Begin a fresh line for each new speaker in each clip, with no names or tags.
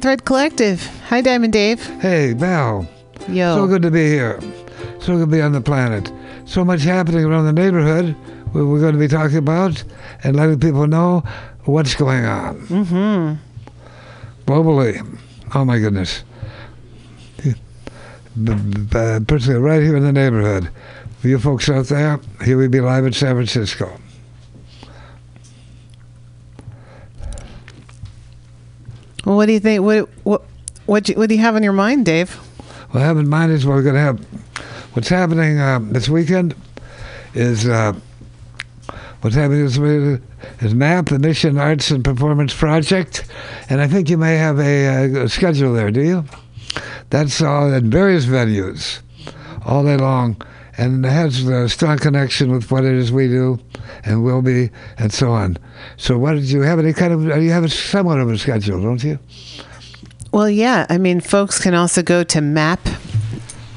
welcome to the Common Thread Collective. Hi, Diamond Dave.
Hey, Val.
Yo.
So good to be here. So good to be on the planet. So much happening around the neighborhood we're going to be talking about and letting people know what's going on. Mm-hmm. Globally. Oh, my goodness. B- Particularly right here in the neighborhood. For you folks out there, here we be live in San Francisco.
What do you think? What what what do you, what do you have on your mind, Dave?
What I have in mind is we're going to have what's happening uh, this weekend is uh, what's happening this weekend is MAP, the Mission Arts and Performance Project, and I think you may have a, uh schedule there. Do you? That's all at various venues, all day long, and has a strong connection with what it is we do, and will be, and so on. So, what did you have? Any kind of? You have a somewhat of a schedule, don't you?
Well, yeah. I mean, folks can also go to map,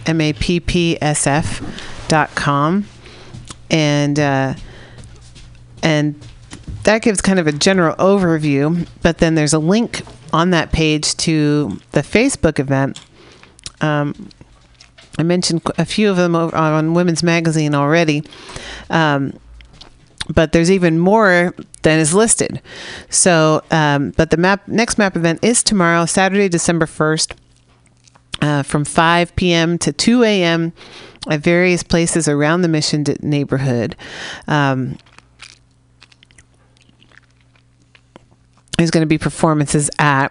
m a p p s f dot com, and uh, and that gives kind of a general overview. But then there's a link on that page to the Facebook event. Um, I mentioned a few of them on Women's Magazine already. Um, but there's even more than is listed. So, um, but the map next map event is tomorrow, Saturday, December first, uh, from 5 p.m. to 2 a.m. at various places around the Mission neighborhood. Um, there's going to be performances at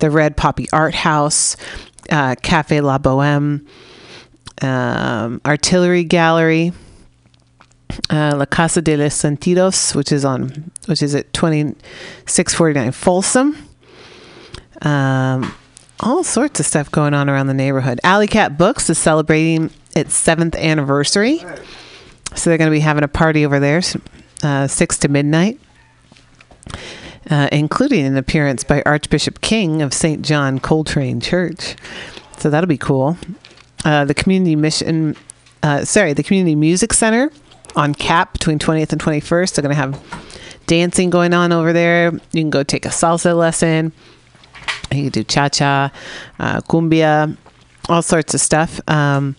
the Red Poppy Art House, uh, Cafe La Boheme, um, Artillery Gallery, uh, La Casa de los Sentidos, which is on, which is at twenty six forty nine Folsom. Um, all sorts of stuff going on around the neighborhood. Alley Cat Books is celebrating its seventh anniversary, so they're going to be having a party over there, uh, six to midnight. Uh, including an appearance by Archbishop King of St. John Coltrane Church. So that'll be cool. Uh, the community mission, uh, sorry, the community music center on Capp between 20th and 21st. They're going to have dancing going on over there. You can go take a salsa lesson. You can do cha cha, uh, cumbia, all sorts of stuff. Um,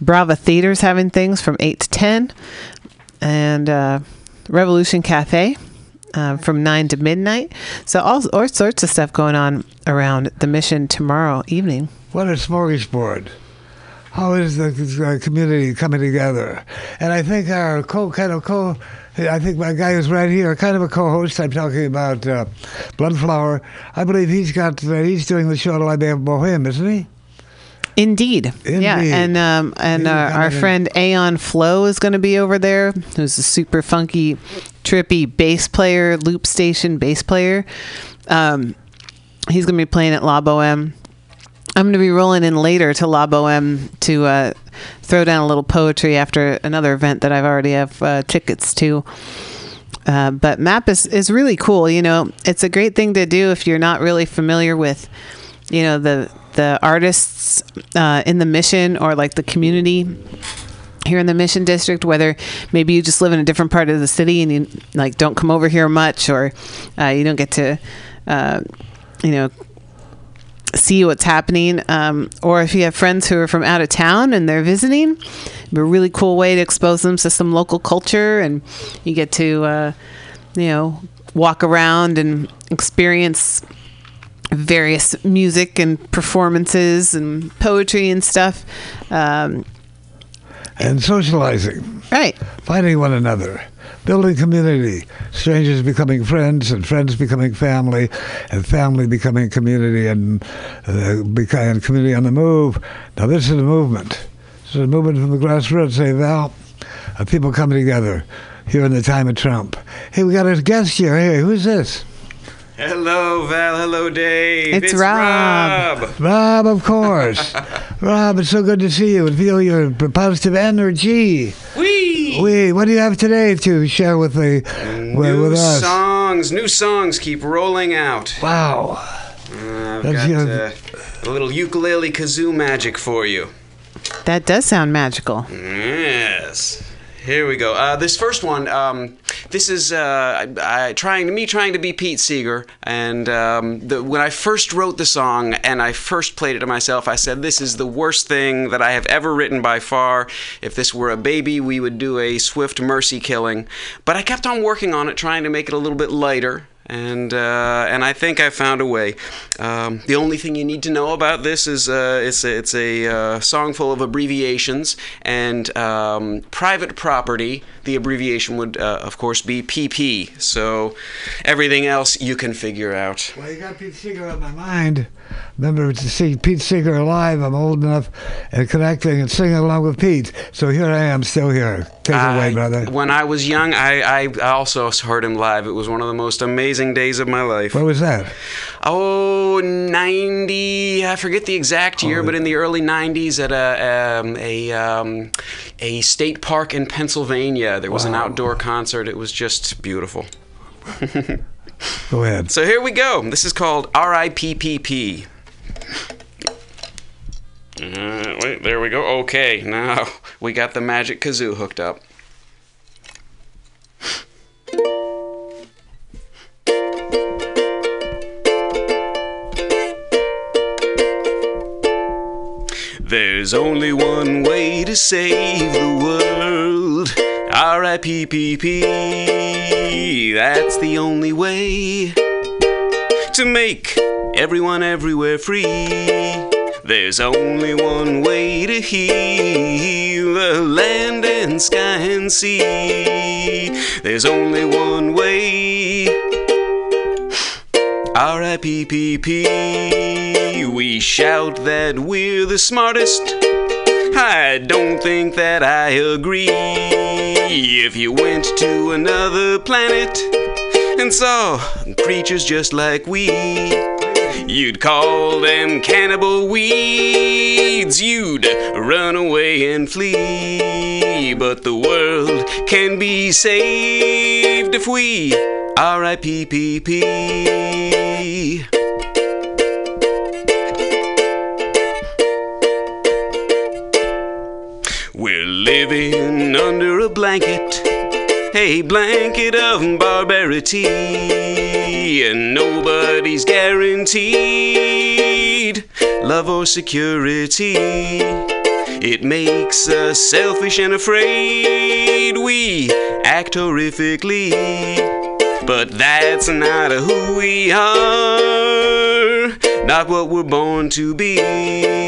Brava Theater's having things from 8 to 10. And uh, Revolution Cafe uh, from 9 to midnight. So, all, all sorts of stuff going on around the mission tomorrow evening.
What a smorgasbord. How is the uh, community coming together? And I think our co kind of co, I think my guy who's right here, kind of a co-host. I'm talking about uh, Bloodflower. I believe he's got uh, he's doing the show at La Boheme, isn't he?
Indeed. Yeah,
Indeed.
and um, and uh, our friend Aeon Flow is going to be over there. Who's a super funky, trippy bass player, loop station bass player. Um, he's going to be playing at La Boheme. I'm going to be rolling in later to La Boheme to uh, throw down a little poetry after another event that I've already have uh, tickets to. Uh, but map is, is really cool. You know, it's a great thing to do if you're not really familiar with, you know, the the artists uh, in the mission or like the community here in the mission district whether maybe you just live in a different part of the city and you like don't come over here much or uh, you don't get to uh, you know see what's happening um, or if you have friends who are from out of town and they're visiting it'd be a really cool way to expose them to some local culture and you get to uh, you know walk around and experience various music and performances and poetry and stuff um,
And socializing,
right.
Finding one another, building community, strangers becoming friends, and friends becoming family, and family becoming community, and uh, becoming community on the move. Now, this is a movement. This is a movement from the grassroots, say, Val, of people coming together here in the time of Trump. Hey, we got a guest here. Hey, who's this?
Hello, Val. Hello, Dave.
It's Rob.
Rob.
Rob, of course. Rob, it's so good to see you and feel your positive energy.
Wee.
We, what do you have today to share with the with,
New
with us?
songs. New songs keep rolling out.
Wow.
Uh, I've
That's
got
your-
uh, a little ukulele kazoo magic for you.
that does sound magical
Yes. Here we go. Uh, this first one, um, this is uh, I, I, trying me trying to be Pete Seeger, and um, the, when I first wrote the song and I first played it to myself, I said this is the worst thing that I have ever written by far. If this were a baby, we would do a swift mercy killing. But I kept on working on it, trying to make it a little bit lighter and uh, and I think I found a way. Um, the only thing you need to know about this is uh, it's a, it's a uh, song full of abbreviations and um, private property. The abbreviation would uh, of course be PP. So everything else you can figure out.
Well, you got Pete Seeger on my mind. Remember to see Pete Seeger live. I'm old enough and connecting and singing along with Pete. So here I am, still here. Take it away, brother.
When I was young, I, I also heard him live. It was one of the most amazing days of my life.
What was that?
Oh, 90, I forget the exact year, but in the early 90s at a, um, a, um, a state park in Pennsylvania, there was an outdoor concert. It was just beautiful.
Go ahead.
So here we go. This is called RIPPP. Uh, wait, there we go. Okay, now we got the magic kazoo hooked up. There's only one way to save the world. R.I.P.P.P. That's the only way to make everyone everywhere free. There's only one way to heal the land and sky and sea. There's only one way. R.I.P.P.P. We shout that we're the smartest. I don't think that I agree. If you went to another planet and saw creatures just like we, you'd call them cannibal weeds. You'd run away and flee. But the world can be saved if we R.I.P.P.P. living under a blanket, a blanket of barbarity, and nobody's guaranteed love or security. It makes us selfish and afraid. We act horrifically, but that's not who we are, not what we're born to be.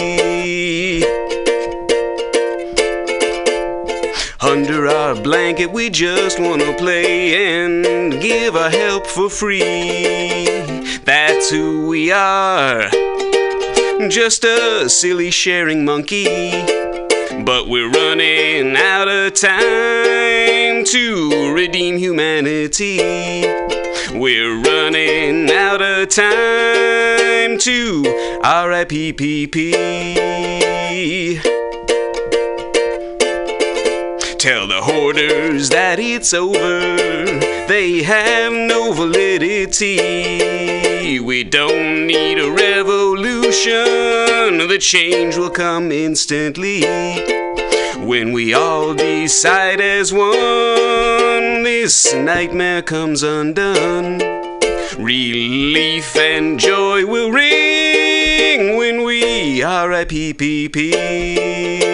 Under our blanket, we just wanna play and give our help for free. That's who we are. Just a silly sharing monkey. But we're running out of time to redeem humanity. We're running out of time to RIPPP. Tell the hoarders that it's over. They have no validity. We don't need a revolution, the change will come instantly. When we all decide as one, this nightmare comes undone. Relief and joy will ring when we RIPPP. R.I.P.P.P.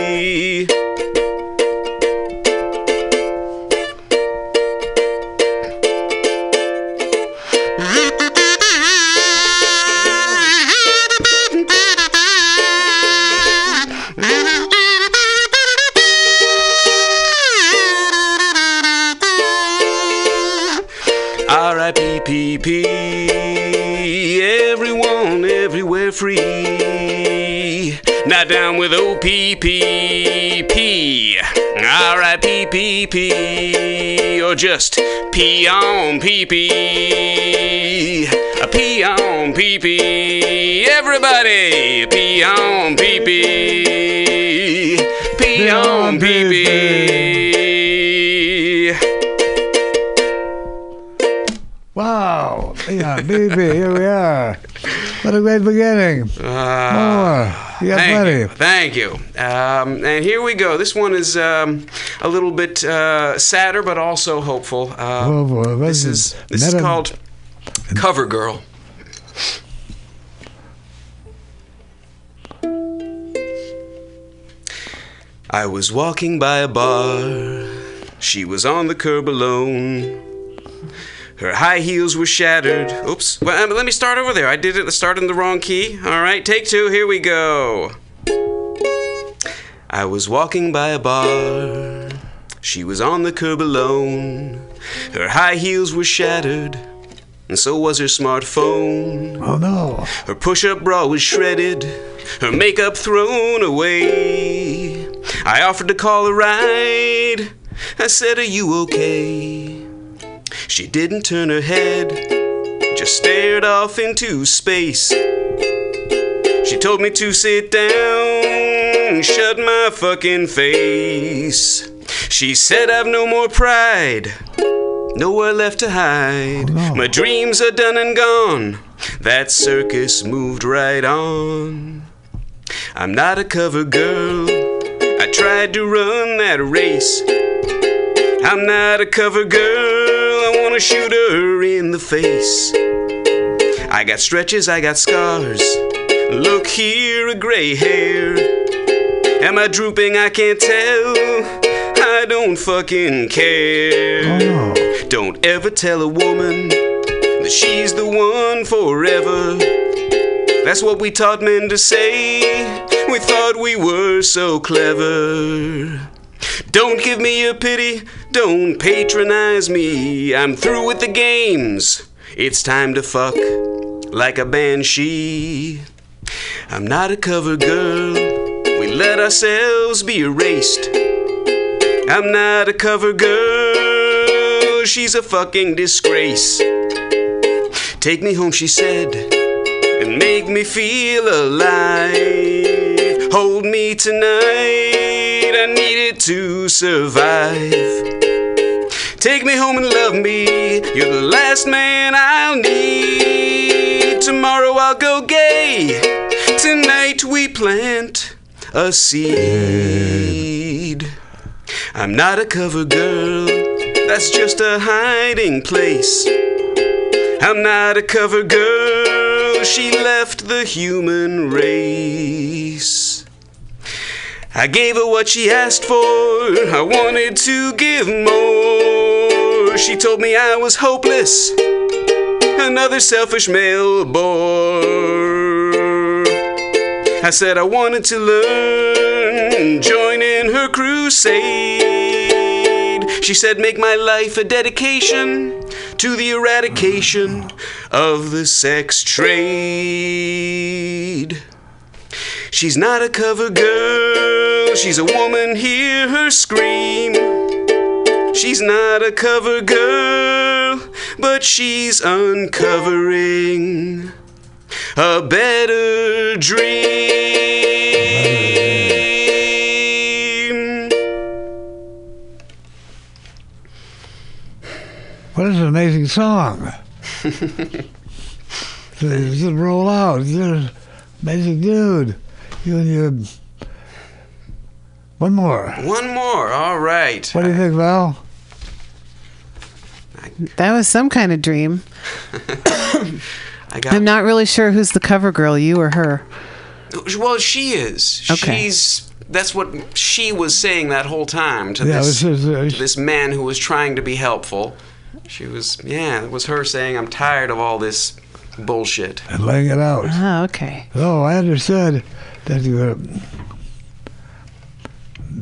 Not down with O.P.P.P. R.I.P.P.P. Or just pee on P.P. A pee on P.P. Everybody, pee on P.P. Pee on P.P.
Wow. Yeah, baby, here we are. What a great beginning. More. You got
Thank
plenty.
you. Thank you. Um, and here we go. This one is um, a little bit uh, sadder, but also hopeful. Uh,
Oh, boy.
this is this is called Cover Girl. I was walking by a bar. She was on the curb alone. Her high heels were shattered. Oops. Well, um, let me start over there. I did it. Started in the wrong key. All right, take two. Here we go. I was walking by a bar. She was on the curb alone. Her high heels were shattered, and so was her smartphone.
Oh, no.
Her push up bra was shredded, her makeup thrown away. I offered to call a ride. I said, Are you okay? She didn't turn her head, just stared off into space. She told me to sit down, shut my fucking face. She said, I've no more pride, nowhere left to hide.
Oh, no.
My dreams are done and gone. That circus moved right on. I'm not a cover girl. I tried to run that race. I'm not a cover girl. I wanna shoot her in the face. I got stretches, I got scars. Look here, a gray hair. Am I drooping? I can't tell. I don't fucking care.
Oh, no.
Don't ever tell a woman that she's the one forever. That's what we taught men to say. We thought we were so clever. Don't give me a pity, don't patronize me. I'm through with the games. It's time to fuck like a banshee. I'm not a cover girl. We let ourselves be erased. I'm not a cover girl. She's a fucking disgrace. Take me home, she said, and make me feel alive. Hold me tonight, To survive. Take me home and love me, you're the last man I'll need. Tomorrow I'll go gay, tonight we plant a seed. I'm not a cover girl, that's just a hiding place. I'm not a cover girl, she left the human race. I gave her what she asked for, I wanted to give more. She told me I was hopeless, another selfish male bore. I said I wanted to learn, join in her crusade. She said, Make my life a dedication to the eradication of the sex trade. She's not a cover girl, she's a woman, hear her scream. She's not a cover girl, but she's uncovering a better dream.
What is an amazing song. Just roll out. You're an amazing dude. You and your. One more.
One more. All right.
What do you think, Val?
That was some kind of dream.
I got.
I'm not really sure who's the cover girl, you or her.
Well, she is.
Okay.
She's. That's what she was saying that whole time to
Yeah,
this
this is. Uh,
to this man who was trying to be helpful. She was. Yeah, it was her saying, "I'm tired of all this bullshit."
and laying it out.
Oh, okay.
Oh, I understood that you were.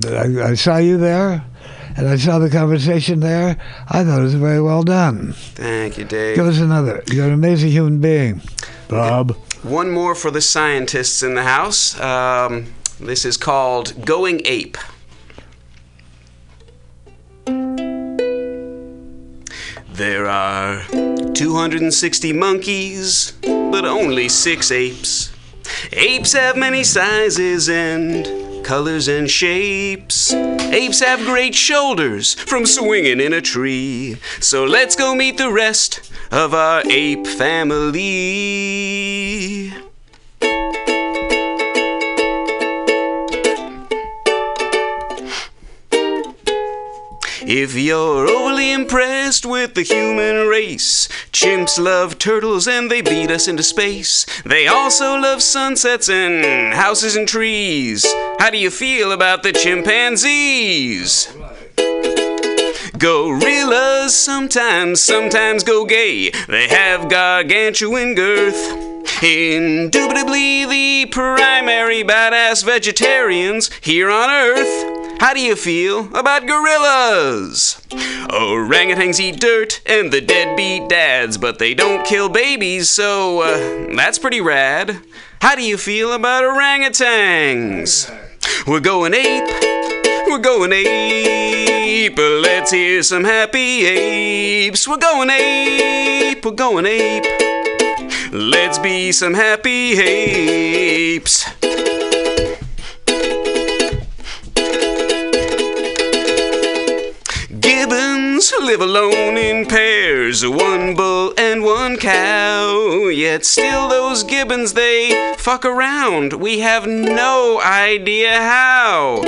that I, I saw you there, and I saw the conversation there. I thought it was very well done.
Thank you, Dave.
Give us another. You're an amazing human being, Bob.
One more for the scientists in the house. Um, this is called Going Ape. There are 260 monkeys, but only six apes. Apes have many sizes and colors and shapes. Apes have great shoulders from swinging in a tree. So let's go meet the rest of our ape family. If you're overly impressed with the human race, chimps love turtles and they beat us into space. They also love sunsets and houses and trees. How do you feel about the chimpanzees? Gorillas sometimes, sometimes go gay. They have gargantuan girth. Indubitably the primary badass vegetarians here on Earth. How do you feel about gorillas? Orangutans eat dirt and the deadbeat dads, but they don't kill babies, so uh, that's pretty rad. How do you feel about orangutans? We're going ape. We're going ape. Let's hear some happy apes. We're going ape. We're going ape. Let's be some happy apes. Gibbons live alone in pairs, one bull and one cow. Yet still those gibbons they fuck around. We have no idea how.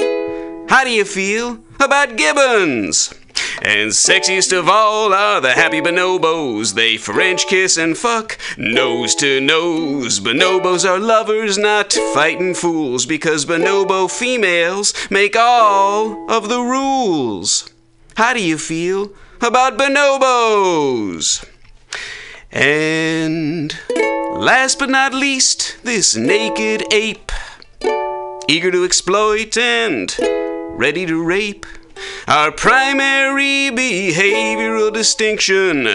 How do you feel about gibbons? And sexiest of all are the happy bonobos. They French kiss and fuck nose to nose. Bonobos are lovers, not fighting fools, because bonobo females make all of the rules. How do you feel about bonobos? And last but not least, this naked ape, eager to exploit and ready to rape. Our primary behavioral distinction,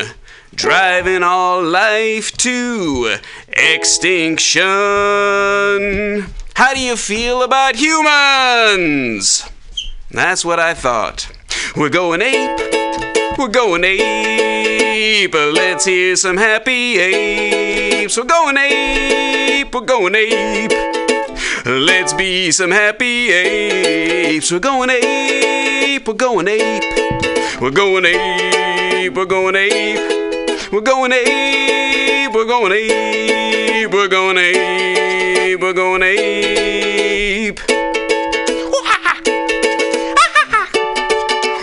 driving all life to extinction. How do you feel about humans? That's what I thought. We're going ape. We're going ape. Let's hear some happy apes. We're going ape. We're going ape. Let's be some happy apes. We're going ape, we're going ape. We're going ape, we're going ape. We're going ape, we're going ape. We're going ape, we're going ape. Ho ho ha!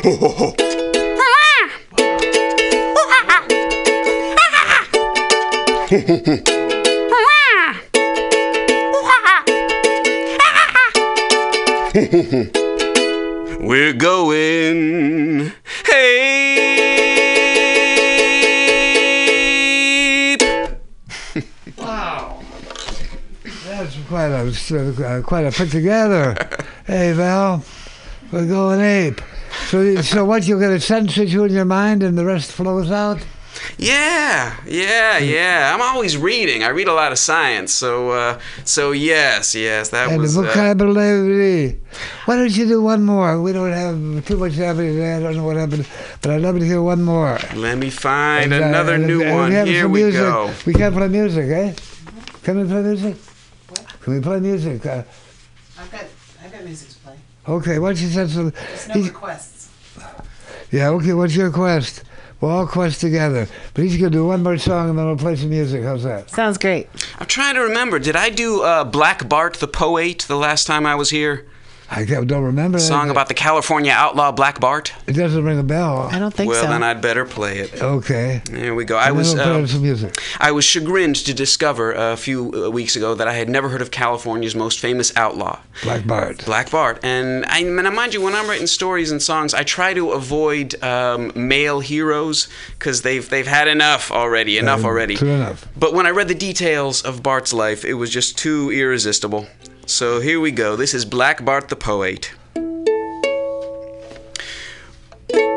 Ho ho ho. We're going ape. Wow!
That's quite a uh, quite a put together. hey Val, we're going ape. So so what you get a sentence or two in your mind and the rest flows out.
Yeah, yeah, yeah. I'm always reading. I read a lot of science, so uh, so yes, yes, that
And
was.
the
Uh,
vocabulary. Why don't you do one more? We don't have too much happening today. I don't know what happened, but I'd love to hear one more.
let me find
And, uh,
another
and-
new
and
one.
have
Here
some
we
music.
go.
We can play music, eh? Can we play music? What? Can we play music? Uh,
I've got, I've got music to play.
okay, why don't you send some?
There's
He's-
requests.
Yeah, okay, what's your quest? We'll all quest together. But he's going to do one more song and then we'll play some music. How's that?
Sounds great.
I'm trying to remember. Did I do uh, Black Bart the Poet the last time I was here?
I don't remember.
Song
that.
about the California outlaw Black Bart?
It doesn't ring a bell.
I don't think
well,
so.
Well, then I'd better play it.
Okay.
There we go. I
And
was uh,
some music.
I was chagrined to discover a few uh, weeks ago that I had never heard of California's most famous outlaw,
Black Bart.
Black Bart. And I, and mind you, when I'm writing stories and songs, I try to avoid um, male heroes because they've they've had enough already, enough
Uh,
already.
True enough.
But when I read the details of Bart's life, it was just too irresistible. So here we go. This is Black Bart the Poet.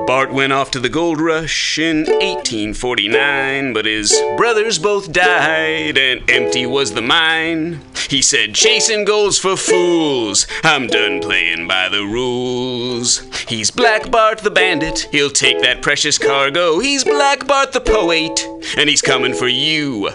Bart went off to the gold rush in 1849, but his brothers both died, and empty was the mine. He said, Chasing gold's for fools, I'm done playing by the rules. He's Black Bart the bandit, he'll take that precious cargo. He's Black Bart the poet, and he's coming for you.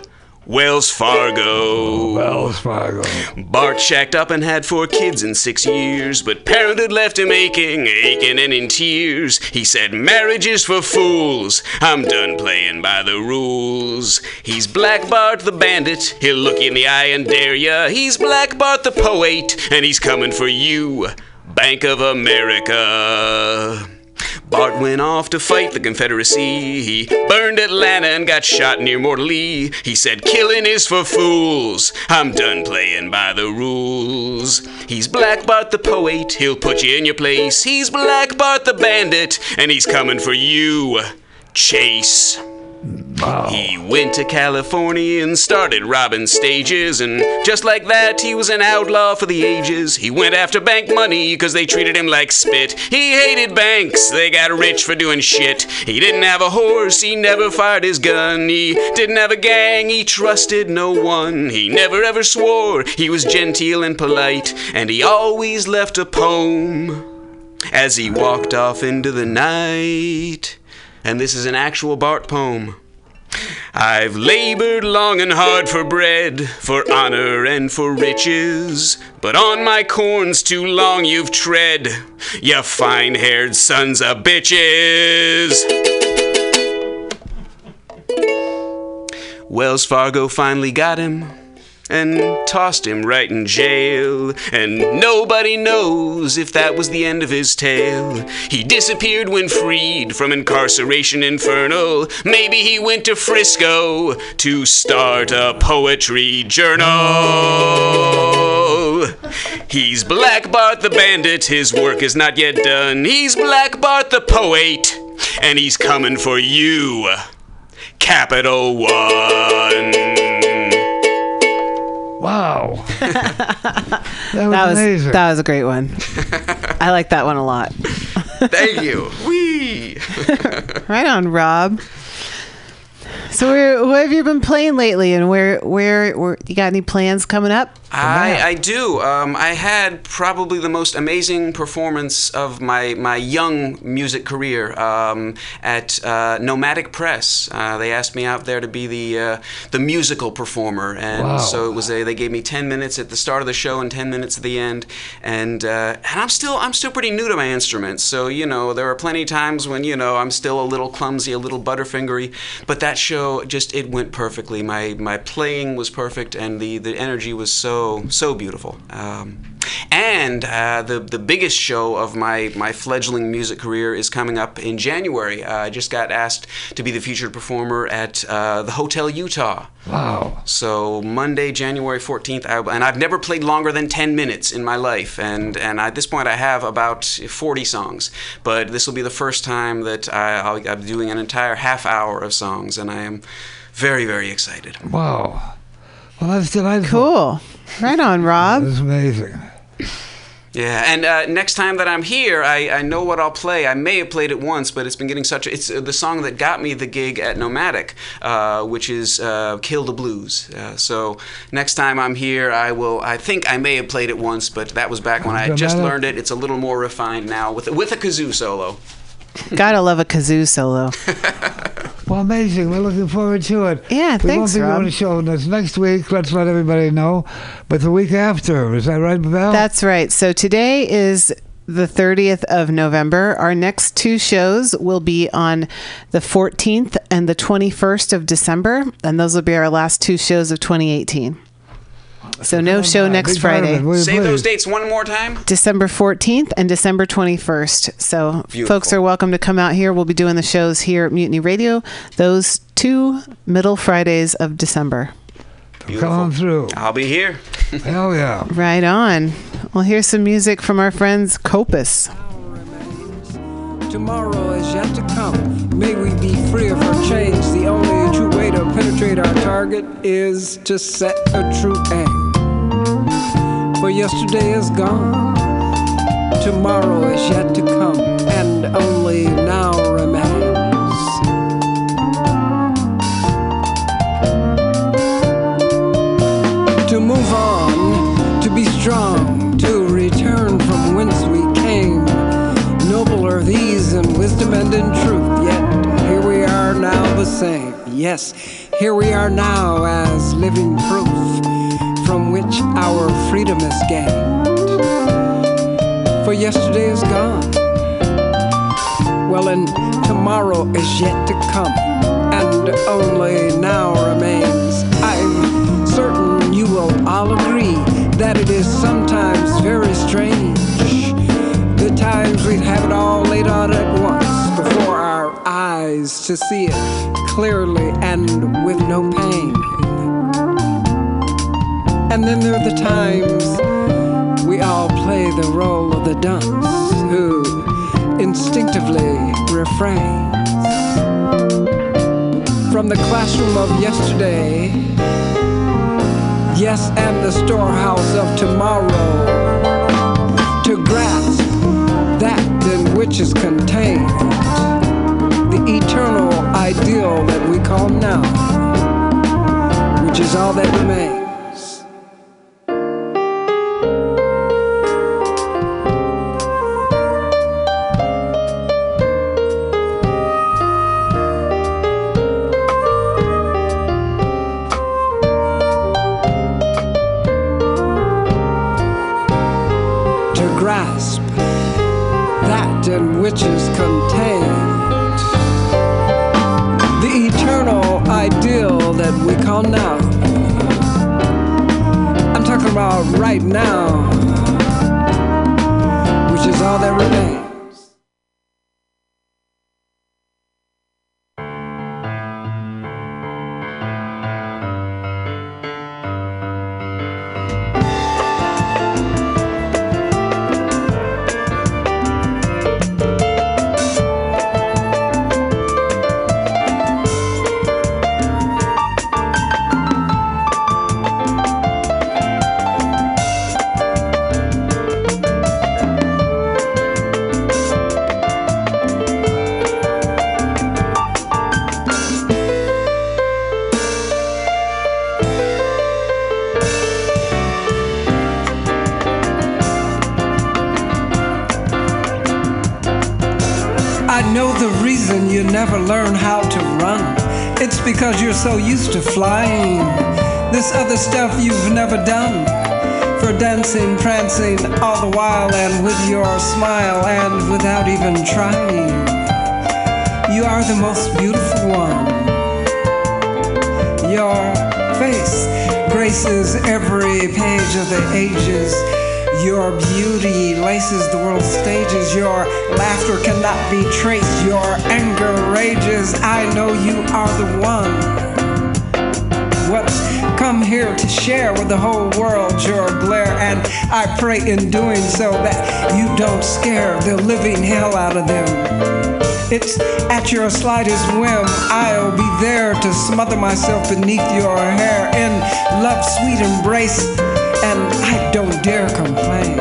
Wells Fargo.
Wells Fargo.
Bart shacked up and had four kids in six years, but parenthood left him aching, aching and in tears. He said, Marriage is for fools. I'm done playing by the rules. He's Black Bart the bandit. He'll look you in the eye and dare ya. He's Black Bart the poet, and he's coming for you. Bank of America. Bart went off to fight the Confederacy. He burned Atlanta and got shot near Mortally. He said, Killing is for fools. I'm done playing by the rules. He's Black Bart the poet. He'll put you in your place. He's Black Bart the bandit, and he's coming for you. Chase. He went to California and started robbing stages, and just like that, he was an outlaw for the ages. He went after bank money because they treated him like spit. He hated banks, they got rich for doing shit. He didn't have a horse, he never fired his gun. He didn't have a gang, he trusted no one. He never ever swore, he was genteel and polite, and he always left a poem as he walked off into the night. And this is an actual Bart poem. I've labored long and hard for bread, for honor and for riches. But on my corns too long you've tread, you fine haired sons of bitches. Wells Fargo finally got him and tossed him right in jail. And nobody knows if that was the end of his tale. He disappeared when freed from incarceration infernal. Maybe he went to Frisco to start a poetry journal. He's Black Bart the bandit, his work is not yet done. He's Black Bart the poet, and he's coming for you. Capital One.
Wow. that was,
That was
amazing.
that was a great one. I like that one a lot.
Thank you. Wee.
Right on, Rob. So where what have you been playing lately, and where where, where you got any plans coming up?
I, I do. Um, I had probably the most amazing performance of my, my young music career um, at uh, Nomadic Press. Uh, they asked me out there to be the uh, the musical performer, and
Wow.
so it was a, they gave me ten minutes at the start of the show and ten minutes at the end, and uh, and I'm still I'm still pretty new to my instrument, so you know there are plenty of times when you know I'm still a little clumsy, a little butterfingery, but that show just it went perfectly. My my playing was perfect, and the the energy was so so beautiful. Um, and uh, the the biggest show of my my fledgling music career is coming up in January. Uh, I just got asked to be the featured performer at uh, the Hotel Utah.
wow.
So Monday, January 14th, and I've never played longer than 10 minutes in my life, and and at this point I have about 40 songs. But this will be the first time that I, I'll, I'm doing an entire half hour of songs, and I am very very excited.
Wow. Well, that's delightful.
Cool. Right on, Rob.
That's amazing.
Yeah, and uh, next time that I'm here, I, I know what I'll play. I may have played it once, but it's been getting such. A, it's uh, the song that got me the gig at Nomadic, uh, which is uh, "Kill the Blues." Uh, so next time I'm here, I will. I think I may have played it once, but that was back when I had just learned it. It's a little more refined now with with a kazoo solo.
Gotta love a kazoo solo.
Well, amazing. We're looking forward to it.
Yeah,
we
thanks,
won't be
Rob.
doing a show this next week. Let's let everybody know. But the week after, is that right, Val?
That's right. So today is the 30th of November. Our next two shows will be on the 14th and the 21st of December, and those will be our last two shows of 2018. So no show next
Big
Friday.
it, will you
Say those dates one more time.
December 14th and December 21st. So
Beautiful.
folks are welcome to come out here. We'll be doing the shows here at Mutiny Radio those two middle Fridays of December.
Come on through.
I'll be here.
Hell yeah.
Right on. Well, here's some music from our friends Copus.
Tomorrow is yet to come. May we be free of our chains. The only true way to penetrate our target is to set a true aim. For yesterday is gone. Tomorrow is yet to come, and only now remains. To move on, to be strong, to return from whence we came. Noble are these in wisdom and in truth, yet here we are now the same. Yes, here we are now as living proof from which our freedom is gained. For yesterday is gone. Well, and tomorrow is yet to come, and only now remains. I'm certain you will all agree that it is sometimes very strange. The times we'd have it all laid out at once before our eyes to see it clearly and with no pain. And then there are the times we all play the role of the dunce who instinctively refrains from the classroom of yesterday, yes, and the storehouse of tomorrow, to grasp that in which is contained all that remains. Flying. This other stuff you've never done. For dancing, prancing all the while, and with your smile, and without even trying. You are the most beautiful one. Your face graces every page of the ages. Your beauty laces the world's stages. Your laughter cannot be traced. Here to share with the whole world your glare. And I pray in doing so that you don't scare the living hell out of them. It's at your slightest whim. I'll be there to smother myself beneath your hair in love's sweet embrace, and I don't dare complain.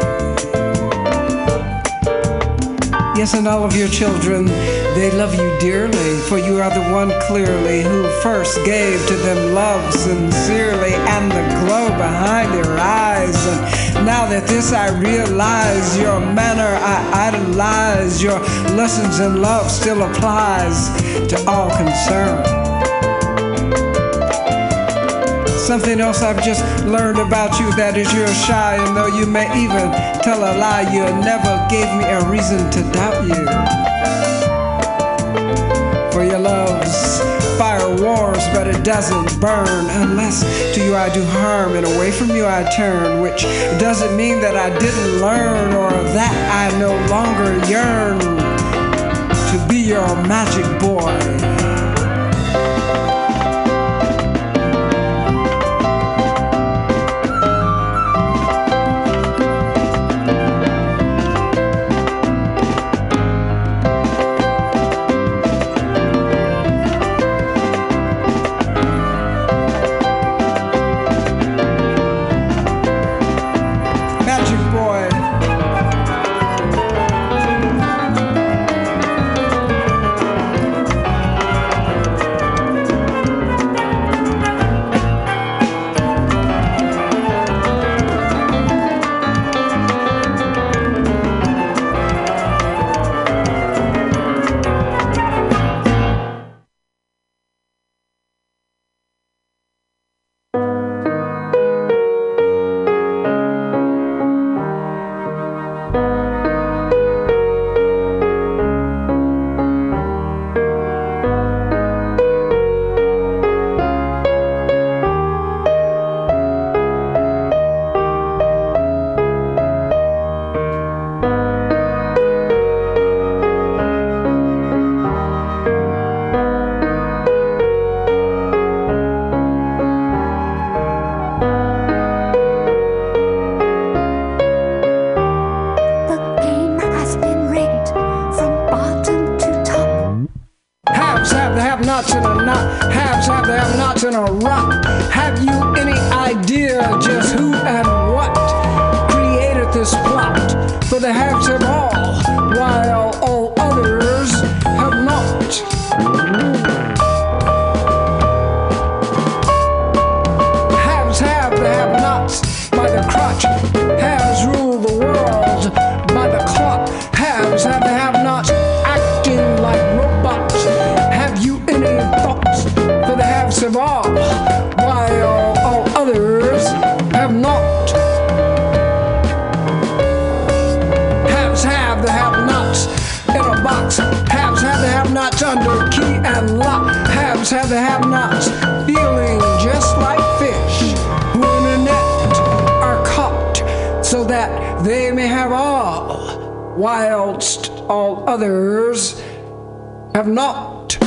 Yes, and all of your children, they love you dearly, for you are the one clearly who first gave to them love sincerely and the glow behind their eyes. And now that this I realize, your manner I idolize, your lessons in love still applies to all concerned. Something else I've just learned about you that is you're shy, and though you may even tell a lie, you never gave me a reason to doubt you. For your love's fire warms, but it doesn't burn unless to you I do harm, and away from you I turn, which doesn't mean that I didn't learn or that I no longer yearn to be your magic boy. Whilst all others have not.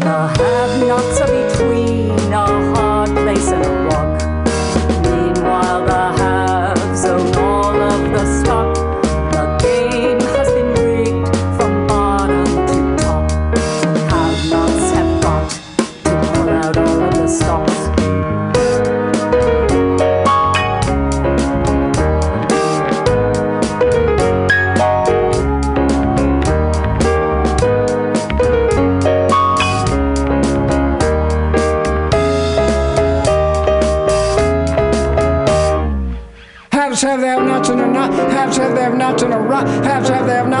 The have-nots are between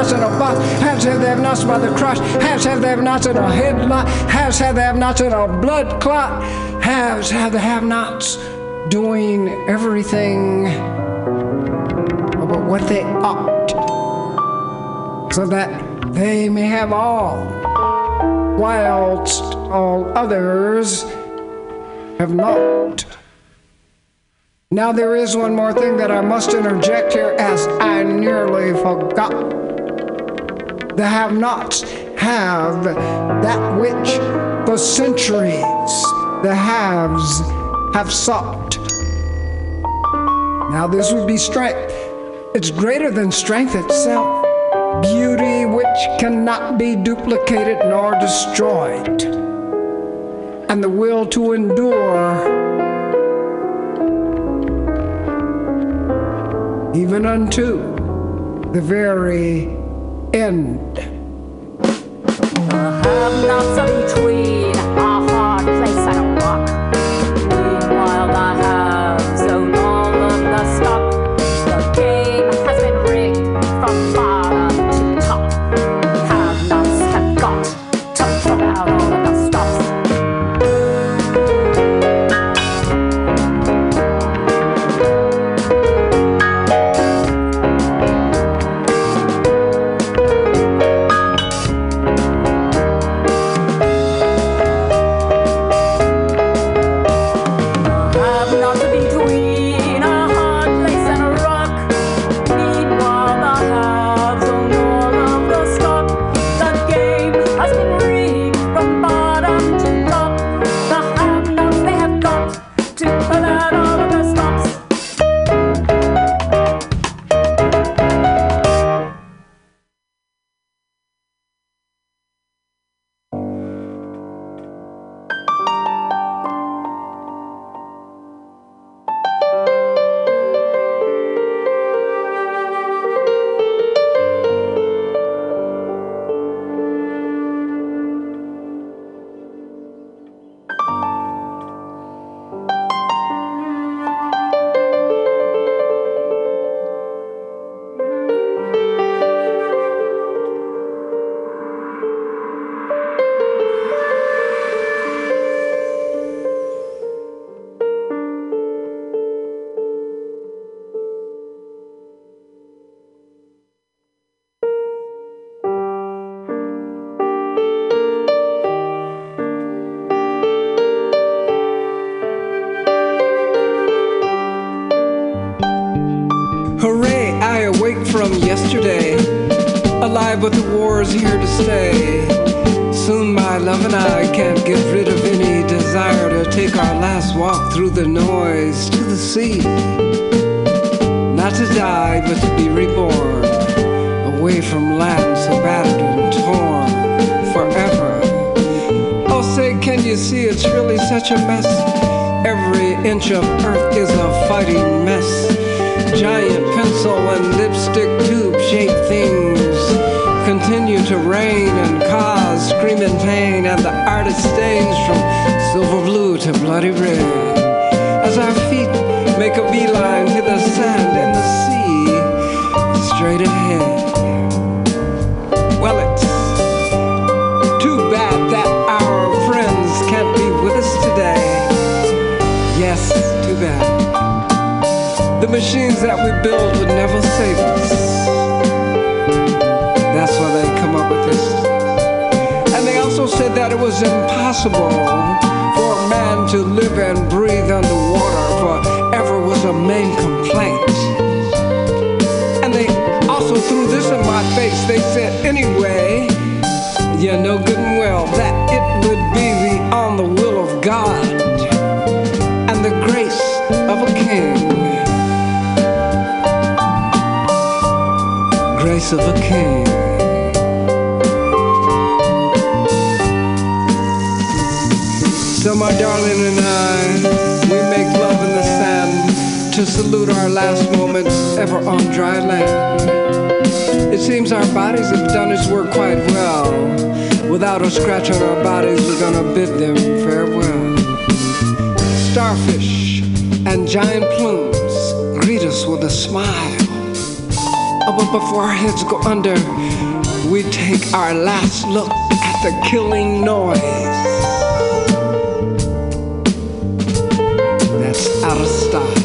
nots in a box. Haves have they have nots by the crotch. Haves have they have nots in a headlock. Haves have they have nots in a blood clot. Haves have they have nots doing everything about what they ought, so that they may have all, whilst all others have not. Now, there is one more thing that I must interject here as I nearly forgot. The have nots have that which for centuries the haves have sought. Now, this would be strength. It's greater than strength itself. Beauty which cannot be duplicated nor destroyed. And the will to endure even unto the very end. Seems our bodies have done its work quite well. Without a scratch on our bodies, we're gonna bid them farewell. Starfish and giant plumes greet us with a smile. Oh, but before our heads go under, we take our last look at the killing noise. That's out of style.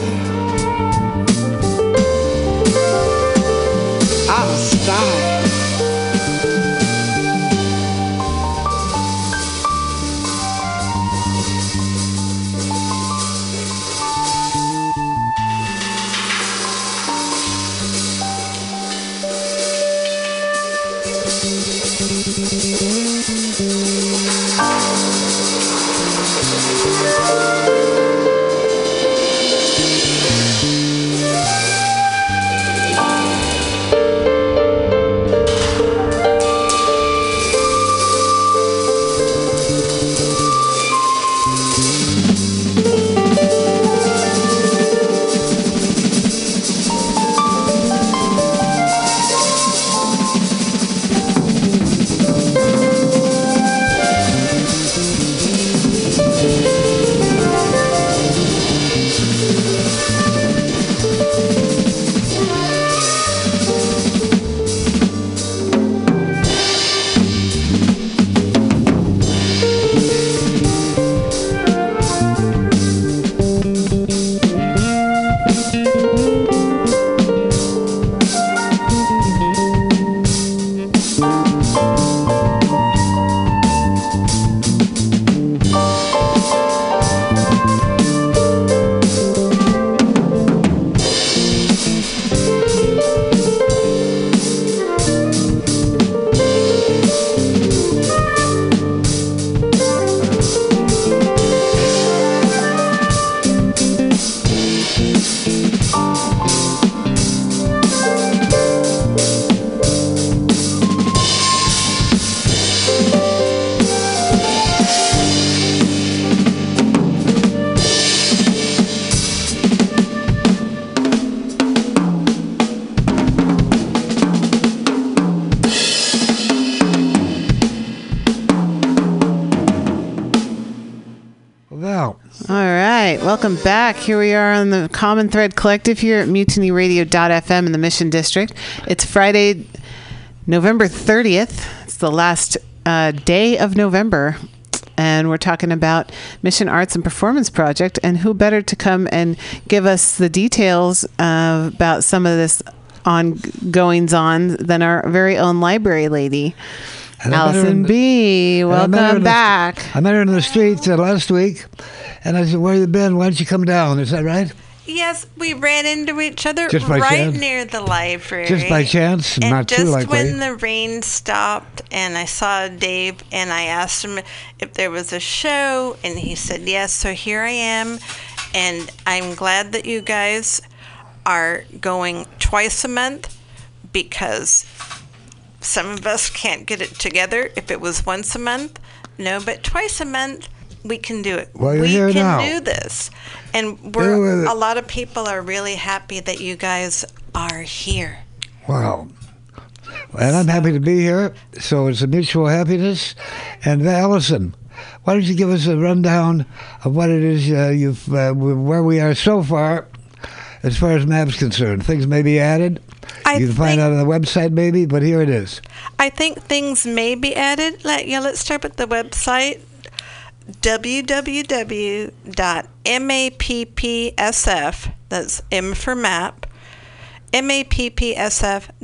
Back. Here we are on the Common Thread Collective here at MutinyRadio.fm in the Mission District. It's Friday, November 30th. It's the last uh, day of November. And we're talking about Mission Arts and Performance Project. And who better to come and give us the details uh, about some of this on goings on than our very own library lady,
And I met
Allison
in
B.
and I
Welcome
the-
back.
I met her in the streets uh, last week, and I said, "Where you been? Why don't you come down?" Is that right?
Yes, we ran into each other
Just by
right
chance?
near the library.
Just by chance,
And
not too
just
likely.
when the rain stopped and I saw Dave and I asked him if there was a show and he said yes, so here I am and I'm glad that you guys are going twice a month because some of us can't get it together if it was once a month. No, but twice a month we can do it.
Well,
we can
now.
do this. And we're a lot of people are really happy that you guys are here.
Wow. And I'm happy to be here. So it's a mutual happiness. And uh, Allison, why don't you give us a rundown of what it is uh, you've uh, where we are so far, as far as maps concerned? Things may be added.
I
you can find out on the website maybe, but here it is.
I think things may be added. Let, yeah, let's start with the website www.mappsf, that's M for map, mappsf.com,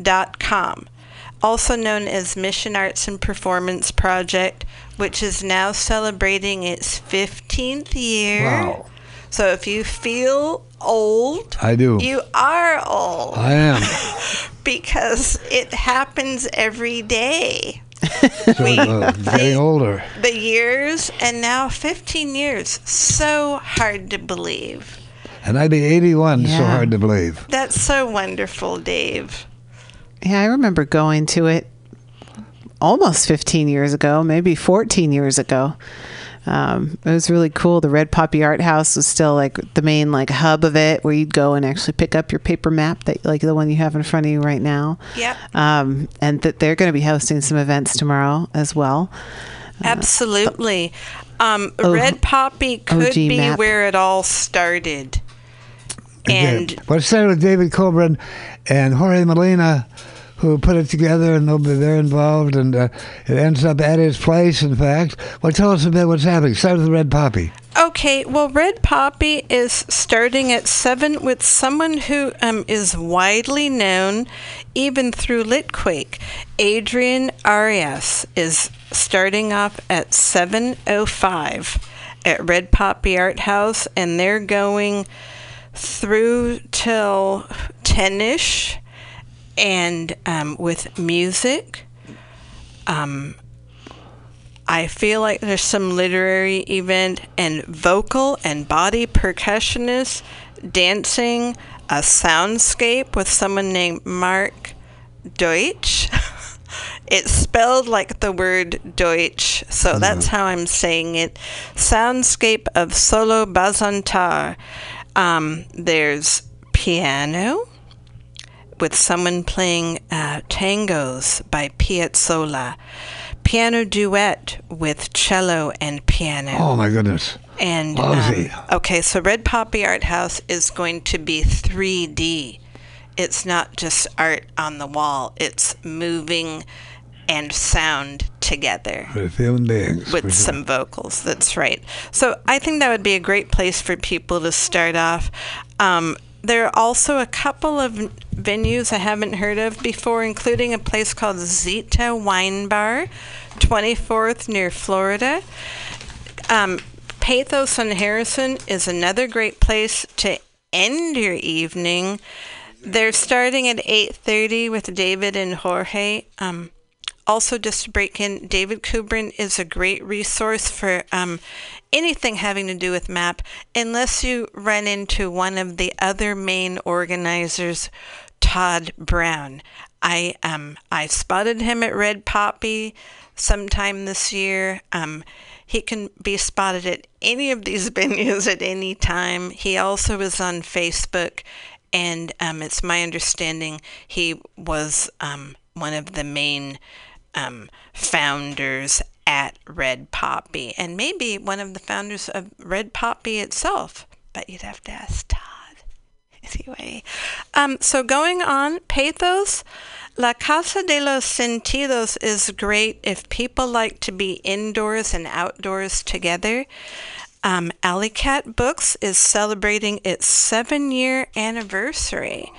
also known as Mission Arts and Performance Project, which is now celebrating its 15th year.
Wow.
So if you feel old,
I do.
you are old
I am.
because it happens every day.
So, uh, getting older.
The years, and now 15 years. So hard to believe.
And I'd be 81, so hard to believe.
That's so wonderful, Dave.
Yeah, I remember going to it almost 15 years ago, maybe 14 years ago. Um, it was really cool. The Red Poppy Art House was still like the main like hub of it, where you'd go and actually pick up your paper map that like the one you have in front of you right now.
Yep.
Um, and that they're going to be hosting some events tomorrow as well.
Absolutely. Um,
Oh,
Red Poppy could
OG
be
map.
where it all started. And
well, it started with David Kubrin and Jorge Molina, who put it together, and they'll be they're involved, and uh, it ends up at his place. In fact, well, tell us a bit what's happening. Start with Red Poppy.
Okay, well, Red Poppy is starting at 7 with someone who um, is widely known even through Litquake. Adrian Arias is starting off at 7.05 at Red Poppy Art House, and they're going through till 10ish and um, with music. Um, I feel like there's some literary event and vocal and body percussionist dancing a soundscape with someone named Mark Deutsch. it's spelled like the word Deutsch, so that's how I'm saying it. Soundscape of solo bazantar. Um, there's piano with someone playing uh, tangos by Piazzolla, piano duet with cello and piano.
Oh my goodness!
And um, okay, so Red Poppy Art House is going to be 3D. It's not just art on the wall; it's moving and sound together
With human beings.
with
sure.
some vocals. That's right. So I think that would be a great place for people to start off. Um, there are also a couple of venues I haven't heard of before, including a place called Zita Wine Bar, 24th near Florida. Um, Pathos on Harrison is another great place to end your evening. They're starting at 8:30 with David and Jorge. Um, also, just to break in, David Kubrin is a great resource for um, anything having to do with MAP, unless you run into one of the other main organizers, Todd Brown. I um I spotted him at Red Poppy sometime this year. Um, he can be spotted at any of these venues at any time. He also is on Facebook, and um, it's my understanding he was um, one of the main um, founders at Red Poppy, and maybe one of the founders of Red Poppy itself. But you'd have to ask Todd. Anyway, um, so going on, Pathos, La Casa de los Sentidos is great if people like to be indoors and outdoors together. Um, Alley Cat Books is celebrating its seven year anniversary.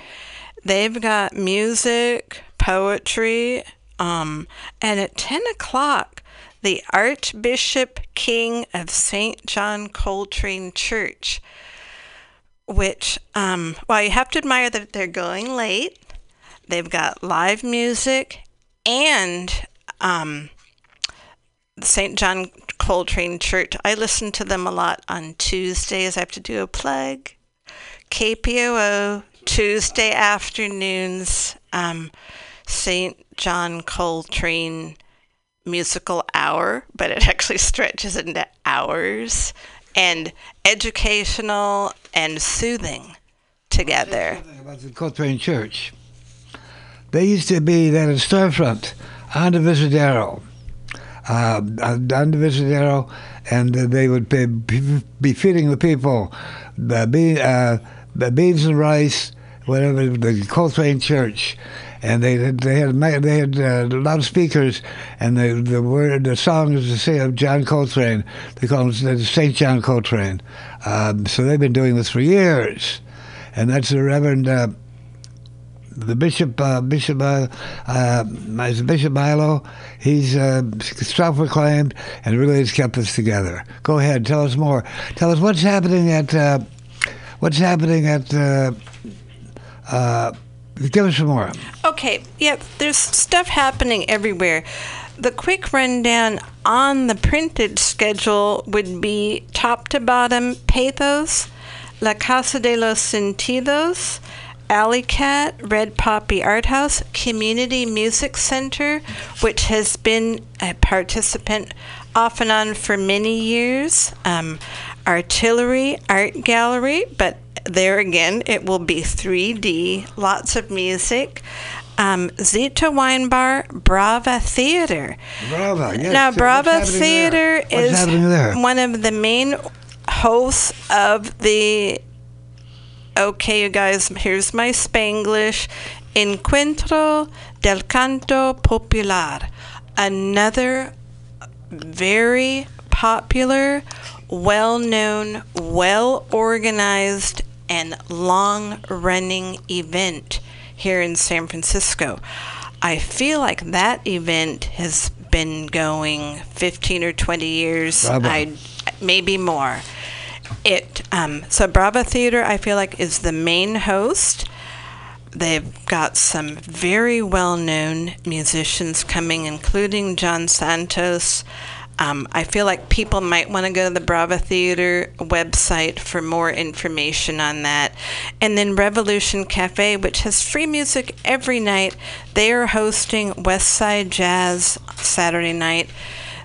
They've got music, poetry, um, and at 10 o'clock, the Archbishop King of St. John Coltrane Church which, um, well, you have to admire that they're going late. They've got live music and um, St. John Coltrane Church. I listen to them a lot on Tuesdays. I have to do a plug. KPOO, Tuesday afternoons, um, St. John Coltrane musical hour, but it actually stretches into hours, and educational and soothing together.
About the Coltrane Church. They used to be that in storefront on the Visadero. Uh, on the Visadero, and they would be, be feeding the people the bean, uh, the beans and rice, whatever the Coltrane Church, and they they had they had uh, loudspeakers, and the the word the song is the of John Coltrane. They call him the Saint John Coltrane. Um, so they've been doing this for years, and that's the Reverend. Uh, the bishop, uh, Bishop, uh, uh, Bishop Milo. He's uh, self-proclaimed and really has kept us together. Go ahead, tell us more. Tell us what's happening at uh, what's happening at. Give us some more.
Okay, yeah, there's stuff happening everywhere. The quick rundown on the printed schedule would be top to bottom Pathos, La Casa de los Sentidos, Alley Cat, Red Poppy Art House, Community Music Center, which has been a participant off and on for many years, um, Artillery Art Gallery, but there again, it will be 3D, lots of music. Um, Zita Wine Bar, Brava Theater.
Brava, yes.
Now, Brava? Theater is one of the main hosts of the. Okay, you guys, here's my Spanglish. Encuentro del Canto Popular. Another very popular, well known, well organized, and long running event here in San Francisco. I feel like that event has been going 15 or 20 years, I, maybe more. It um, so Brava Theater, I feel like, is the main host. They've got some very well-known musicians coming, including John Santos. Um, I feel like people might want to go to the Brava Theater website for more information on that. And then Revolution Cafe, which has free music every night. They are hosting West Side Jazz Saturday night.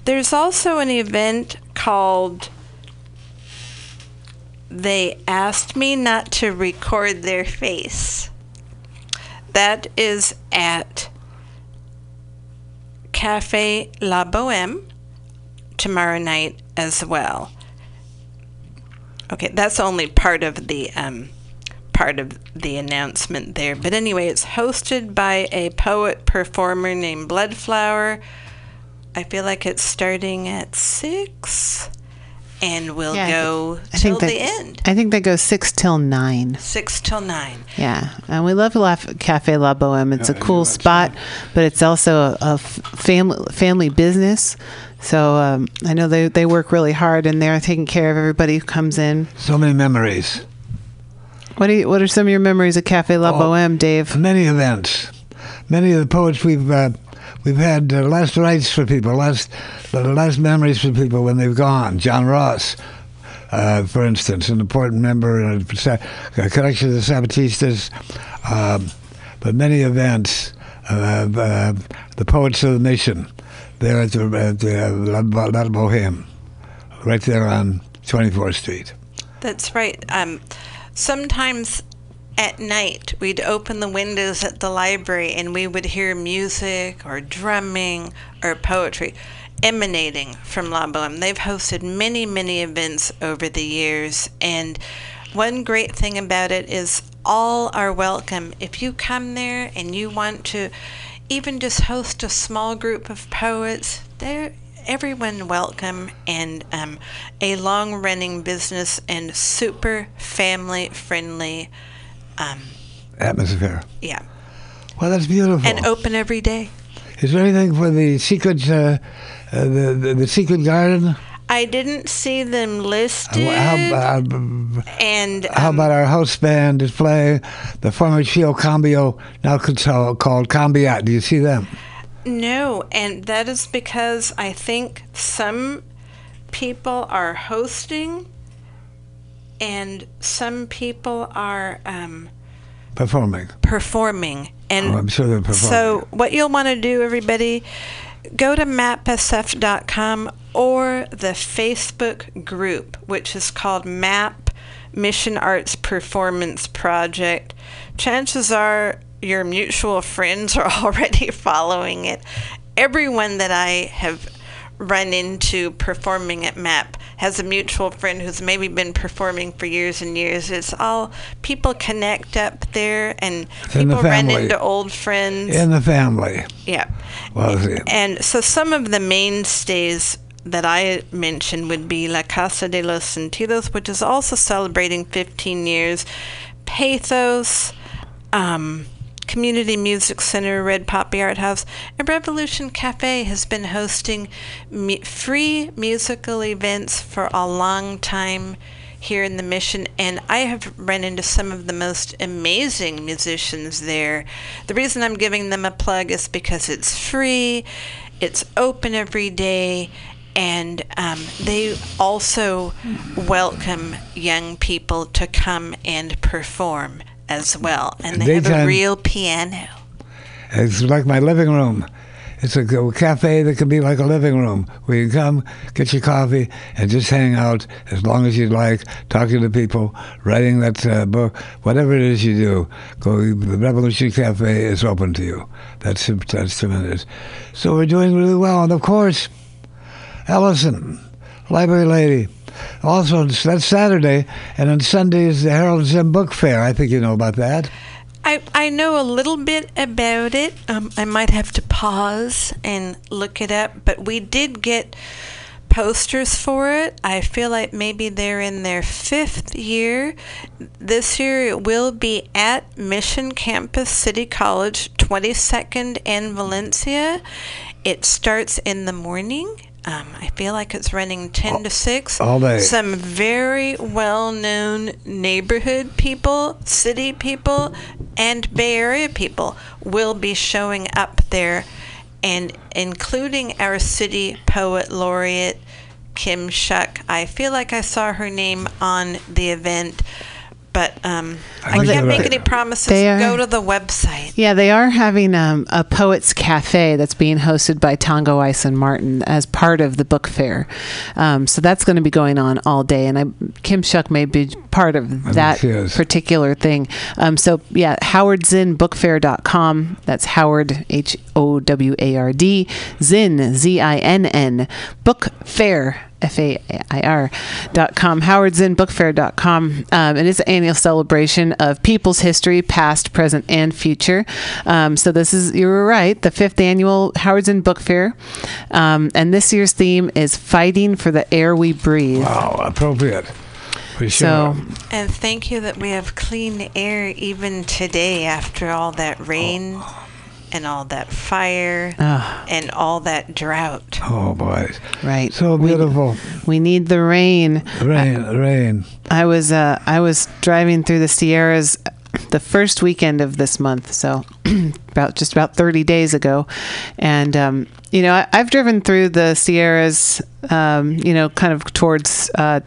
There's also an event called They Asked Me Not to Record Their Face. That is at Cafe La Boheme tomorrow night as well. Okay, that's only part of the um, part of the announcement there. But anyway, it's hosted by a poet performer named Bloodflower. I feel like it's starting at six, and we'll
Yeah,
go
I
till
think that
the end,
I think that goes six till nine.
six till nine.
Yeah, and we love La Cafe La Boheme. It's a cool spot, but it's also a, a f- family family business. So um, I know they, they work really hard and they're taking care of everybody who comes in.
So many memories.
What do you, What are some of your memories of Cafe La
Oh.
Boheme, Dave?
Many events. Many of the poets we've uh, we've had uh, last rites for people, last the last memories for people when they've gone. John Ross, uh, for instance, an important member in a, a connection to the Zapatistas. Um, but many events. Uh, uh, the poets of the nation, there at the, at the uh, La, La Boheme, right there on 24th Street.
That's right. Um, sometimes at night we'd open the windows at the library and we would hear music or drumming or poetry emanating from La Boheme. They've hosted many, many events over the years, and one great thing about it is all are welcome. If you come there and you want to even just host a small group of poets, they're everyone welcome and um, a long running business and super family friendly. Um,
Atmosphere.
yeah.
Well, that's beautiful.
And open every day.
Is there anything for the secret, uh, uh, the, the the secret garden?
I didn't see them listed.
How, uh,
and
how
um,
about our host band is playing the former Chio Cambio, now called called Cambiat. Do you see them?
No, and that is because I think some people are hosting and some people are um,
Performing.
performing. And
Oh, I'm sure they're performing.
so, what you'll want to do, everybody, go to mappsf.com or the Facebook group, which is called MAP Mission Arts Performance Project. Chances are your mutual friends are already following it. Everyone that I have run into performing at MAP has a mutual friend who's maybe been performing for years and years. It's all people connect up there and
in the
people run into old friends.
In the family.
yeah.
Well.
And so some of the mainstays that I mentioned would be La Casa de los Sentidos, which is also celebrating 15 years, Pathos, um, Community Music Center, Red Poppy Art House, and Revolution Cafe has been hosting mu- free musical events for a long time here in the mission and I have run into some of the most amazing musicians there. The reason I'm giving them a plug is because it's free, it's open every day, and um, they also welcome young people to come and perform as well. And they have a real piano.
It's like my living room. It's a cafe that can be like a living room where you can come, get your coffee, and just hang out as long as you'd like, talking to people, writing that uh, book, whatever it is you do. Go. The Revolution Cafe is open to you. That's that's tremendous. So we're doing really well, and of course, Allison, library lady. Also, that's Saturday, and on Sunday is the Howard Zinn Book Fair. I think you know about that.
I, I know a little bit about it. Um, I might have to pause and look it up, but we did get posters for it. I feel like maybe they're in their fifth year. This year it will be at Mission Campus City College, 22nd and Valencia. It starts in the morning. Um, I feel like it's running 10 to 6.
all day.
Some very well known neighborhood people, city people, and Bay Area people will be showing up there, and including our city poet laureate, Kim Shuck. I feel like I saw her name on the event, but um, I
Well,
can't make any promises.
they are-
Go to the website.
Yeah, they are having um, a poets cafe that's being hosted by Tongo Eisen-Martin as part of the book fair. Um, so that's going to be going on all day, and I, Kim Shuck may be part of that particular thing. Um, so yeah, howardzinnbookfair.com. That's Howard H O W A R D Zinn Z I N N Book Fair. F A I R dot com, howardzinnbookfair.com. Um, it is an annual celebration of people's history, past, present, and future. Um, so, this is, you were right, the fifth annual Howard Zinn Book Fair. Um, and this year's theme is Fighting for the Air We Breathe.
Wow, appropriate. For sure.
So,
And thank you that we have clean air even today after all that rain and all that fire
Ah.
and all that drought.
oh boy,
right.
so beautiful.
We, need the rain.
Rain, rain.
I was uh, I was driving through the Sierras the first weekend of this month, so about just about 30 days ago, and um, you know I, I've driven through the Sierras, um, you know, kind of towards. Uh,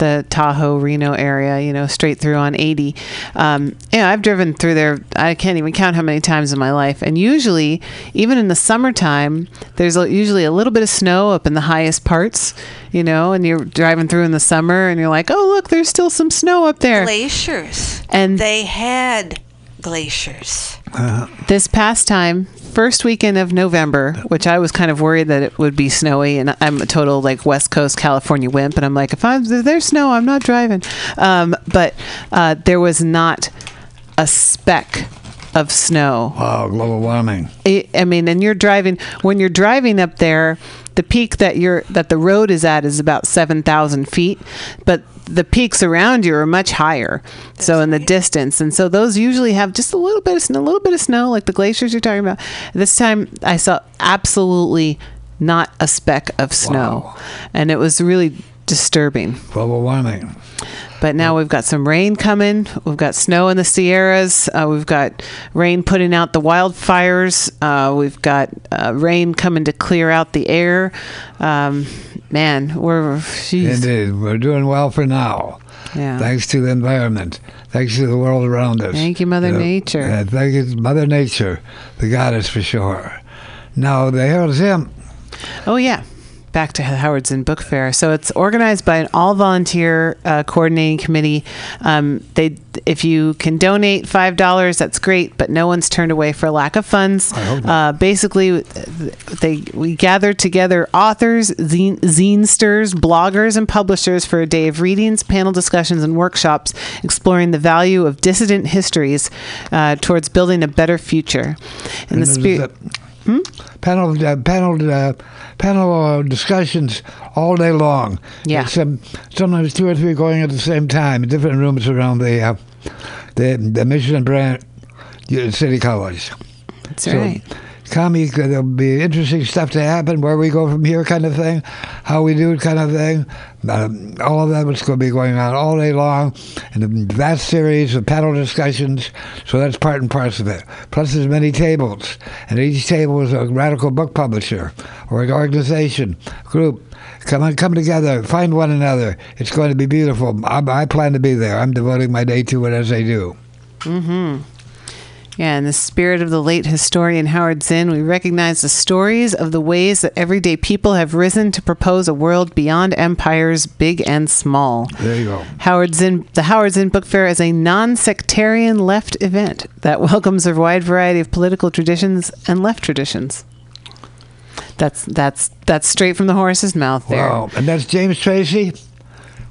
the Tahoe Reno area, you know, straight through on 80. Um, yeah, I've driven through there. I can't even count how many times in my life. And usually, even in the summertime, there's usually a little bit of snow up in the highest parts, you know, and you're driving through in the summer and you're like, oh, look, there's still some snow up there.
Glaciers.
And
They had glaciers.
this past time, first weekend of November, which I was kind of worried that it would be snowy, and I'm a total like West Coast California wimp, and I'm like, if I'm if there's snow, I'm not driving. Um, but uh, there was not a speck of snow.
Wow, global warming.
I I mean, and you're driving when you're driving up there. The peak that you're that the road is at is about seven thousand feet, but the peaks around you are much higher. so in the distance, and so those usually have just a little bit of snow, a little bit of snow, like the glaciers you're talking about. This time, I saw absolutely not a speck of snow. And it was really disturbing.
Global warming.
But now we've got some rain coming. We've got snow in the Sierras. Uh, we've got rain putting out the wildfires. Uh, we've got uh, rain coming to clear out the air. Um, man, we're geez.
Indeed, we're doing well for now.
Yeah.
Thanks to the environment. Thanks to the world around us.
Thank you, Mother Nature.
Thank you, Mother Nature, the goddess for sure. Now, the Howard Zinn,
Oh yeah, back to Howard Zinn Book Fair. So it's organized by an all-volunteer uh, coordinating committee. Um, they, if you can donate five dollars, that's great. But no one's turned away for lack of funds. Uh, basically, they we gathered together authors, zine, zinesters, bloggers, and publishers for a day of readings, panel discussions, and workshops exploring the value of dissident histories uh, towards building a better future. In
And
the spirit.
A panel uh, panel uh, panel uh, discussions all day long.
Yeah.
It's, um, sometimes two or three going at the same time in different rooms around the uh, the the Michigan Brand uh, City College.
That's right.
Kami, there'll be interesting stuff to happen. Where we go from here, kind of thing. How we do it, kind of thing. Um, all of that is going to be going on all day long, and a vast series of panel discussions. So that's part and parcel of it. Plus, there's many tables, and each table is a radical book publisher or an organization group. Come on, come together, find one another. It's going to be beautiful. I, I plan to be there. I'm devoting my day to it as I do.
Yeah, in the spirit of the late historian Howard Zinn, we recognize the stories of the ways that everyday people have risen to propose a world beyond empires, big and small.
There you go.
Howard Zinn, the Howard Zinn Book Fair is a non-sectarian left event that welcomes a wide variety of political traditions and left traditions. That's that's that's straight from the horse's mouth there.
Wow. And that's James Tracy,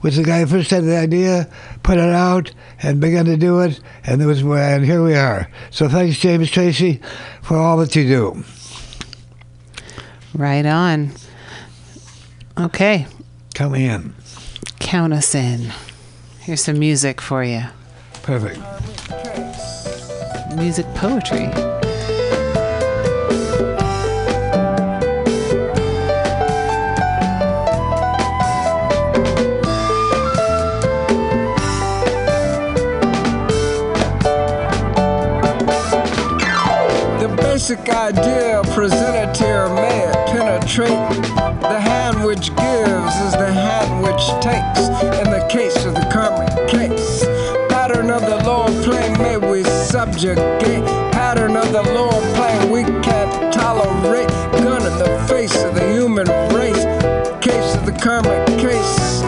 was the guy who first had the idea, put it out, and began to do it, and there was and here we are. So thanks, James Tracy, for all that you do.
Right on. Okay,
Coming in.
count us in. Here's some music for you.
Perfect.
Music poetry.
Basic idea presented here may it penetrate. The hand which gives is the hand which takes. In the case of the karmic case, pattern of the lower plane may we subjugate. Pattern of the lower plane we can't tolerate. Gun in the face of the human race. Case of the karmic case.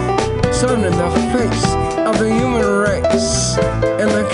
Sun in the face of the human race. In the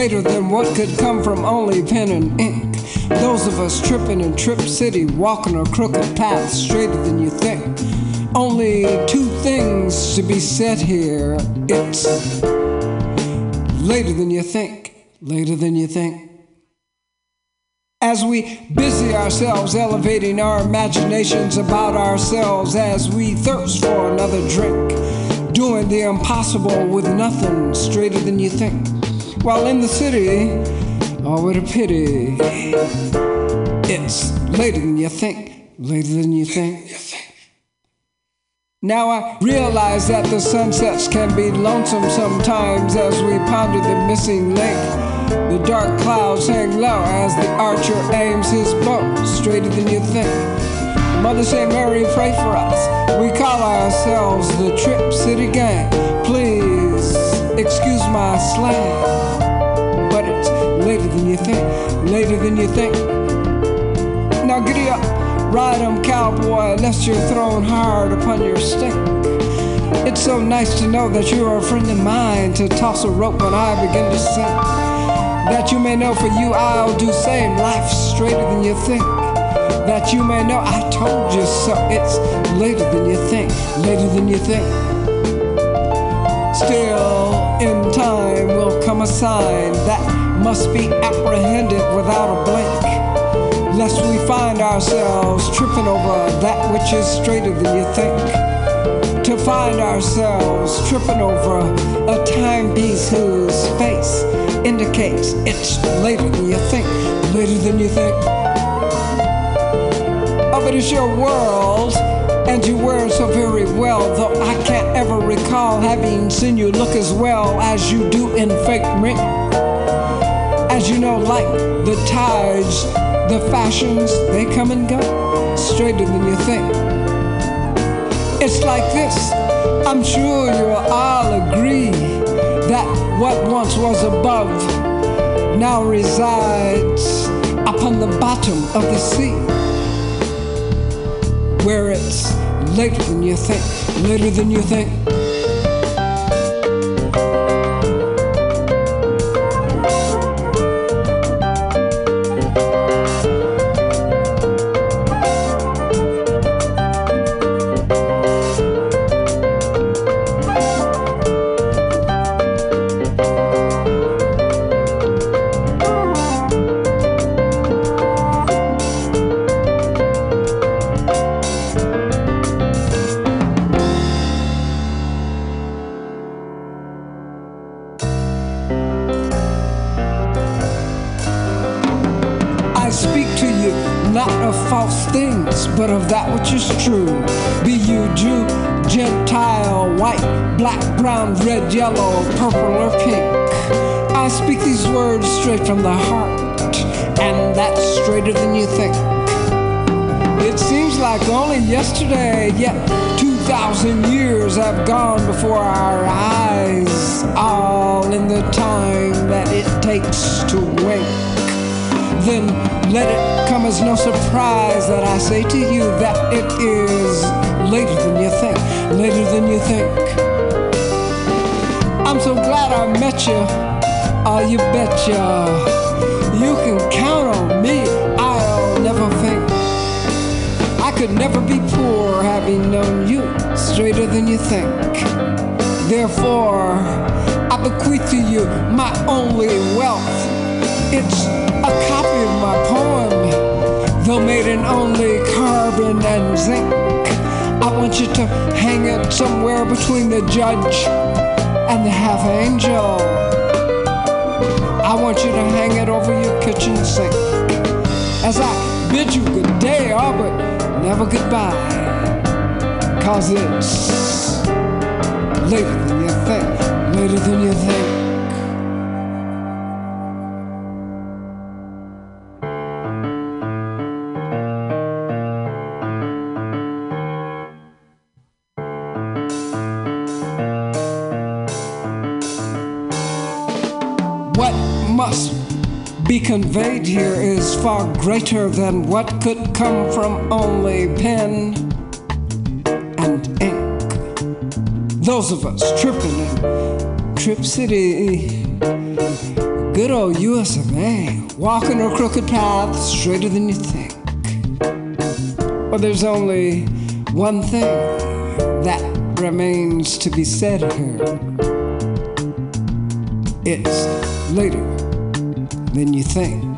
greater than what could come from only pen and ink. Those of us tripping in Trip City, walking a crooked path straighter than you think. Only two things to be said here. It's later than you think. later than you think. As we busy ourselves elevating our imaginations about ourselves, as we thirst for another drink, doing the impossible with nothing straighter than you think. While in the city, oh, what a pity, it's later than you think, later than you think. Now I realize that the sunsets can be lonesome sometimes as we ponder the missing link. The dark clouds hang low as the archer aims his bow straighter than you think. Mother St. Mary, pray for us. We call ourselves the Trip City Gang. Please excuse my slang, later than you think, later than you think. Now giddy up, ride 'em, cowboy, lest you're thrown hard upon your stink. It's so nice to know that you're a friend of mine to toss a rope when I begin to sink. That you may know for you I'll do same. Life straighter than you think. That you may know I told you so. It's later than you think, later than you think. Still, in time will come a sign that must be apprehended without a blink. Lest we find ourselves tripping over that which is straighter than you think. To find ourselves tripping over a timepiece whose face indicates it's later than you think, later than you think. Oh, but it's your world, and you wear it so very well, though I can't ever recall having seen you look as well as you do in fake mink. As you know, like the tides, the fashions, they come and go, straighter than you think. It's like this, I'm sure you'll all agree that what once was above now resides upon the bottom of the sea, where it's later than you think, later than you think. Than you think. I'm so glad I met you, oh, you betcha. You can count on me, I'll never think. I could never be poor having known you straighter than you think. Therefore, I bequeath to you my only wealth. It's a copy of my poem, though made in only carbon and zinc. I want you to hang it somewhere between the judge and the half angel. I want you to hang it over your kitchen sink. As I bid you good day, oh, but never goodbye. Cause it's later than you think, later than you think. Conveyed here is far greater than what could come from only pen and ink. Those of us tripping in Trip City, good old US of A, walking a crooked path straighter than you think. Well, there's only one thing that remains to be said here. It's later than you think.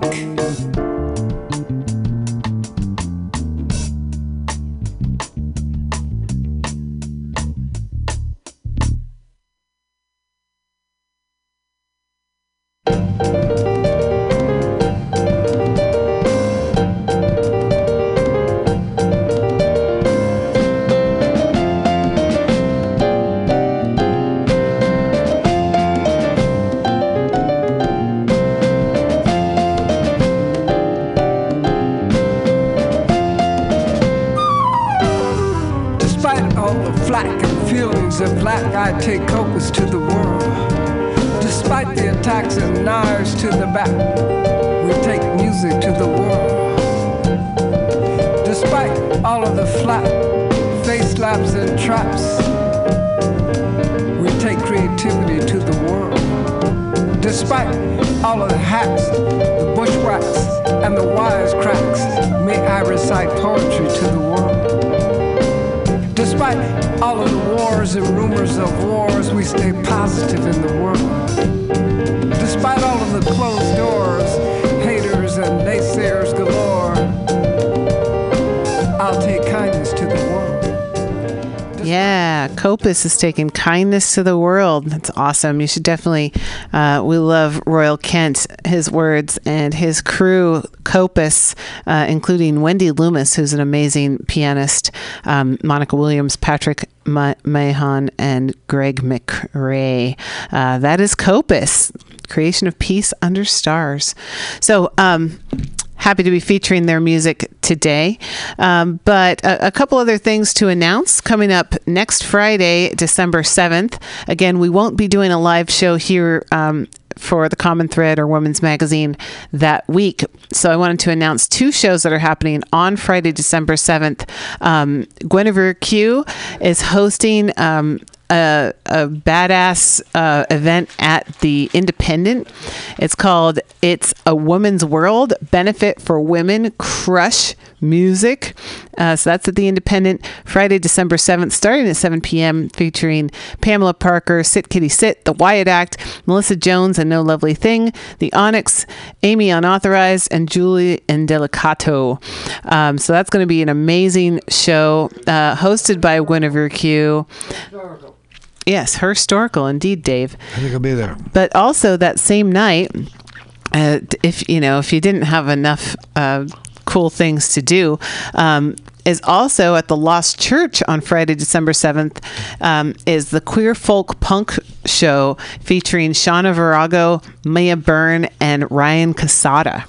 Copus
is taking kindness to the world. That's awesome. You should definitely. Uh, we love Royal Kent, his words, and his crew, Copus, uh, including Wendy Loomis, who's an amazing pianist, um, Monica Williams, Patrick Ma- Mahon, and Greg McRae. Uh, that is Copus, creation of peace under stars. So, um, happy to be featuring their music today. Um, but a, a couple other things to announce coming up next Friday, December 7th. Again, we won't be doing a live show here. Um, for the Common Thread or Women's Magazine that week. So I wanted to announce two shows that are happening on Friday, December 7th. Um, Guinevere Q is hosting um, a, a badass uh, event at the Independent. It's called It's a Woman's World Benefit for Women Crush Music. Uh, so that's at the Independent Friday, December 7th, starting at 7 p.m., featuring Pamela Parker, Sit Kitty Sit, The Wyatt Act, Melissa Jones, and No Lovely Thing, The Onyx, Amy Unauthorized, and Julie Indelicato. Um, so that's going to be an amazing show uh, hosted by Guinevere Q. Yes, her historical indeed, Dave.
I think I'll be there.
But also that same night, uh, if you know, if you didn't have enough uh, cool things to do, um, is also at the Lost Church on Friday, December seventh. Um, is the Queer Folk Punk show featuring Shawna Virago, Maya Byrne, and Ryan Cassata.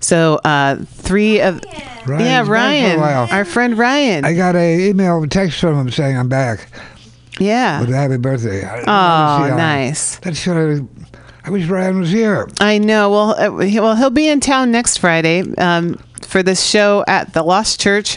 So uh, three of
Ryan's
yeah,
been for a
Ryan, our friend Ryan.
I got a email, text from him saying I'm back
yeah.
with a happy birthday. I-
Oh,
I
nice.
That should have. I wish Ryan was here.
I know. Well, uh, he- well, he'll be in town next Friday um, for this show at the Lost Church.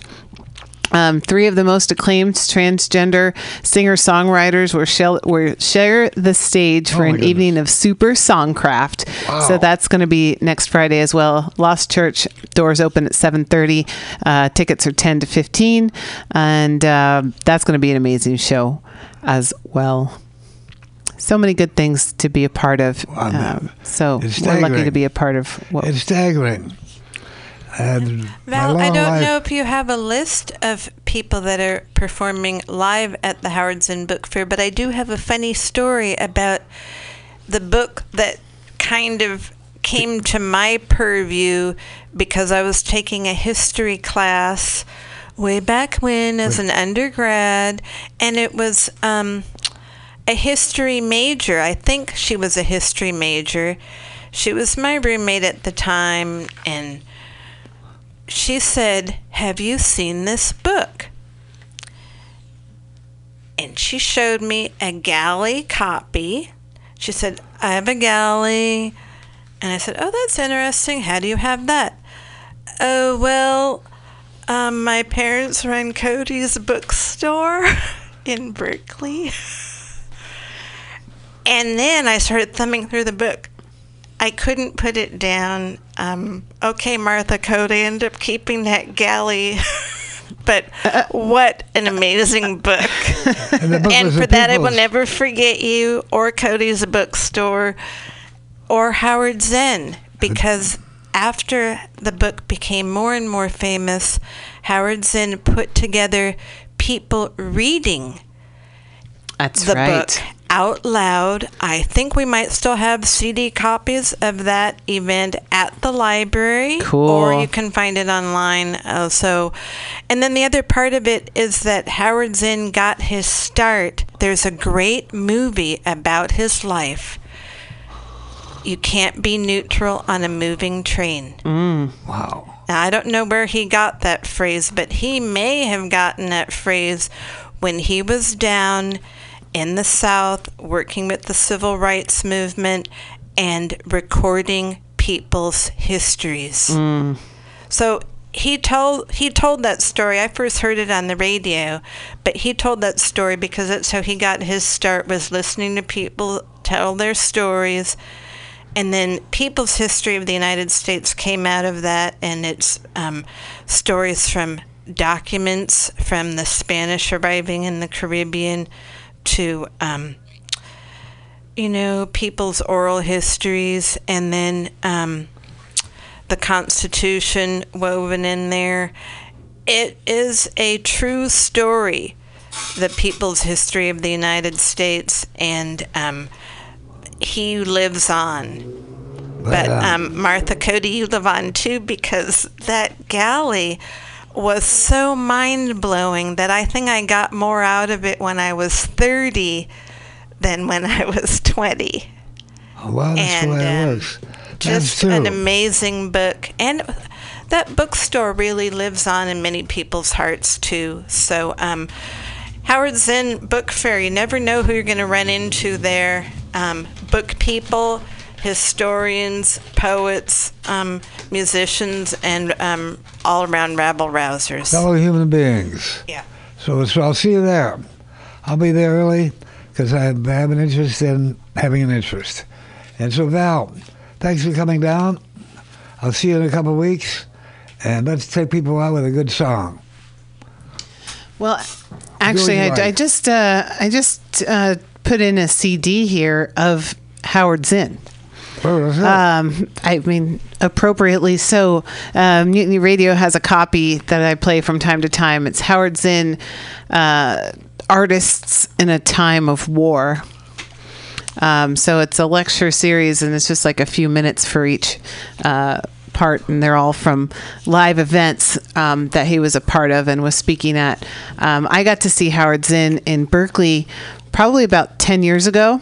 Um, three of the most acclaimed transgender singer-songwriters will, shell, will share the stage for
Oh,
an
goodness.
evening of super songcraft. So that's going to be next Friday as well. Lost Church doors open at 7:30. Uh, tickets are 10 to 15, and uh, that's going to be an amazing show as well. So many good things to be a part of.
Wow.
Um, so we're lucky to be a part of what
It's staggering. And
Val, I don't
life-
know if you have a list of people that are performing live at the Howard Zinn Book Fair, but I do have a funny story about the book that kind of came to my purview because I was taking a history class way back when as an undergrad, and it was um, a history major. I think she was a history major. She was my roommate at the time, and she said, Have you seen this book? And she showed me a galley copy. She said, I have a galley. And I said, Oh, that's interesting. How do you have that? Oh, well, um, my parents run Cody's bookstore in Berkeley. And then I started thumbing through the book. I couldn't put it down. Um, okay, Martha Cody end up keeping that galley. but what an amazing book.
And, book
and for that, I will never forget you or Cody's bookstore or Howard Zinn because after the book became more and more famous, Howard Zinn put together people reading
That's
the
right.
book out loud. I think we might still have CD copies of that event at the library,
Cool.
or you can find it online. Uh, so, and then the other part of it is that Howard Zinn got his start. There's a great movie about his life. You can't be neutral on a moving train. Mm.
Wow.
Now, I don't know where he got that phrase, but he may have gotten that phrase when he was down in the South working with the civil rights movement and recording people's histories. So he told he told that story. I first heard it on the radio, but he told that story because that's how he got his start was listening to people tell their stories. And then People's History of the United States came out of that, and it's um, stories from documents from the Spanish arriving in the Caribbean to, um, you know, people's oral histories, and then um, the Constitution woven in there. It is a true story, the People's History of the United States, and um, he lives on. But
uh,
um, Martha Cody, you live on too because that galley was so mind blowing that I think I got more out of it when I was 30 than when I was 20.
Well, that's
And,
the way it
um.
That's
Just an amazing book. And that bookstore really lives on in many people's hearts too. So, um, Howard Zinn Book Fair, you never know who you're going to run into there. Um, book people, historians, poets, um, musicians, and um, all around rabble rousers.
Fellow human beings.
Yeah.
So, so I'll see you there. I'll be there early because I have an interest in having an interest. And so, Val, thanks for coming down. I'll see you in a couple of weeks. And let's take people out with a good song.
Well, actually, I,
right.
I just uh, I just uh, put in a CD here of Howard Zinn. Um, I mean, appropriately so. Um, Mutiny Radio has a copy that I play from time to time. It's Howard Zinn, uh, Artists in a Time of War. Um, so it's a lecture series, and it's just like a few minutes for each uh, part, and they're all from live events um, that he was a part of and was speaking at. Um, I got to see Howard Zinn in Berkeley probably about 10 years ago.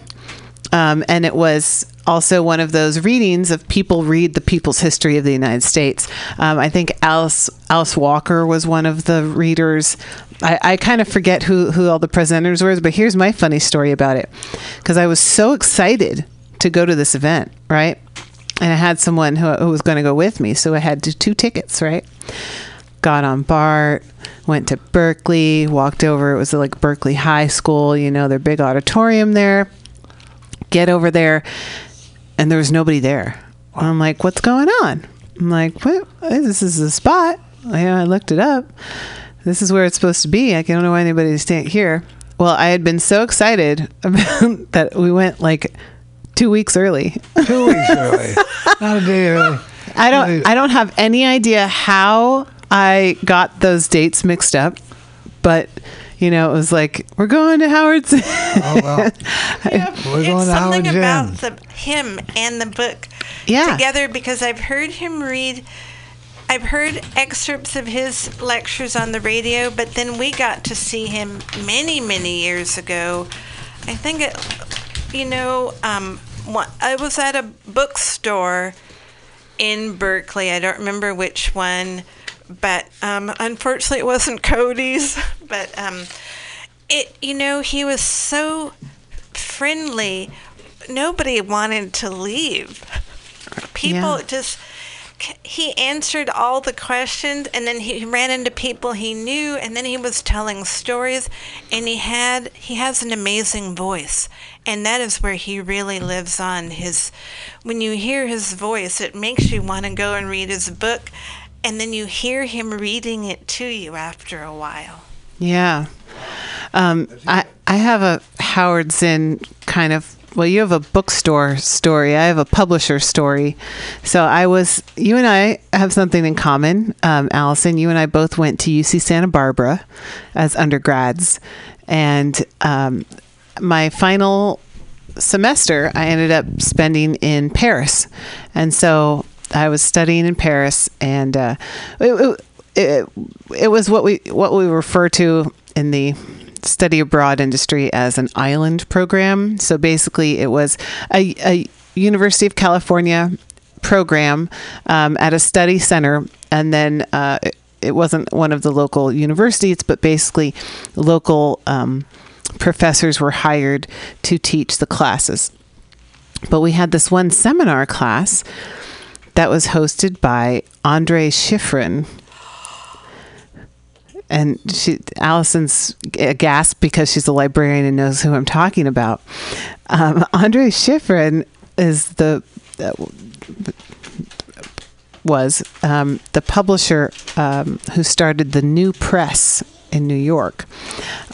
Um, and it was also one of those readings of people read the people's history of the United States. Um, I think Alice Alice Walker was one of the readers. I, I kind of forget who who all the presenters were, but here's my funny story about it because I was so excited to go to this event, right? And I had someone who, who was going to go with me, so I had two, two tickets, right? got on BART, went to Berkeley, walked over. It was like Berkeley High School, you know, their big auditorium there. Get over there, and there was nobody there. I'm like, what's going on? I'm like, what? This is the spot. Yeah, I looked it up. This is where it's supposed to be. I don't know why anybody's staying here. Well, I had been so excited about that we went like two weeks early.
Two weeks early. Not a day early.
I don't I don't have any idea how I got those dates mixed up, but you know, it was like we're going to Howard's.
Oh, well. We're going
it's
to Howard
something
Zinn.
about the, him and the book
Yeah.
together because I've heard him read. I've heard excerpts of his lectures on the radio, but then we got to see him many, many years ago. I think it, you know, um, I was at a bookstore in Berkeley. I don't remember which one, but um, unfortunately, it wasn't Cody's. But um, it, you know, he was so friendly. Nobody wanted to leave. People
Yeah.
just. He answered all the questions, and then he ran into people he knew, and then he was telling stories, and he had he has an amazing voice, and that is where he really lives on. His when you hear his voice, it makes you want to go and read his book, and then you hear him reading it to you after a while.
Yeah. Um, I I have a Howard Zinn kind of well, you have a bookstore story. I have a publisher story. So I was, you and I have something in common. Um, Allison, you and I both went to UC Santa Barbara as undergrads. And um, my final semester, I ended up spending in Paris. And so I was studying in Paris, and uh, it, it, it was what we what we refer to in the study abroad industry as an island program. So basically, it was a, a University of California program um, at a study center, and then uh, it, it wasn't one of the local universities, but basically, local um, professors were hired to teach the classes. But we had this one seminar class that was hosted by Andre Schiffrin, and she Allison's aghast because she's a librarian and knows who I'm talking about. Um, Andre Schiffrin is the uh, was um, the publisher um, who started the New Press in New York.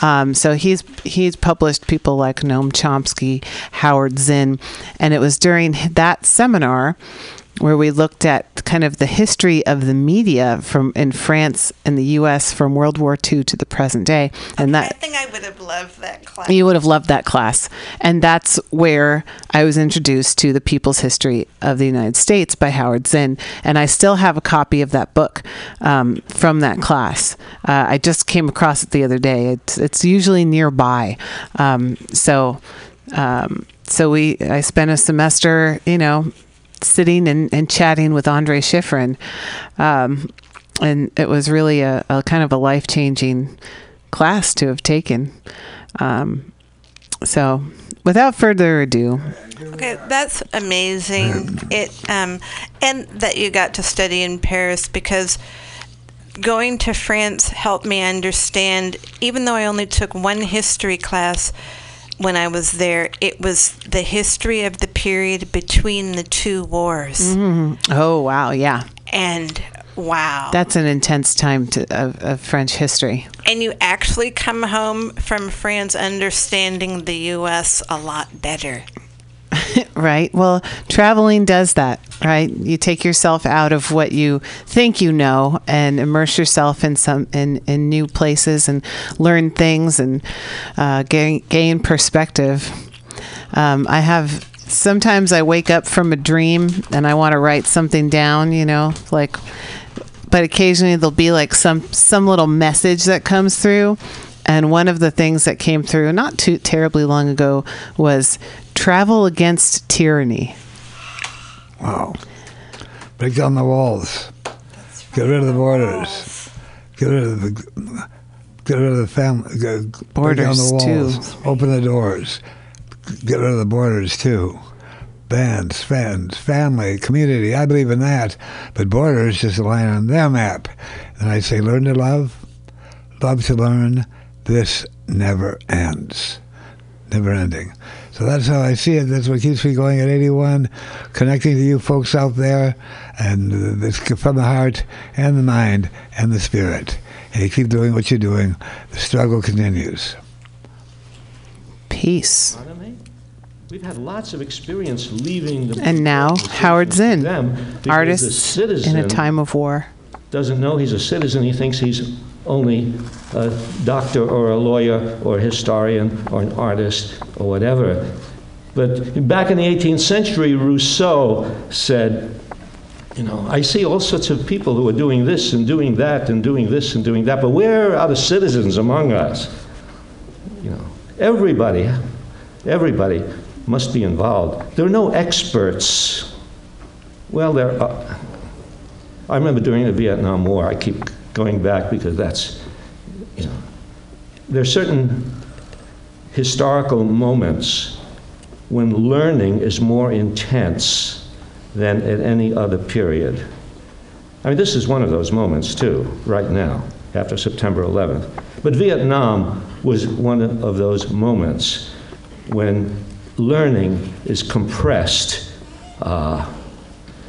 Um, so he's he's published people like Noam Chomsky, Howard Zinn, and it was during that seminar where we looked at kind of the history of the media from in France and the U.S. from World War II to the present day, and
I
that
think I would have loved that class.
you would have loved that class, and that's where I was introduced to the People's History of the United States by Howard Zinn, and I still have a copy of that book um, from that class. Uh, I just came across it the other day. It's it's usually nearby, um, so. Um, so we, I spent a semester, you know, sitting and, and chatting with Andre Schiffrin. Um, and it was really a, a kind of a life changing class to have taken. Um, so, without further ado,
Okay, that's amazing. It um, and that you got to study in Paris because going to France helped me understand. Even though I only took one history class when I was there, it was the history of the period between the two wars. Mm-hmm.
oh wow, yeah,
And wow.
that's an intense time to, of, of French history.
and you actually come home from France understanding the U.S. a lot better.
Right. Well, traveling does that, right? You take yourself out of what you think you know and immerse yourself in some in, in new places and learn things and uh, gain gain perspective. Um, I have sometimes I wake up from a dream and I want to write something down, you know, like but occasionally there'll be like some some little message that comes through and one of the things that came through not too terribly long ago was travel against tyranny
Wow. Break down the walls. Get rid of the borders. Get rid of the get rid of the family. Break down
Borders,
the
too.
walls. Open the doors. Get rid of the borders too. Bands, fans, family, community. I believe in that. But borders just a line on their map. And I say, learn to love, love to learn. This never ends. Never ending. So that's how I see it. That's what keeps me going at 81, connecting to you folks out there, and uh, it's from the heart and the mind and the spirit. And you keep doing what you're doing. The struggle continues.
peace
We've had lots of experience leaving the
and now
decisions
howard
to
zinn
them because
artist in a time of war
doesn't know he's a citizen. He thinks he's only a doctor or a lawyer or a historian or an artist or whatever. But back in the 18th century, Rousseau said, you know, I see all sorts of people who are doing this and doing that and doing this and doing that, but where are the citizens among us? You know, everybody, everybody must be involved. There are no experts. Well, there are. I remember during the Vietnam War, I keep going back because that's, you know, there are certain historical moments when learning is more intense than at any other period. I mean, this is one of those moments, too, right now, after September 11th. But Vietnam was one of those moments when learning is compressed uh,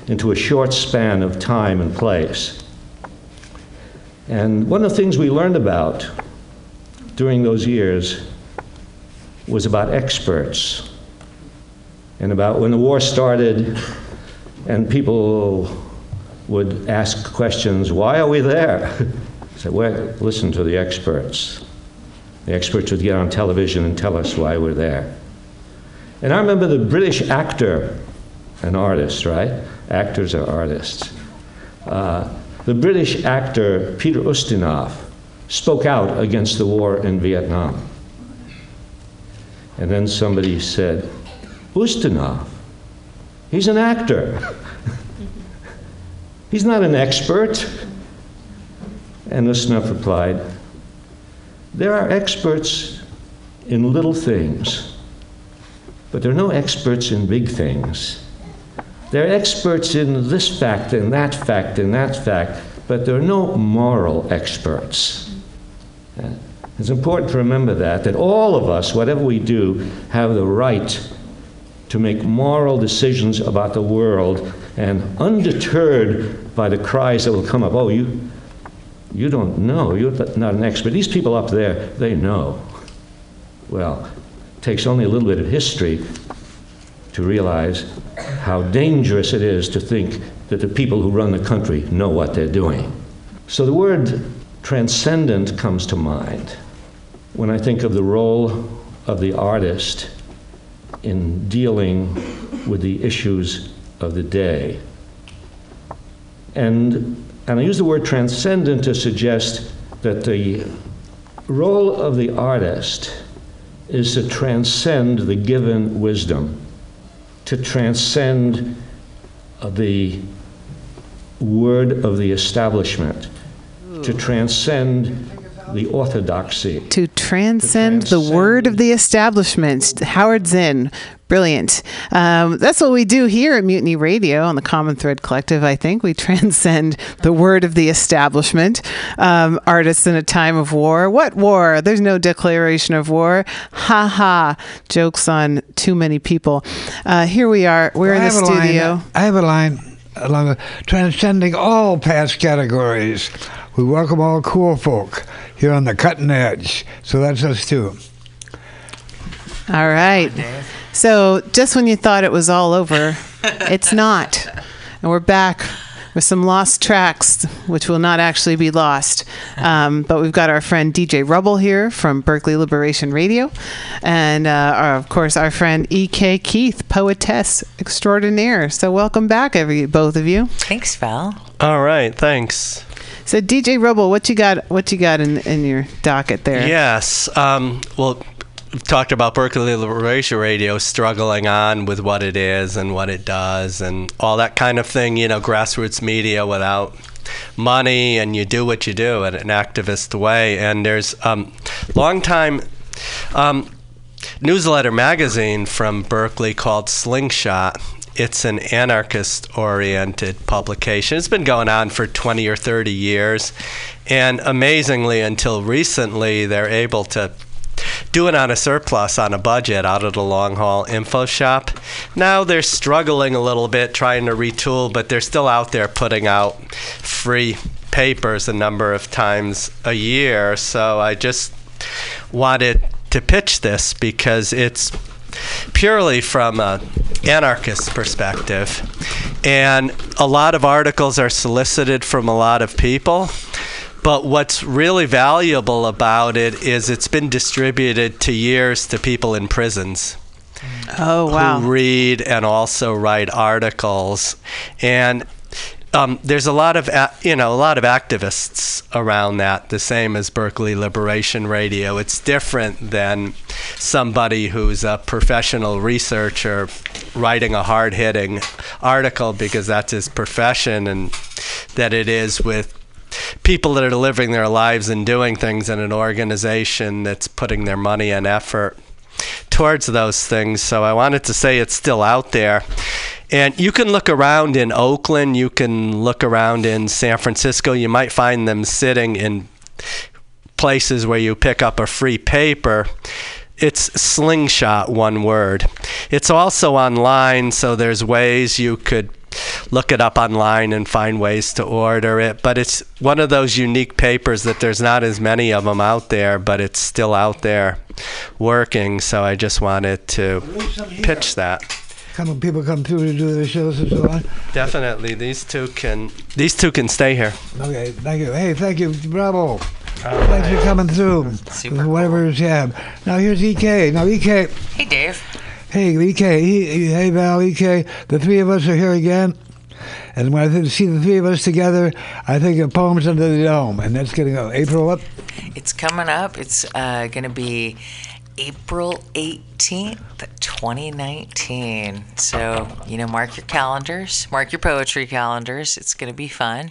into a short span of time and place. And one of the things we learned about during those years was about experts. and about when the war started, and people would ask questions, why are we there? Said, well, listen to the experts. The experts would get on television and tell us why we're there. And I remember the British actor, an artist, right? Actors are artists. Uh, the British actor Peter Ustinov spoke out against the war in Vietnam. And then somebody said, Ustinov, he's an actor. he's not an expert. And Ustinov replied, There are experts in little things, but there are no experts in big things. They're experts in this fact and that fact and that fact, but there are no moral experts. It's important to remember that, that all of us, whatever we do, have the right to make moral decisions about the world and undeterred by the cries that will come up, oh, you, you don't know, you're not an expert. These people up there, they know. Well, it takes only a little bit of history to realize how dangerous it is to think that the people who run the country know what they're doing. So the word transcendent comes to mind when I think of the role of the artist in dealing with the issues of the day. And, and I use the word transcendent to suggest that the role of the artist is to transcend the given wisdom, to transcend uh, the word of the establishment, to transcend the orthodoxy.
To transcend, the word of the establishment. Howard Zinn. Brilliant. Um, that's what we do here at Mutiny Radio on the Common Thread Collective, I think. We transcend the word of the establishment. Um, artists in a time of war. What war? There's no declaration of war. Ha ha. Jokes on too many people. Uh, here we are. We're in the
have a line-
studio.
I have a line along the transcending all past categories. We welcome all cool folk here on the cutting edge. So that's us too.
All right. So just when you thought it was all over, it's not. And we're back with some lost tracks, which will not actually be lost. Um, but we've got our friend DJ Rubble here from Berkeley Liberation Radio. And uh, our, of course, our friend E.K. Keith, poetess extraordinaire. So welcome back, every both of you.
Thanks, Val.
All right, thanks.
So DJ Rubble, what you got? What you got in, in your docket there?
Yes. Um, well, we've talked about Berkeley Liberation Radio struggling on with what it is and what it does and all that kind of thing, you know, grassroots media without money and you do what you do in an activist way. And there's um, long time um, newsletter magazine from Berkeley called Slingshot. It's an anarchist oriented publication. It's been going on for 20 or 30 years. And amazingly, until recently, they're able to do it on a surplus on a budget out of the long haul info shop. Now they're struggling a little bit trying to retool, but they're still out there putting out free papers a number of times a year. So I just wanted to pitch this because it's purely from an anarchist perspective. And a lot of articles are solicited from a lot of people. But what's really valuable about it is it's been distributed to years to people in prisons.
Oh wow!
Who read and also write articles, and um, there's a lot of you know a lot of activists around that. The same as Berkeley Liberation Radio. It's different than somebody who's a professional researcher writing a hard-hitting article because that's his profession, and that it is with people that are living their lives and doing things in an organization that's putting their money and effort towards those things. So I wanted to say it's still out there. And you can look around in Oakland, you can look around in San Francisco, you might find them sitting in places where you pick up a free paper. It's slingshot, one word. It's also online, so there's ways you could look it up online and find ways to order it. But it's one of those unique papers that there's not as many of them out there, but it's still out there working. So I just wanted to pitch that.
Come people come through to do their shows and so on.
Definitely, these two can these two can stay here.
Okay, thank you. Hey, thank you, bravo. Thanks for coming through.
Super
Whatever you have. Now here's EK. Now EK.
Hey, Dave.
Hey, EK. He- Hey, Val. EK. The three of us are here again. And when I see the three of us together, I think of Poems Under the Dome. And that's getting uh, April up.
It's coming up. It's uh, going to be April 18th, 2019. So, you know, mark your calendars, mark your poetry calendars. It's going to be fun,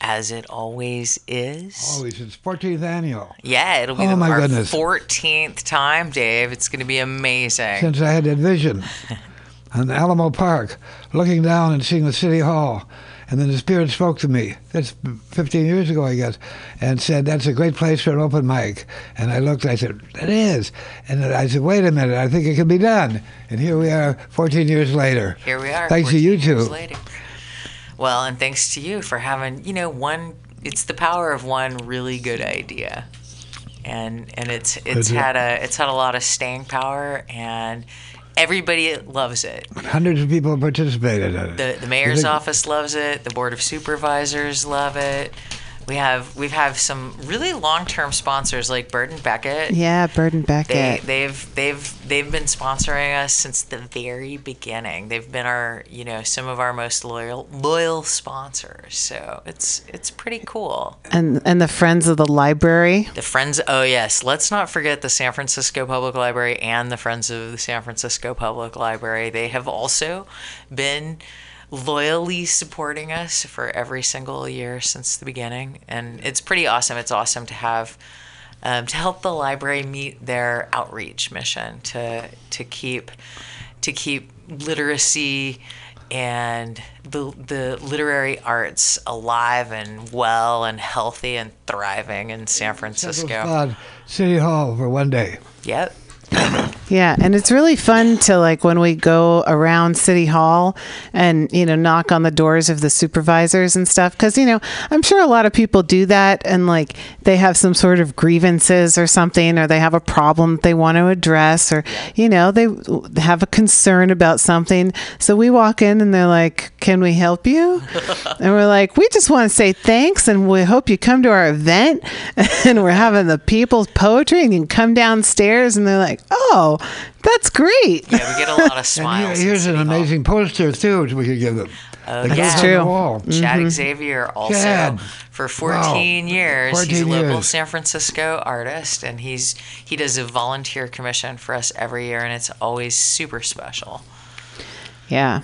as it always is.
Always. It's 14th annual.
Yeah, it'll be
Oh,
the,
my
our
goodness.
14th time, Dave. It's going to be amazing.
since I had that vision on Alamo Park, looking down and seeing the city hall. And then the Spirit spoke to me. That's 15 years ago, I guess, and said, That's a great place for an open mic. And I looked, I said, It is. And I said, Wait a minute, I think it can be done. And here we are 14 years later.
Here we are.
Thanks to
14
you two.
later. Well, and thanks to you for having, you know, one. It's the power of one really good idea, and and it's it's had a it's had a lot of staying power, and everybody loves it.
Hundreds of people participated in it.
The the mayor's
think-
office loves it. The board of supervisors love it. We have we've have some really long term sponsors like Burton Beckett.
Yeah, Burden
They,
Beckett.
they've they've they've been sponsoring us since the very beginning. They've been our you know some of our most loyal loyal sponsors. So it's it's pretty cool.
and and the Friends of the Library.
The friends. Oh yes, let's not forget the San Francisco Public Library and the Friends of the San Francisco Public Library. They have also been loyally supporting us for every single year since the beginning, and it's pretty awesome. It's awesome to have. Um, to help the library meet their outreach mission to to keep to keep literacy and the the literary arts alive and well and healthy and thriving in San Francisco.
City Hall for one day.
Yep.
Yeah, and it's really fun to like when we go around City Hall and you know knock on the doors of the supervisors and stuff because you know I'm sure a lot of people do that and like they have some sort of grievances or something or they have a problem they want to address or you know they have a concern about something. So we walk in and they're like, "Can we help you?" and we're like, "We just want to say thanks and we hope you come to our event and we're having the people's poetry and you can come downstairs and they're like, "Oh, that's great."
Yeah, we get a lot of
And
smiles.
here, here's an amazing poster, too, which we could give them.
Oh,
That
yeah.
goes on the wall.
Chad mm-hmm. Xavier also
Chad.
for 14
Wow.
years. he's a local
years.
San Francisco artist, and he's he does a volunteer commission for us every year, and it's always super special.
Yeah.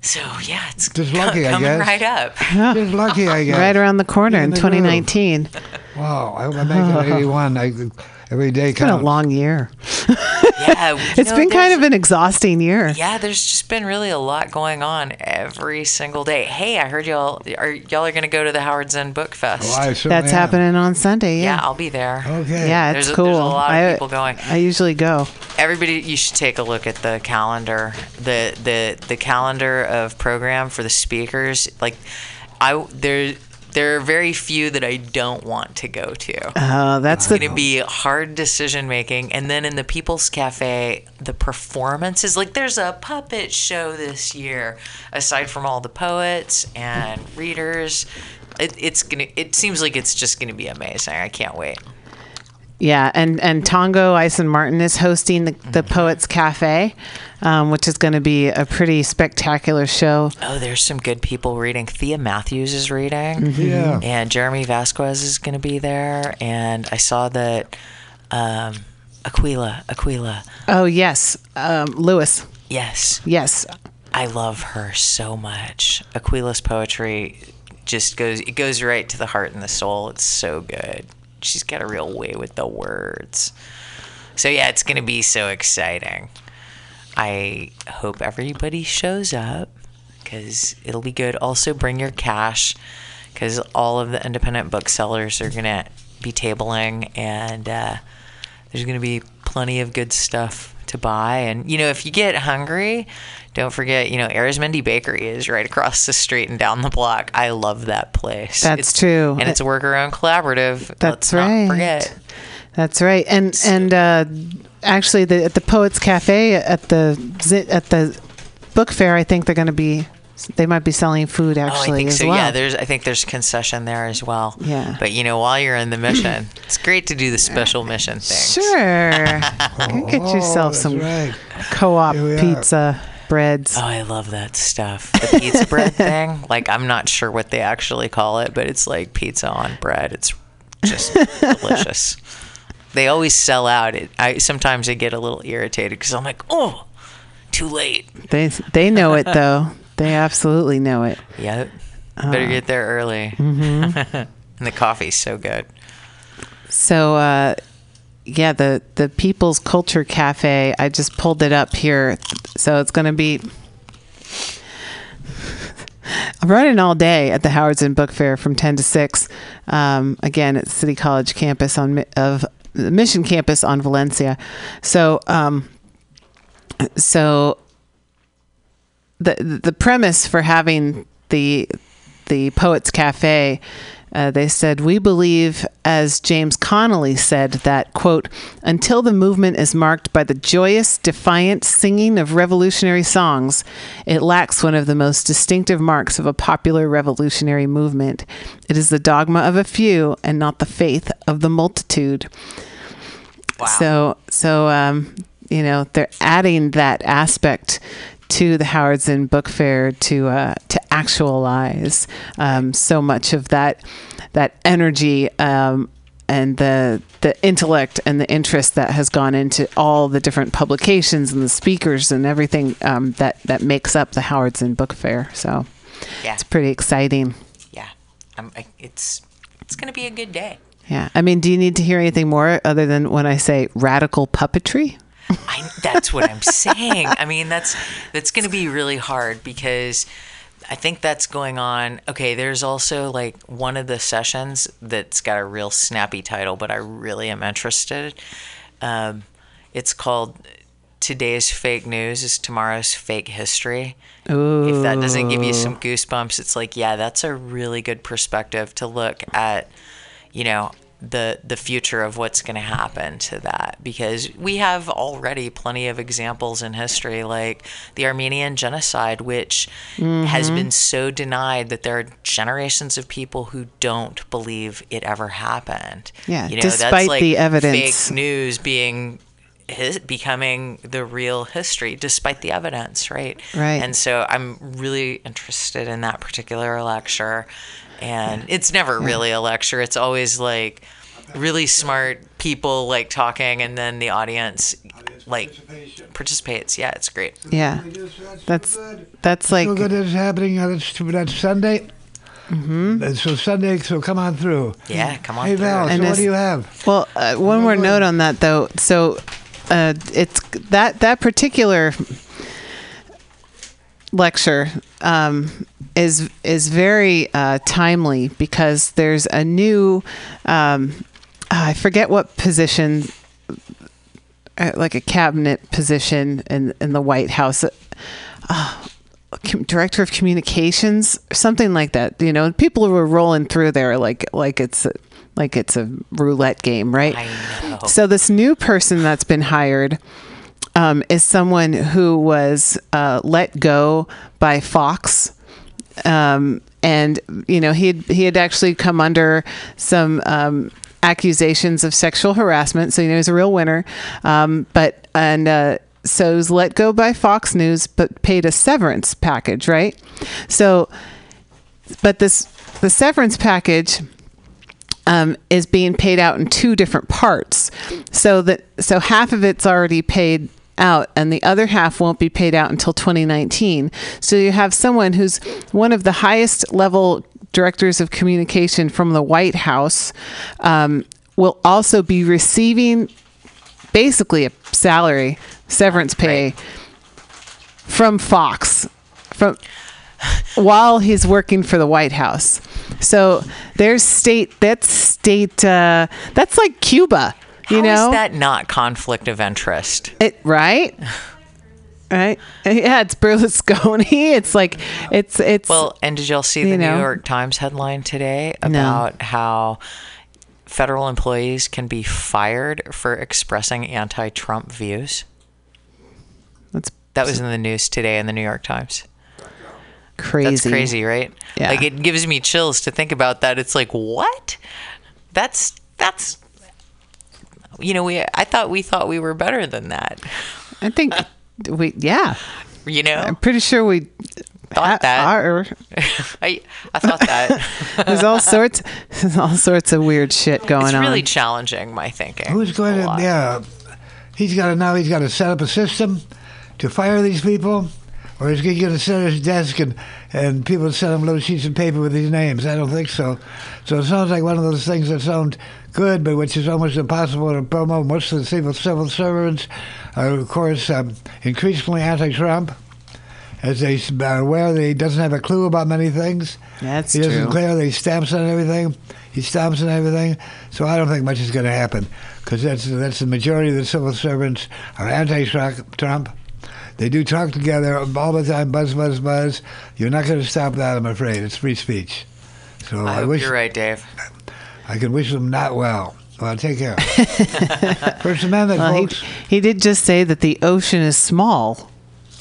So yeah, it's
Just lucky, I
coming
guess.
right up.
Just lucky, I guess.
Right around the corner
In
in
the
2019.
Wow, I hope I make it 81. I, every day
It's been a long year.
Yeah, you
It's
know,
been kind of an exhausting year.
Yeah, there's just been really a lot going on every single day. Hey, I heard y'all are y'all are gonna go to the Howard Zinn Book Fest.
Oh, I
That's
am.
happening on Sunday.
yeah,
Yeah.
I'll be there.
Okay.
Yeah,
There's
it's
a-
cool.
there's a lot of
I,
people going.
I usually go.
Everybody, you should take a look at the calendar, the the the calendar of program for the speakers. Like, I there there are very few that I don't want to go to.
Oh, that's
going to be hard decision making. And then in the People's Cafe, the performances like there's a puppet show this year, aside from all the poets and readers. It, it's gonna. It seems like it's just gonna be amazing. I can't wait.
Yeah, and and Tongo Eisen-Martin is hosting the, the
Mm-hmm.
Poets Cafe, um, which is going to be a pretty spectacular show.
Oh, there's some good people reading. Thea Matthews is reading.
Mm-hmm.
Yeah.
And Jeremy Vasquez is going to be there. And I saw that um, Aquila, Aquila,
Oh yes, um, Lewis.
yes,
Yes,
I love her so much. Aquila's poetry just goes it goes right to the heart and the soul. It's so good. She's got a real way with the words. So yeah, it's gonna be so exciting. I hope everybody shows up because it'll be good. Also, bring your cash because all of the independent booksellers are gonna be tabling, and uh, there's gonna be plenty of good stuff to buy. And you know, if you get hungry, don't forget, you know, Arizmendi Bakery is right across the street and down the block. I love that place.
That's
It's-
true.
and it's a worker-owned collaborative.
That's
Let's not
right.
forget.
That's right. And and uh, actually, the, at the Poets Cafe at the at the book fair, I think they're going to be. They might be selling food
Oh, I
actually
think
as
so.
well.
Yeah, there's. I think there's concession there as well.
Yeah.
But you know, while you're in the mission, it's great to do the special mission thing.
Sure. Go get
Oh,
yourself
that's
some
right.
co-op
pizza. are.
Breads.
Oh, I love that stuff. The pizza bread thing. Like, I'm not sure what they actually call it, but it's like pizza on bread. It's just delicious. They always sell out. It. I sometimes I get a little irritated because I'm like, oh, too late.
They they know it though. They absolutely know it.
Yep. Better
Uh,
get there early.
mhm.
and the coffee's so good.
So uh, yeah, the the People's Culture Cafe. I just pulled it up here, so it's going to be. I'm running all day at the Howard Zinn Book Fair from 10 to 6. Um, again, at City College campus on of the Mission campus on Valencia. So, um, so the the premise for having the the Poets Cafe, uh, they said we believe, as James Connolly said, that quote until the movement is marked by the joyous, defiant singing of revolutionary songs, it lacks one of the most distinctive marks of a popular revolutionary movement. It is the dogma of a few and not the faith of the multitude. So so um, you know they're adding that aspect to the Howard Zinn Book Fair to uh, to actualize um, so much of that that energy um, and the the intellect and the interest that has gone into all the different publications and the speakers and everything um, that that makes up the Howard Zinn Book Fair. So
Yeah.
it's pretty exciting.
Yeah. I'm, I, it's it's gonna be a good day.
Yeah. I mean, do you need to hear anything more other than when I say radical puppetry?
I, that's what I'm saying. I mean, that's that's going to be really hard because I think that's going on. Okay, there's also like one of the sessions that's got a real snappy title, but I really am interested. Um, it's called "Today's Fake News is Tomorrow's Fake History." If that doesn't give you some goosebumps, it's like, yeah, that's a really good perspective to look at. You know, the the future of what's going to happen to that because we have already plenty of examples in history like the Armenian genocide which has
Mhm.
been so denied that there are generations of people who don't believe it ever happened.
Yeah,
you know,
despite the evidence.
fake news being his, becoming the real history despite the evidence, right?
Right.
And so I'm really interested in that particular lecture. And it's never really a lecture. It's always like really smart people like talking and then the audience like participates. Yeah, it's great.
Yeah, that's that's like
so good it's happening on that's, that's Sunday. Mm-hmm. So Sunday, so come on through.
Yeah, come on
Hey
through.
Val, so what do you have?
Well, uh, one more note on that though. So, uh, it's that that particular lecture um, is is very uh, timely because there's a new um, I forget what position, uh, like a cabinet position in in the White House. Uh, director of communications something like that you know people were rolling through there like like it's a, like it's a roulette game right? So this new person that's been hired um, is someone who was uh, let go by Fox um, and you know he had, he had actually come under some um, accusations of sexual harassment. So you know he's a real winner. Um, but and uh, so was let go by Fox News, but paid a severance package, right? So, but this the severance package. Um, is being paid out in two different parts, so that so half of it's already paid out and the other half won't be paid out until 2019. So you have someone who's one of the highest level directors of communication from the White House um, will also be receiving basically a salary, severance pay from Fox from while he's working for the White House. So there's state that's state uh, that's like Cuba. You
How is
know
that not conflict of interest?
it right? Right? Yeah, it's Berlusconi. It's like it's it's
Well, and did y'all see the
know.
New York Times headline today
No.
about how federal employees can be fired for expressing anti-Trump views?
That's
that was in the news today in the New York Times.
crazy.
That's crazy, right?
Yeah.
Like it gives me chills to think about that. It's like what? That's that's you know we I thought we thought we were better than that.
I think we, yeah.
You know,
I'm pretty sure we
thought that.
are.
I I thought that.
There's all sorts, there's all sorts of weird shit going on.
it's
on.
really challenging my thinking.
Who's going to?
lot.
Yeah, he's got to now. He's got to set up a system to fire these people, or is he going to sit at his desk and and people send him little sheets of paper with these names? I don't think so. So it sounds like one of those things that sound good, but which is almost impossible to promote. Most of the civil civil servants are, of course, um, increasingly anti-Trump. As they are aware that he doesn't have a clue about many things.
That's
he doesn't
true.
clear. They stamps on everything. He stamps on everything. So I don't think much is going to happen because that's that's the majority of the civil servants are anti-Trump. They do talk together all the time, buzz, buzz, buzz. You're not going to stop that, I'm afraid. It's free speech. So
I
I,
hope
wish
you're right, Dave.
I can wish them not well. Well, take care. First Amendment,
Well, he,
folks.
he did just say that the ocean is small.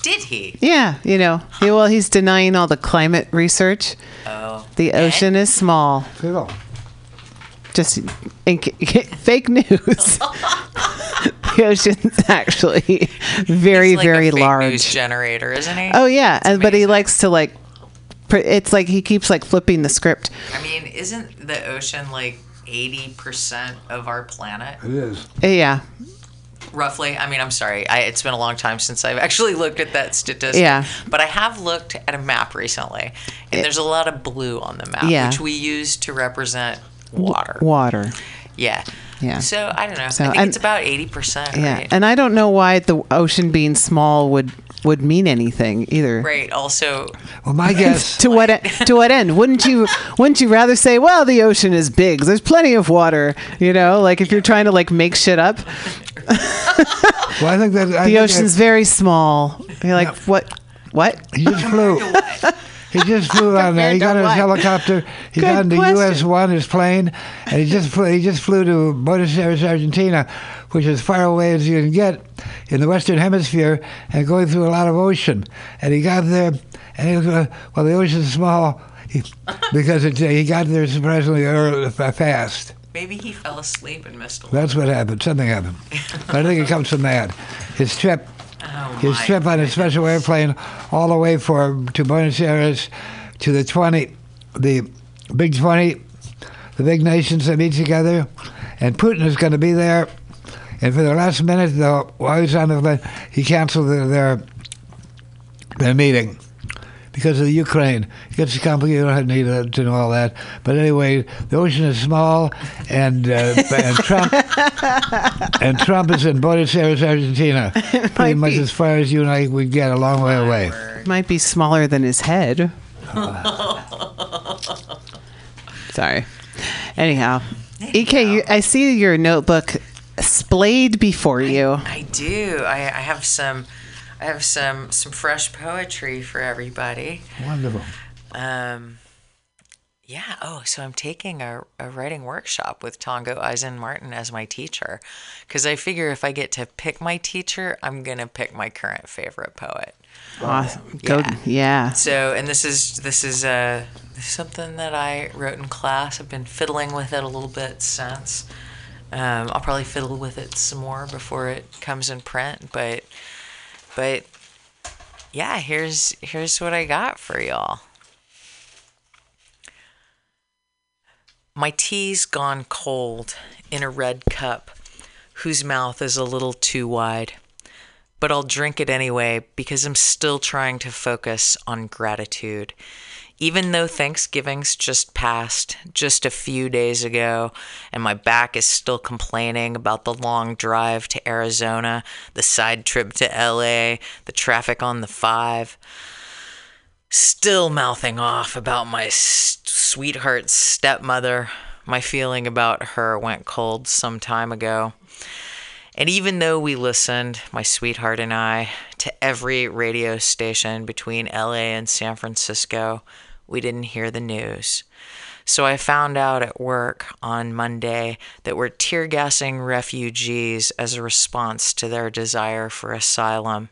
Did he?
Yeah, you know. He, well, he's denying all the climate research.
Oh.
The ocean is small.
Hello.
Just in, fake news. the ocean's actually very,
He's like
very
a fake
large.
news generator, isn't he?
Oh yeah, and, but he likes to like. Pr- It's like he keeps like flipping the script.
I mean, isn't the ocean like 80% of our planet?
It is.
Yeah,
Roughly. I mean, I'm sorry. I, it's been a long time since I've actually looked at that statistic.
Yeah.
But I have looked at a map recently, and there's a lot of blue on the map,
Yeah.
which we use to represent water.
water.
Yeah.
Yeah.
So I don't know.
So,
I think
and-
it's about 80%.
Yeah,
Right.
and I don't know why the ocean being small would would mean anything either.
Right. Also,
Well, my guess.
to what to what end? Wouldn't you wouldn't you rather say, well, the ocean is big. There's plenty of water. You know, like if you're trying to like make shit up,
Well, I think that I
the
think
ocean's very small. You're like, what? What?
He just flew. He just flew on there. He got his
what?
helicopter. He
Good
got into
question.
US One, his plane, and he just flew. He just flew to Buenos Aires, Argentina, which is as far away as you can get in the Western Hemisphere, and going through a lot of ocean. And he got there, and he was uh, well, the ocean's small he, because it, he got there surprisingly early, fast.
maybe he fell asleep and missed a
That's what happened. Something happened. But I think it comes from that. His trip,
Oh,
trip on a special airplane, all the way for to Buenos Aires, to the twenty, the big twenty, the big nations that meet together, and Putin is going to be there. And for the last minute, though, while he was on the plane, he canceled their their, their meeting. Because of the Ukraine, it gets complicated. You don't need to, to know all that. But anyway, the ocean is small, and uh, and Trump and Trump is in Buenos Aires, Argentina, pretty much as far as you and I would get, a long way away.
Might be smaller than his head. Sorry. Anyhow, Ek, you, I see your notebook splayed before you.
I do. I, I have some. I have some some fresh poetry for everybody.
Wonderful.
Um, yeah. Oh, so I'm taking a, a writing workshop with Tongo Eisen Martin as my teacher, because I figure if I get to pick my teacher, I'm gonna pick my current favorite poet.
Awesome. Go,
Yeah.
yeah.
So, and this is this is uh, something that I wrote in class. I've been fiddling with it a little bit since. Um, I'll probably fiddle with it some more before it comes in print, but but yeah, here's here's what I got for y'all. My tea's gone cold in a red cup, whose mouth is a little too wide. But I'll drink it anyway because I'm still trying to focus on gratitude. Even though Thanksgiving's just passed, just a few days ago, and my back is still complaining about the long drive to Arizona, the side trip to LA, the traffic on the 5, still mouthing off about my sweetheart's stepmother. My feeling about her went cold some time ago. And even though we listened, my sweetheart and I, to every radio station between LA and San Francisco, we didn't hear the news. So I found out at work on Monday that we're tear gassing refugees as a response to their desire for asylum.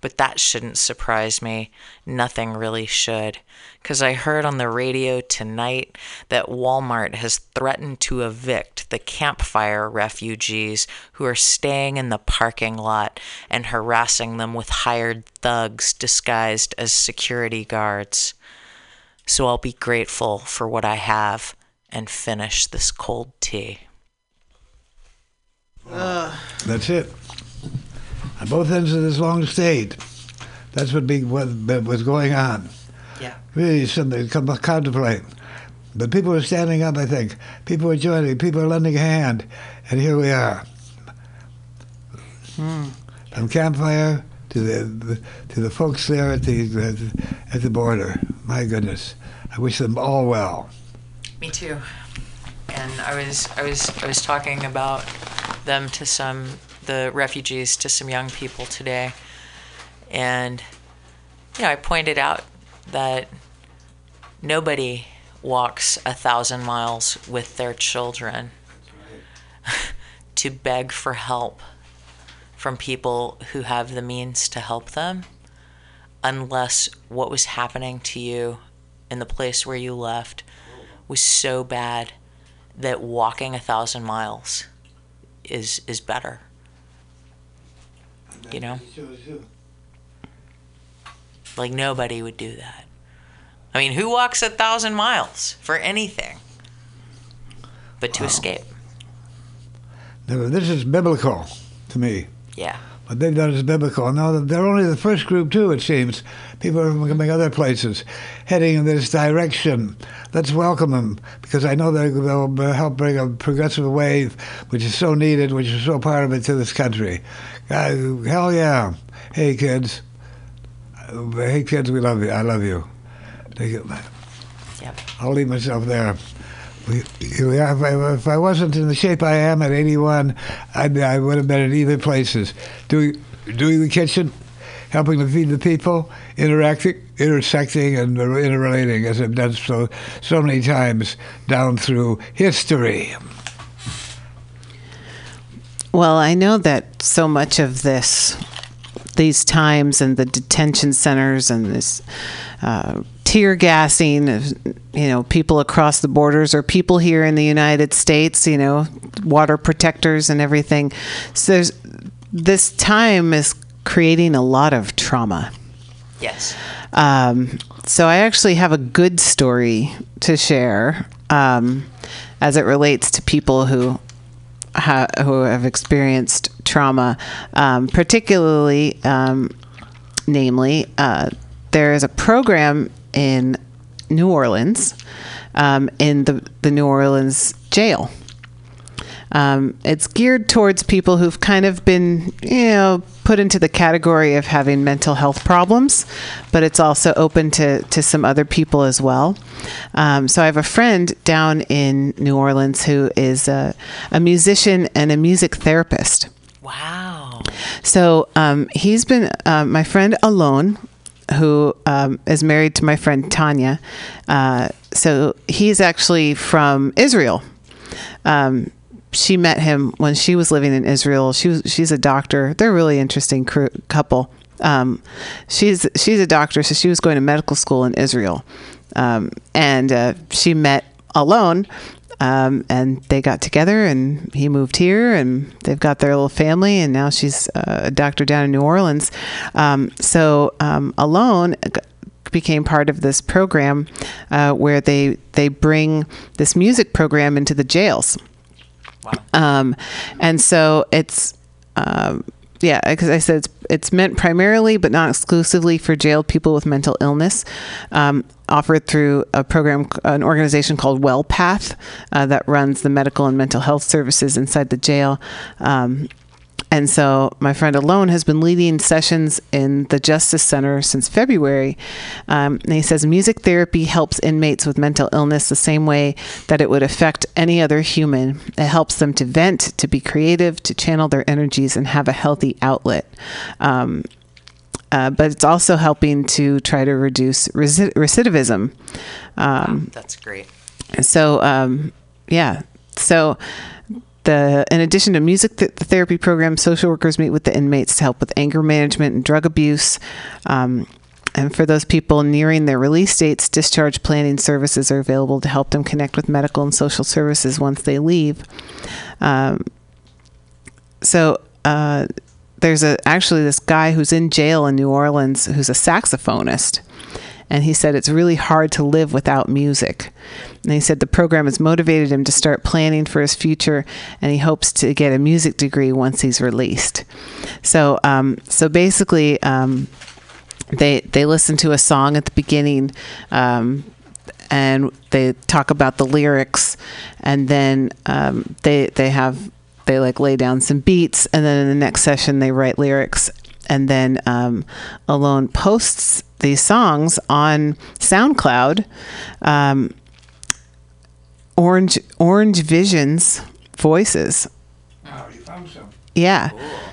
But that shouldn't surprise me. Nothing really should. Because I heard on the radio tonight that Walmart has threatened to evict the campfire refugees who are staying in the parking lot and harassing them with hired thugs disguised as security guards. So I'll be grateful for what I have and finish this cold tea.
That's it. On both ends of this long stage, that's what, be, what was going on.
Yeah.
Really something to come contemplate. But people are standing up, I think. People are joining. People are lending a hand. And here we are. Hmm. From campfire to the, to the folks there at the, at the border. My goodness. I wish them all well.
Me too. And I was I was I was talking about them to some the refugees to some young people today. And you know, I pointed out that nobody walks a thousand miles with their children to beg for help from people who have the means to help them unless what was happening to you in the place where you left was so bad that walking a thousand miles is is better. You know? Like nobody would do that. I mean, who walks a thousand miles for anything but to escape?
Now, This is biblical to me.
Yeah.
What they've done is biblical. Now, they're only the first group, too, it seems. People are from coming other places, heading in this direction. Let's welcome them, because I know they- they'll help bring a progressive wave, which is so needed, which is so part of it to this country. Uh, hell yeah. Hey, kids. Uh, Hey, kids, we love you. I love you. Take it.
Yep.
I'll leave myself there. If I wasn't in the shape I am at 81, I'd, I would have been in either places. Doing, doing the kitchen, helping to feed the people, interacting, intersecting, and interrelating, as I've done so, so many times down through history.
Well, I know that so much of this, these times and the detention centers and this uh, tear gassing of, you know, people across the borders or people here in the United States, you know, water protectors and everything. So there's, this time is creating a lot of trauma.
Yes.
Um, so I actually have a good story to share um, as it relates to people who ha- who have experienced trauma, um, particularly, um, namely, uh, there is a program in New Orleans, um, in the the New Orleans jail. Um, it's geared towards people who've kind of been, you know, put into the category of having mental health problems, but it's also open to, to some other people as well. Um, so I have a friend down in New Orleans who is a, a musician and a music therapist.
Wow.
So um, he's been uh, my friend Alon, who um, is married to my friend Tanya. Uh, so he's actually from Israel. Um, she met him when she was living in Israel. She was she's a doctor. They're a really interesting couple. Um, she's she's a doctor, so she was going to medical school in Israel, um, and uh, she met Alon. Um, and they got together, and he moved here, and they've got their little family, and now she's uh, a doctor down in New Orleans. Um, so um, Alon became part of this program uh, where they they bring this music program into the jails. Um, and so it's, um, yeah, because I said it's, it's meant primarily, but not exclusively, for jailed people with mental illness. Um, offered through a program, an organization called WellPath uh, that runs the medical and mental health services inside the jail. Um, and so my friend Alon has been leading sessions in the Justice Center since February. Um, and he says music therapy helps inmates with mental illness the same way that it would affect any other human. It helps them to vent, to be creative, to channel their energies, and have a healthy outlet. Um, uh, but it's also helping to try to reduce reci- recidivism. Um,
That's great.
so um, yeah, so the in addition to music th- the therapy program, social workers meet with the inmates to help with anger management and drug abuse. Um, and for those people nearing their release dates, discharge planning services are available to help them connect with medical and social services once they leave. Um, so uh, there's a actually this guy who's in jail in New Orleans who's a saxophonist, and he said it's really hard to live without music. And he said the program has motivated him to start planning for his future, and he hopes to get a music degree once he's released. So, um, so basically, um, they they listen to a song at the beginning. Um, and they talk about the lyrics, and then um, they they have they like lay down some beats, and then in the next session they write lyrics, and then um, Alon posts these songs on SoundCloud. Um, Orange Orange Visions voices. Yeah.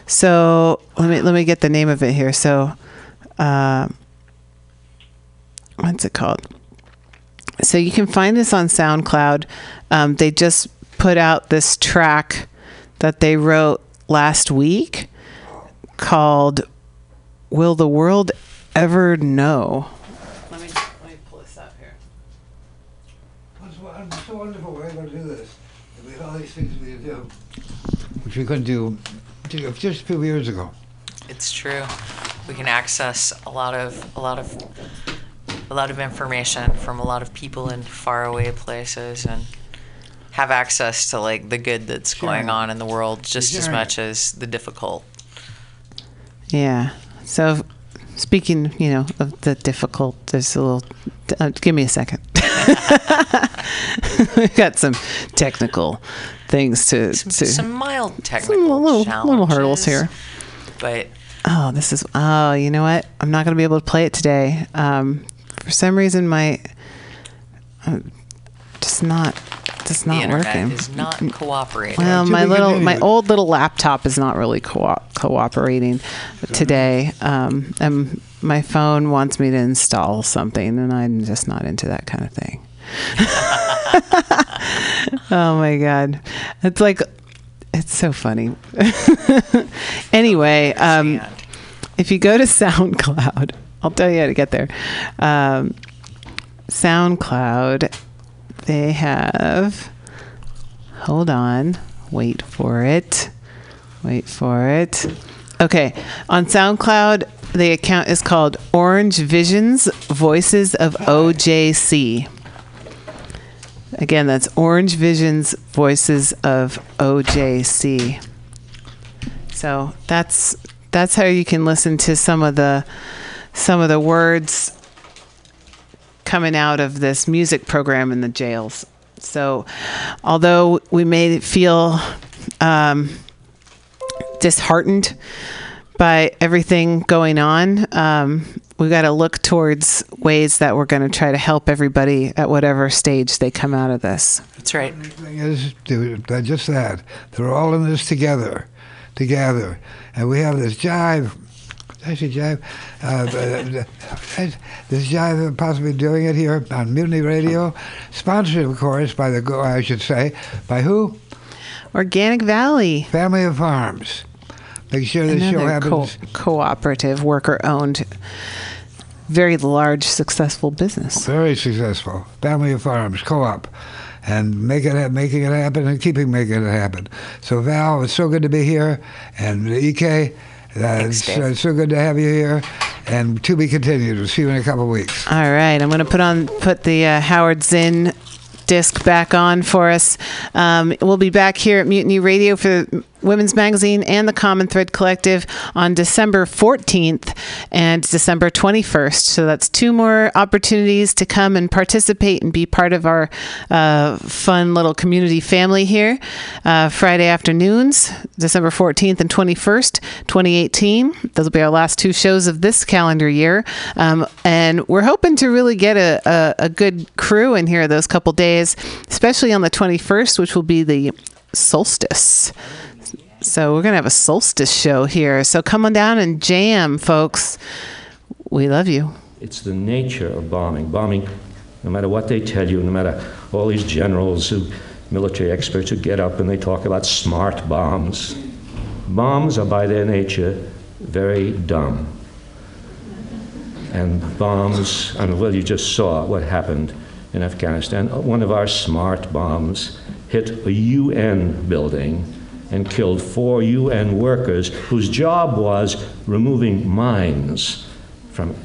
So let me let me get the name of it here. So, uh, what's it called? So you can find this on SoundCloud. Um, they just put out this track that they wrote last week called "Will the World Ever Know." Let me let me pull this up here.
It's so wonderful we're able to do this. With all these things we do, which we couldn't do just a few years ago.
It's true. We can access a lot of a lot of a lot of information from a lot of people in faraway places and have access to like the good that's going on in the world just as much as the difficult.
Yeah. So, speaking, you know, of the difficult, there's a little. Uh, give me a second. We've got some technical things to
Some,
to
some mild technical
some little
challenges,
little hurdles here.
But
Oh, this is. Oh, you know what? I'm not going to be able to play it today. Um, for some reason, my uh, just not just
the
not
internet
working.
is not cooperating.
Well, my little, my old little laptop is not really co- cooperating today, um, and my phone wants me to install something, and I'm just not into that kind of thing. oh my god, it's like, it's so funny. anyway, um, if you go to SoundCloud, I'll tell you how to get there. Um, SoundCloud, they have. Hold on. Wait for it. Wait for it. Okay. On SoundCloud, the account is called Orange Visions Voices of OJC. Again, that's Orange Visions Voices of OJC. So that's that's how you can listen to some of the some of the words coming out of this music program in the jails. So, although we may feel um, disheartened by everything going on, um, we got to look towards ways that we're going to try to help everybody at whatever stage they come out of this.
That's right.
thing is, dude, just that. They're all in this together, together. And we have this jive. Actually, jive. Uh, uh, this jive of possibly doing it here on Mutiny Radio, sponsored, of course, by the, I should say, by who?
Organic Valley.
Family of Farms. Make sure this show
Another co- cooperative, worker owned, very large, successful business.
Very successful. Family of Farms Co-op, and make it making it happen and keeping making it happen. So Val, it's so good to be here, and EK, uh, it's uh, so good to have you here, and to be continued. We'll see you in a couple of weeks.
All right, I'm going to put on put the uh, Howard Zinn disc back on for us. Um, we'll be back here at Mutiny Radio for Women's Magazine and the Common Thread Collective on December 14th and December 21st. So that's two more opportunities to come and participate and be part of our uh, fun little community family here. Uh, Friday afternoons, December 14th and 21st, 2018. Those will be our last two shows of this calendar year. Um, and we're hoping to really get a, a, a good crew in here those couple days, especially on the 21st, which will be the solstice. So we're going to have a solstice show here. So come on down and jam, folks. We love you.
It's the nature of bombing. Bombing no matter what they tell you, no matter all these generals who, military experts who get up and they talk about smart bombs. Bombs are by their nature very dumb. And bombs, and well, you just saw what happened in Afghanistan. One of our smart bombs hit a UN building and killed four UN workers whose job was removing mines from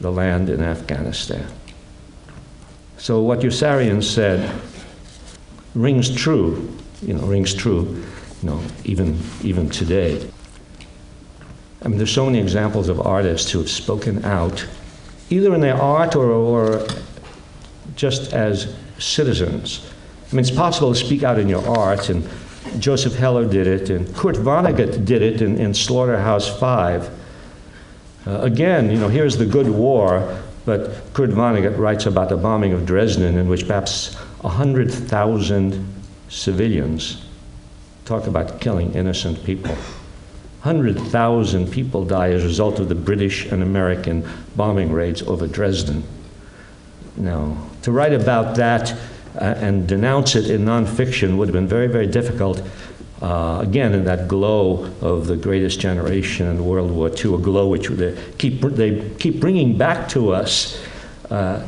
the land in Afghanistan. So what Yossarian said rings true, you know, rings true, you know, even even today. I mean, there's so many examples of artists who have spoken out, either in their art or, or just as citizens. I mean, it's possible to speak out in your art, and Joseph Heller did it, and Kurt Vonnegut did it in, in Slaughterhouse Five. Uh, again, you know, here's the good war, but Kurt Vonnegut writes about the bombing of Dresden, in which perhaps 100,000 civilians talk about killing innocent people. 100,000 people die as a result of the British and American bombing raids over Dresden. Now, to write about that and denounce it in nonfiction would have been very, very difficult. Uh, again, in that glow of the greatest generation in World War II, a glow which they keep, they keep bringing back to us uh,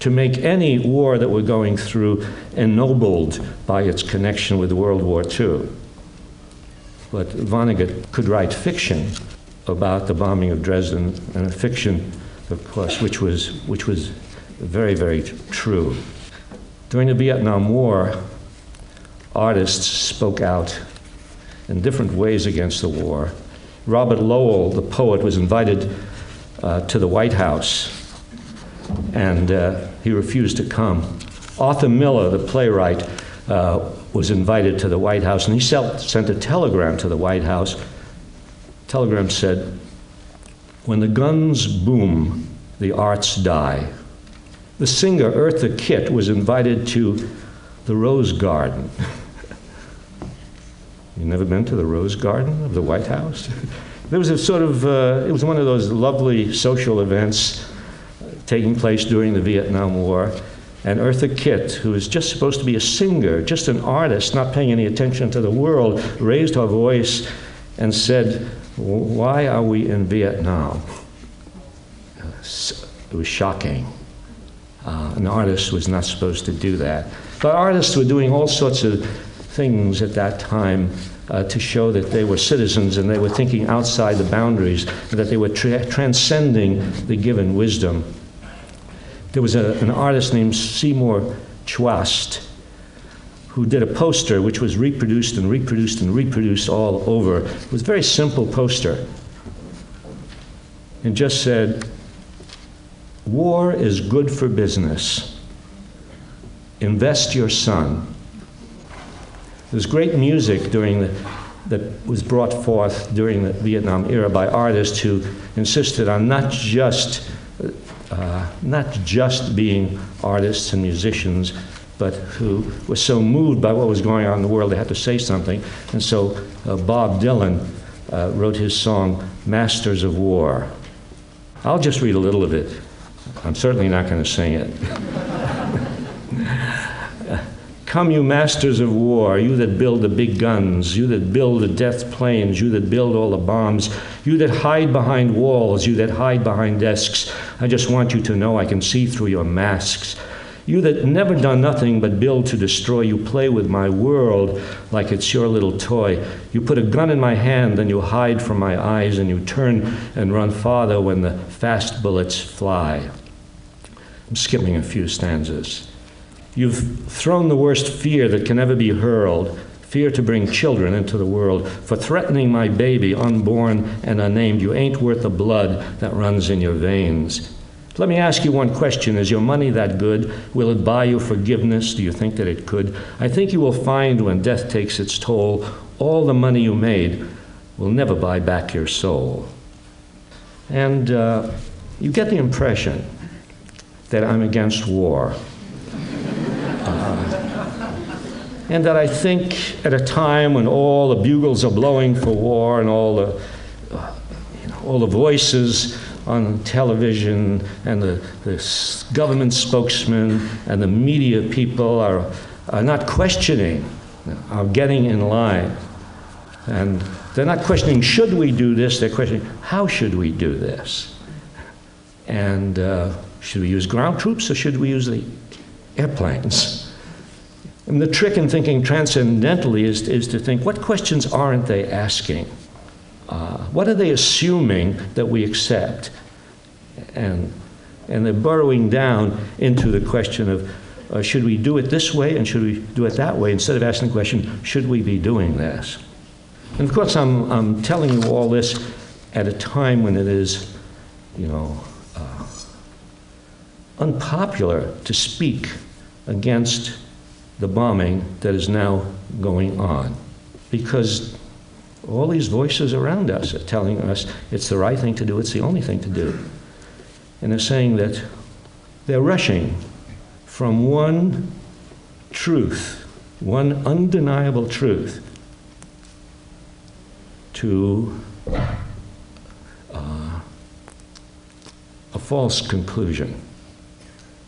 to make any war that we're going through ennobled by its connection with World War II. But Vonnegut could write fiction about the bombing of Dresden, and a fiction, of course, which was, which was very, very true. During the Vietnam War, artists spoke out in different ways against the war. Robert Lowell, the poet, was invited uh, to the White House, and uh, he refused to come. Arthur Miller, the playwright, uh, was invited to the White House, and he sent a telegram to the White House. Telegram said, "When the guns boom, the arts die." The singer Eartha Kitt was invited to the Rose Garden. you never been to the Rose Garden of the White House? there was a sort of, uh, it was one of those lovely social events taking place during the Vietnam War. And Eartha Kitt, who was just supposed to be a singer, just an artist, not paying any attention to the world, raised her voice and said, Why are we in Vietnam? It was shocking. Uh, an artist was not supposed to do that. But artists were doing all sorts of things at that time uh, to show that they were citizens and they were thinking outside the boundaries, that they were tra- transcending the given wisdom. There was a, an artist named Seymour Chwast who did a poster which was reproduced and reproduced and reproduced all over. It was a very simple poster. And just said, War is good for business. Invest your son. There's great music during the, that was brought forth during the Vietnam era by artists who insisted on not just uh, not just being artists and musicians, but who were so moved by what was going on in the world they had to say something. And so uh, Bob Dylan uh, wrote his song "Masters of War." I'll just read a little of it. I'm certainly not going to sing it. Come, you masters of war, you that build the big guns, you that build the death planes, you that build all the bombs, you that hide behind walls, you that hide behind desks. I just want you to know I can see through your masks. You that never done nothing but build to destroy, you play with my world like it's your little toy. You put a gun in my hand, then you hide from my eyes, and you turn and run farther when the fast bullets fly. I'm skipping a few stanzas. You've thrown the worst fear that can ever be hurled fear to bring children into the world. For threatening my baby, unborn and unnamed, you ain't worth the blood that runs in your veins. Let me ask you one question Is your money that good? Will it buy you forgiveness? Do you think that it could? I think you will find when death takes its toll, all the money you made will never buy back your soul. And uh, you get the impression that I'm against war. and that I think at a time when all the bugles are blowing for war and all the, uh, you know, all the voices on television and the, the government spokesmen and the media people are, are not questioning, are getting in line. And they're not questioning, should we do this? They're questioning, how should we do this? And uh, should we use ground troops or should we use the airplanes? And the trick in thinking transcendentally is, is to think what questions aren't they asking? Uh, what are they assuming that we accept? And, and they're burrowing down into the question of uh, should we do it this way and should we do it that way instead of asking the question, should we be doing this? And of course, I'm, I'm telling you all this at a time when it is, you know, unpopular to speak against the bombing that is now going on. Because all these voices around us are telling us it's the right thing to do, it's the only thing to do. And they're saying that they're rushing from one truth, one undeniable truth, to uh, a false conclusion.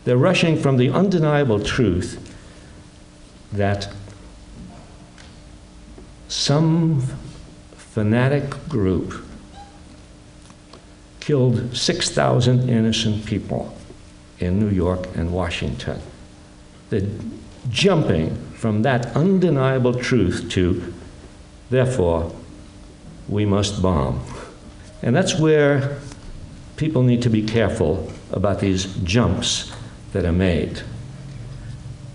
They're rushing from the undeniable truth that some fanatic group killed 6,000 innocent people in New York and Washington. They're jumping from that undeniable truth to, therefore, we must bomb. And that's where people need to be careful about these jumps that are made.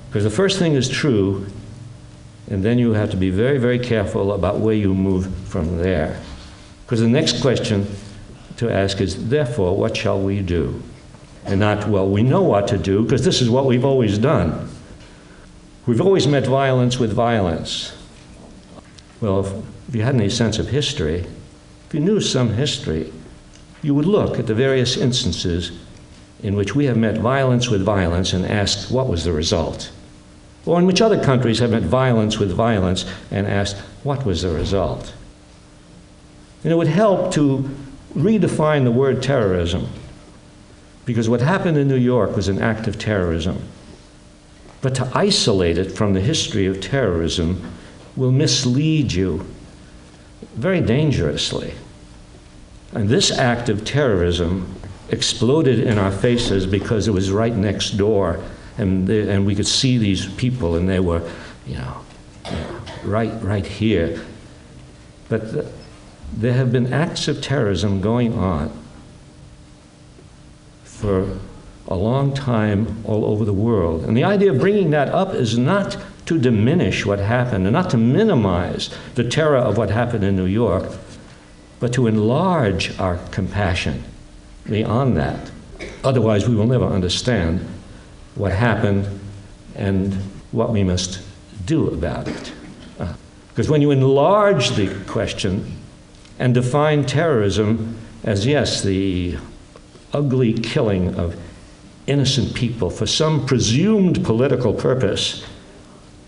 Because the first thing is true, and then you have to be very, very careful about where you move from there. Because the next question to ask is, therefore, what shall we do? And not, well, we know what to do, because this is what we've always done. We've always met violence with violence. Well, if, you had any sense of history, if you knew some history, you would look at the various instances in which we have met violence with violence and asked, what was the result? Or in which other countries have met violence with violence and asked, what was the result? And it would help to redefine the word terrorism. Because what happened in New York was an act of terrorism. But to isolate it from the history of terrorism will mislead you very dangerously. And this act of terrorism exploded in our faces because it was right next door, and, the, and we could see these people, and they were, you know, right, right here. But the, there have been acts of terrorism going on for a long time all over the world. And the idea of bringing that up is not to diminish what happened and not to minimize the terror of what happened in New York, but to enlarge our compassion beyond that. Otherwise, we will never understand what happened and what we must do about it. Uh, because when you enlarge the question and define terrorism as, yes, the ugly killing of innocent people for some presumed political purpose,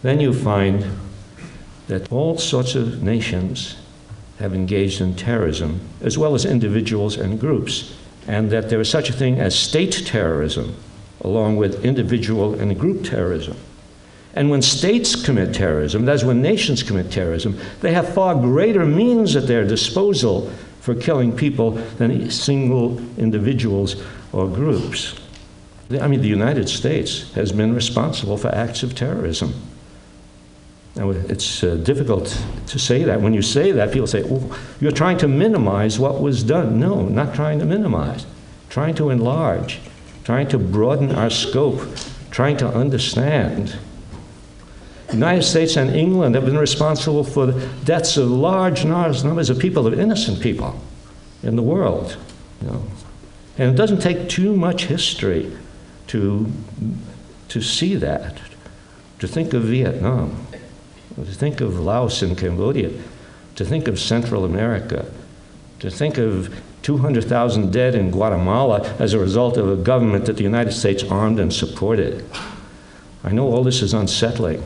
then you find that all sorts of nations have engaged in terrorism, as well as individuals and groups, and that there is such a thing as state terrorism, along with individual and group terrorism. And when states commit terrorism, that's when nations commit terrorism, they have far greater means at their disposal for killing people than single individuals or groups. I mean, the United States has been responsible for acts of terrorism. Now, it's uh, difficult to say that. When you say that, people say, oh, you're trying to minimize what was done. No, not trying to minimize, trying to enlarge, trying to broaden our scope, trying to understand. The United States and England have been responsible for the deaths of large numbers of people, of innocent people in the world. You know. And it doesn't take too much history to, to see that, to think of Vietnam, to think of Laos and Cambodia, to think of Central America, to think of 200,000 dead in Guatemala as a result of a government that the United States armed and supported. I know all this is unsettling.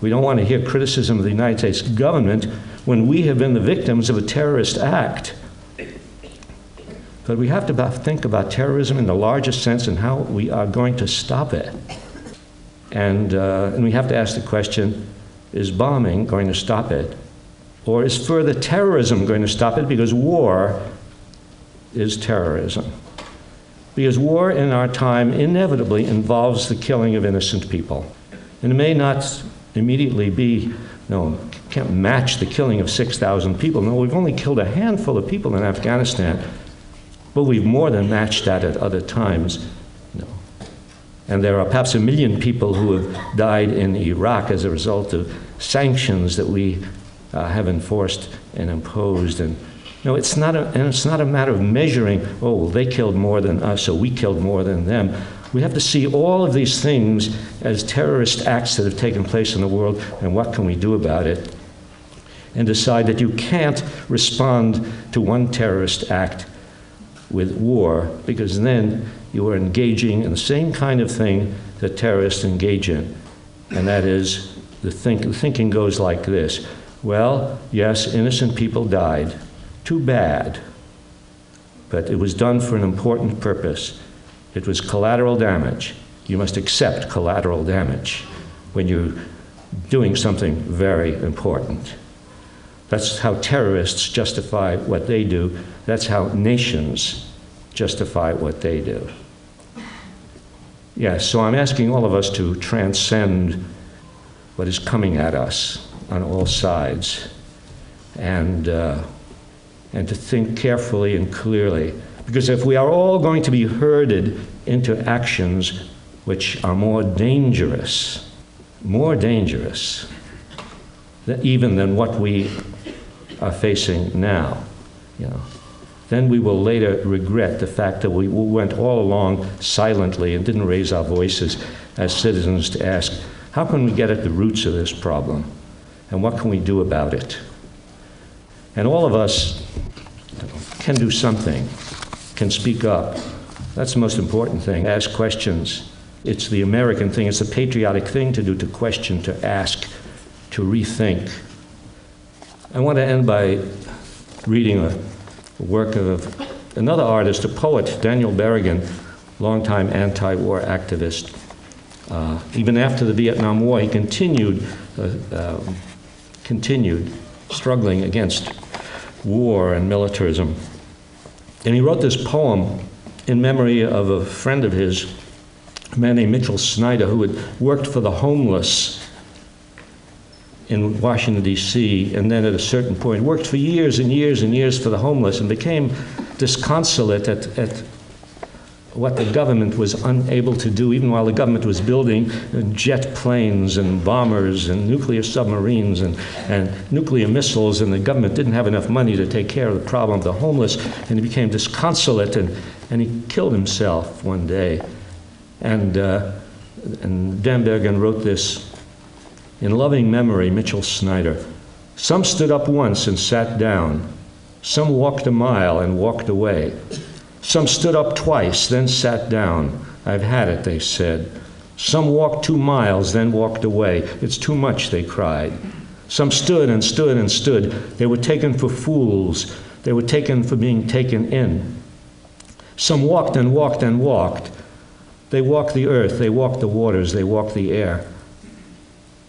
We don't want to hear criticism of the United States government when we have been the victims of a terrorist act. But we have to think about terrorism in the largest sense and how we are going to stop it. And, uh, and we have to ask the question is bombing going to stop it? Or is further terrorism going to stop it? Because war is terrorism. Because war in our time inevitably involves the killing of innocent people. And it may not immediately be, no, can't match the killing of 6,000 people. No, we've only killed a handful of people in Afghanistan, but we've more than matched that at other times. And there are perhaps a million people who have died in Iraq as a result of sanctions that we uh, have enforced and imposed. And no, it's not a, and it's not a matter of measuring, oh, well, they killed more than us, so we killed more than them. We have to see all of these things as terrorist acts that have taken place in the world and what can we do about it. And decide that you can't respond to one terrorist act with war because then you are engaging in the same kind of thing that terrorists engage in. And that is the, think, the thinking goes like this Well, yes, innocent people died. Too bad. But it was done for an important purpose. It was collateral damage. You must accept collateral damage when you're doing something very important. That's how terrorists justify what they do. That's how nations justify what they do. Yes, so I'm asking all of us to transcend what is coming at us on all sides and, uh, and to think carefully and clearly. Because if we are all going to be herded into actions which are more dangerous, more dangerous, even than what we are facing now, you know, then we will later regret the fact that we went all along silently and didn't raise our voices as citizens to ask, how can we get at the roots of this problem? And what can we do about it? And all of us can do something, can speak up. That's the most important thing. Ask questions. It's the American thing, it's a patriotic thing to do, to question, to ask, to rethink. I want to end by reading a work of another artist, a poet, Daniel Berrigan, longtime anti war activist. Uh, even after the Vietnam War, he continued, uh, uh, continued struggling against war and militarism. And he wrote this poem in memory of a friend of his, a man named Mitchell Snyder, who had worked for the homeless in Washington, D.C., and then at a certain point worked for years and years and years for the homeless and became disconsolate at, at what the government was unable to do, even while the government was building jet planes and bombers and nuclear submarines and, and nuclear missiles, and the government didn't have enough money to take care of the problem of the homeless, and he became disconsolate and, and he killed himself one day. And, uh, and Dan Berrigan wrote this in loving memory, Mitchell Snyder. Some stood up once and sat down. Some walked a mile and walked away. Some stood up twice, then sat down. I've had it, they said. Some walked two miles, then walked away. It's too much, they cried. Some stood and stood and stood. They were taken for fools. They were taken for being taken in. Some walked and walked and walked. They walked the earth, they walked the waters, they walked the air.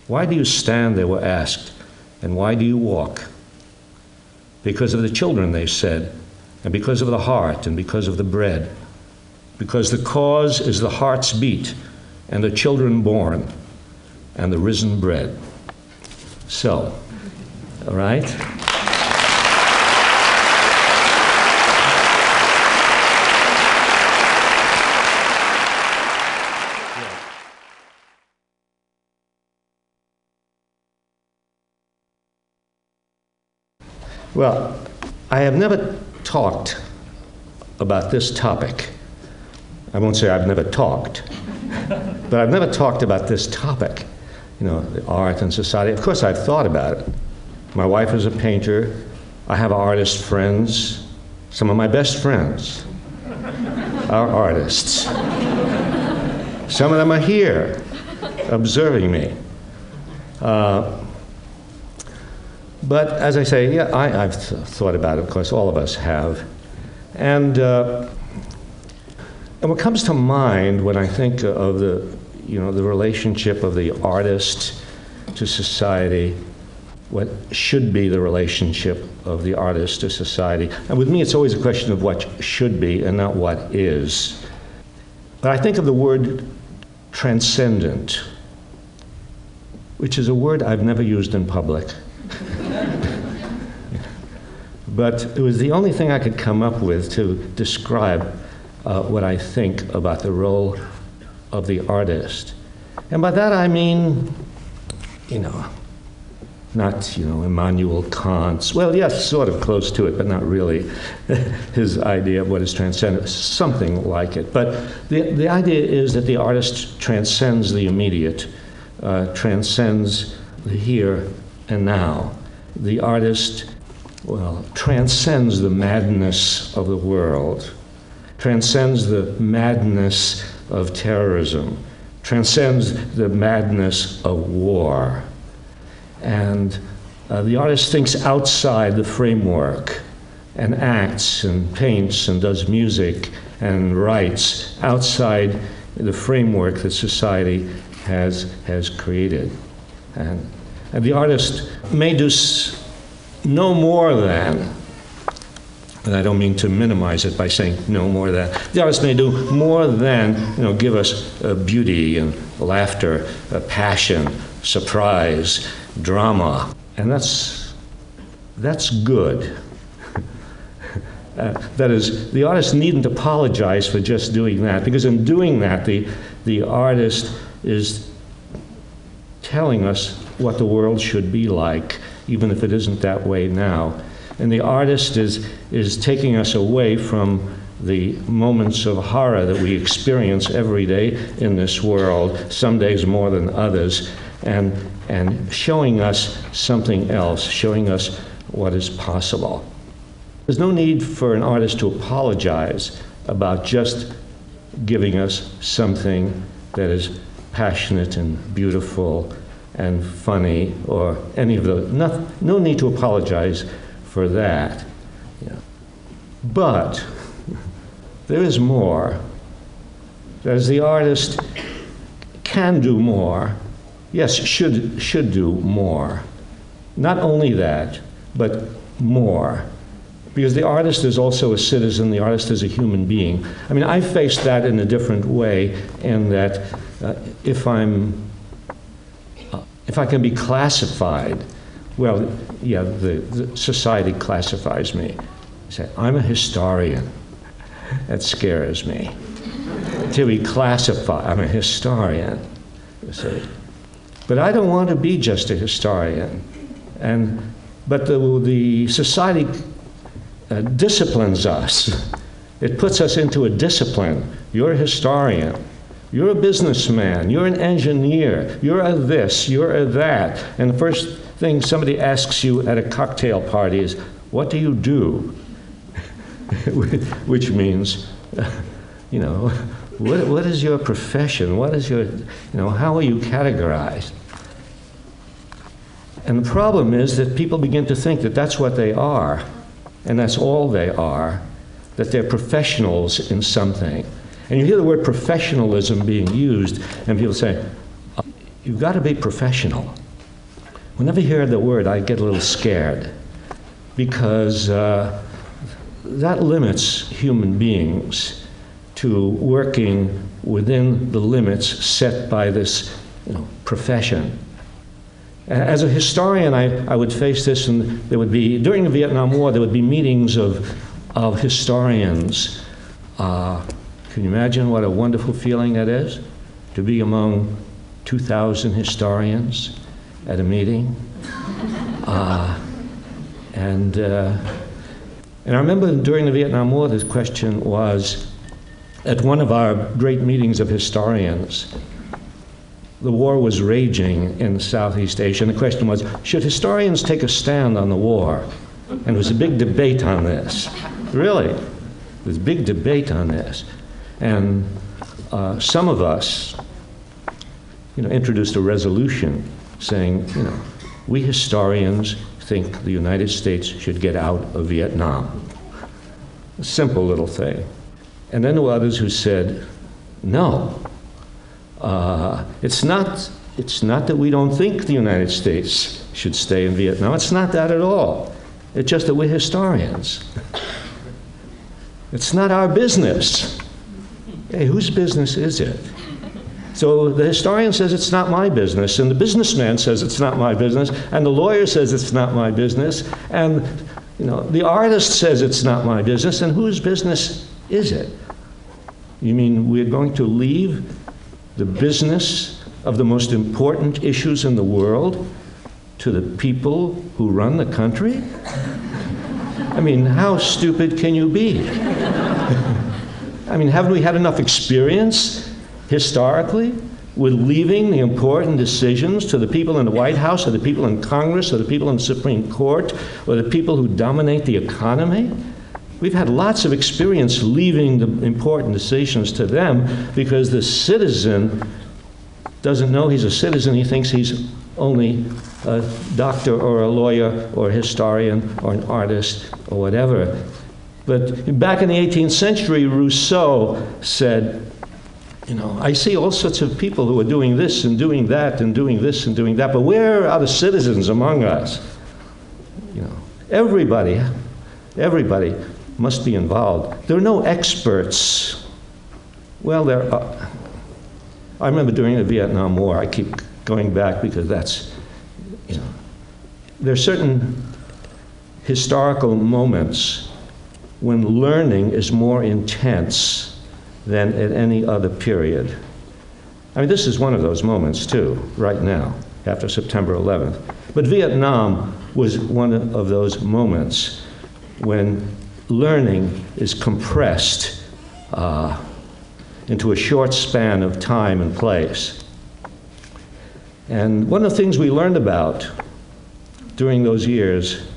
Why do you stand? They were asked. And why do you walk? Because of the children, they said, and because of the heart, and because of the bread. Because the cause is the heart's beat, and the children born, and the risen bread. So, all right? Well, I have never talked about this topic. I won't say I've never talked, but I've never talked about this topic, you know, art and society. Of course, I've thought about it. My wife is a painter. I have artist friends. Some of my best friends are artists. Some of them are here observing me. Uh, but as I say, yeah, I, have th- thought about it. Of course, all of us have. And, uh, and what comes to mind when I think of the, you know, the relationship of the artist to society, what should be the relationship of the artist to society. And with me, it's always a question of what should be and not what is. But I think of the word transcendent, which is a word I've never used in public. But it was the only thing I could come up with to describe uh, what I think about the role of the artist. And by that I mean, you know, not, you know, Immanuel Kant's, well, yes, sort of close to it, but not really his idea of what is transcendent, something like it. But the, the idea is that the artist transcends the immediate, uh, transcends the here and now. The artist, well, transcends the madness of the world, transcends the madness of terrorism, transcends the madness of war. And uh, the artist thinks outside the framework and acts and paints and does music and writes outside the framework that society has, has created. And, and the artist may do no more than, and I don't mean to minimize it by saying no more than, the artist may do more than, you know, give us uh, beauty and laughter, uh, passion, surprise, drama, and that's that's good. Uh, that is, the artist needn't apologize for just doing that, because in doing that, the, the artist is telling us what the world should be like, even if it isn't that way now. And the artist is, is taking us away from the moments of horror that we experience every day in this world, some days more than others, and, and showing us something else, showing us what is possible. There's no need for an artist to apologize about just giving us something that is passionate and beautiful and funny or any of those. No, no need to apologize for that. Yeah. But there is more. As the artist can do more, yes, should, should do more. Not only that, but more. Because the artist is also a citizen, the artist is a human being. I mean, I face that in a different way, in that uh, if I'm, if I can be classified, well, yeah, the, the society classifies me. Say, I'm a historian. That scares me. to be classified, I'm a historian. You see. But I don't want to be just a historian. And, but the, the society uh, disciplines us. It puts us into a discipline. You're a historian. You're a businessman. You're an engineer. You're a this. You're a that. And the first thing somebody asks you at a cocktail party is, What do you do? Which means, you know, what, what is your profession? What is your, you know, how are you categorized? And the problem is that people begin to think that that's what they are, and that's all they are, that they're professionals in something. And you hear the word professionalism being used, and people say, You've got to be professional. Whenever I hear the word, I get a little scared because uh, that limits human beings to working within the limits set by this you know, profession. As a historian, I, I would face this, and there would be, during the Vietnam War, there would be meetings of, of historians. Uh, can you imagine what a wonderful feeling that is? To be among 2,000 historians at a meeting. Uh, and, uh, and I remember during the Vietnam War, this question was at one of our great meetings of historians the war was raging in Southeast Asia, and the question was should historians take a stand on the war? And there was a big debate on this. Really, there was a big debate on this. And uh, some of us, you know, introduced a resolution saying, you know, we historians think the United States should get out of Vietnam. A simple little thing. And then there were others who said, no. Uh, it's not. It's not that we don't think the United States should stay in Vietnam. It's not that at all. It's just that we're historians. It's not our business. Hey, whose business is it? So the historian says it's not my business, and the businessman says it's not my business, and the lawyer says it's not my business, and you know the artist says it's not my business, and whose business is it? You mean we're going to leave the business of the most important issues in the world to the people who run the country? I mean, how stupid can you be? I mean, haven't we had enough experience historically with leaving the important decisions to the people in the White House, or the people in Congress, or the people in the Supreme Court, or the people who dominate the economy? We've had lots of experience leaving the important decisions to them because the citizen doesn't know he's a citizen. He thinks he's only a doctor or a lawyer or a historian or an artist or whatever. But back in the 18th century, Rousseau said, you know, I see all sorts of people who are doing this and doing that and doing this and doing that, but where are the citizens among us? You know, everybody, everybody must be involved. There are no experts. Well, there are. I remember during the Vietnam War, I keep going back because that's, you know, there are certain historical moments when learning is more intense than at any other period. I mean, this is one of those moments, too, right now, after September 11th. But Vietnam was one of those moments when learning is compressed uh, into a short span of time and place. And one of the things we learned about during those years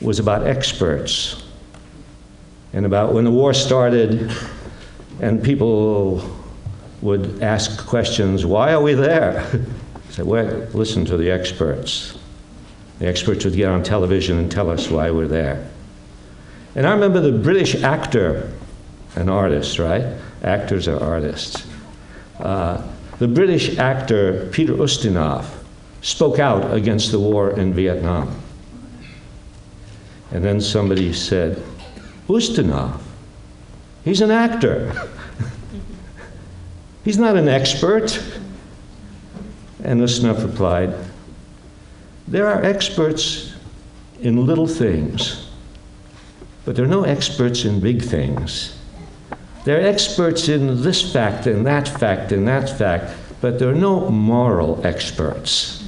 was about experts and about when the war started and people would ask questions why are we there? I said, well, listen to the experts. The experts would get on television and tell us why we're there. And I remember the British actor, an artist, right? Actors are artists. Uh, the British actor Peter Ustinov spoke out against the war in Vietnam. And then somebody said, Ustinov, he's an actor. he's not an expert. And Ustinov replied, There are experts in little things but there are no experts in big things. There are experts in this fact and that fact and that fact, but there are no moral experts.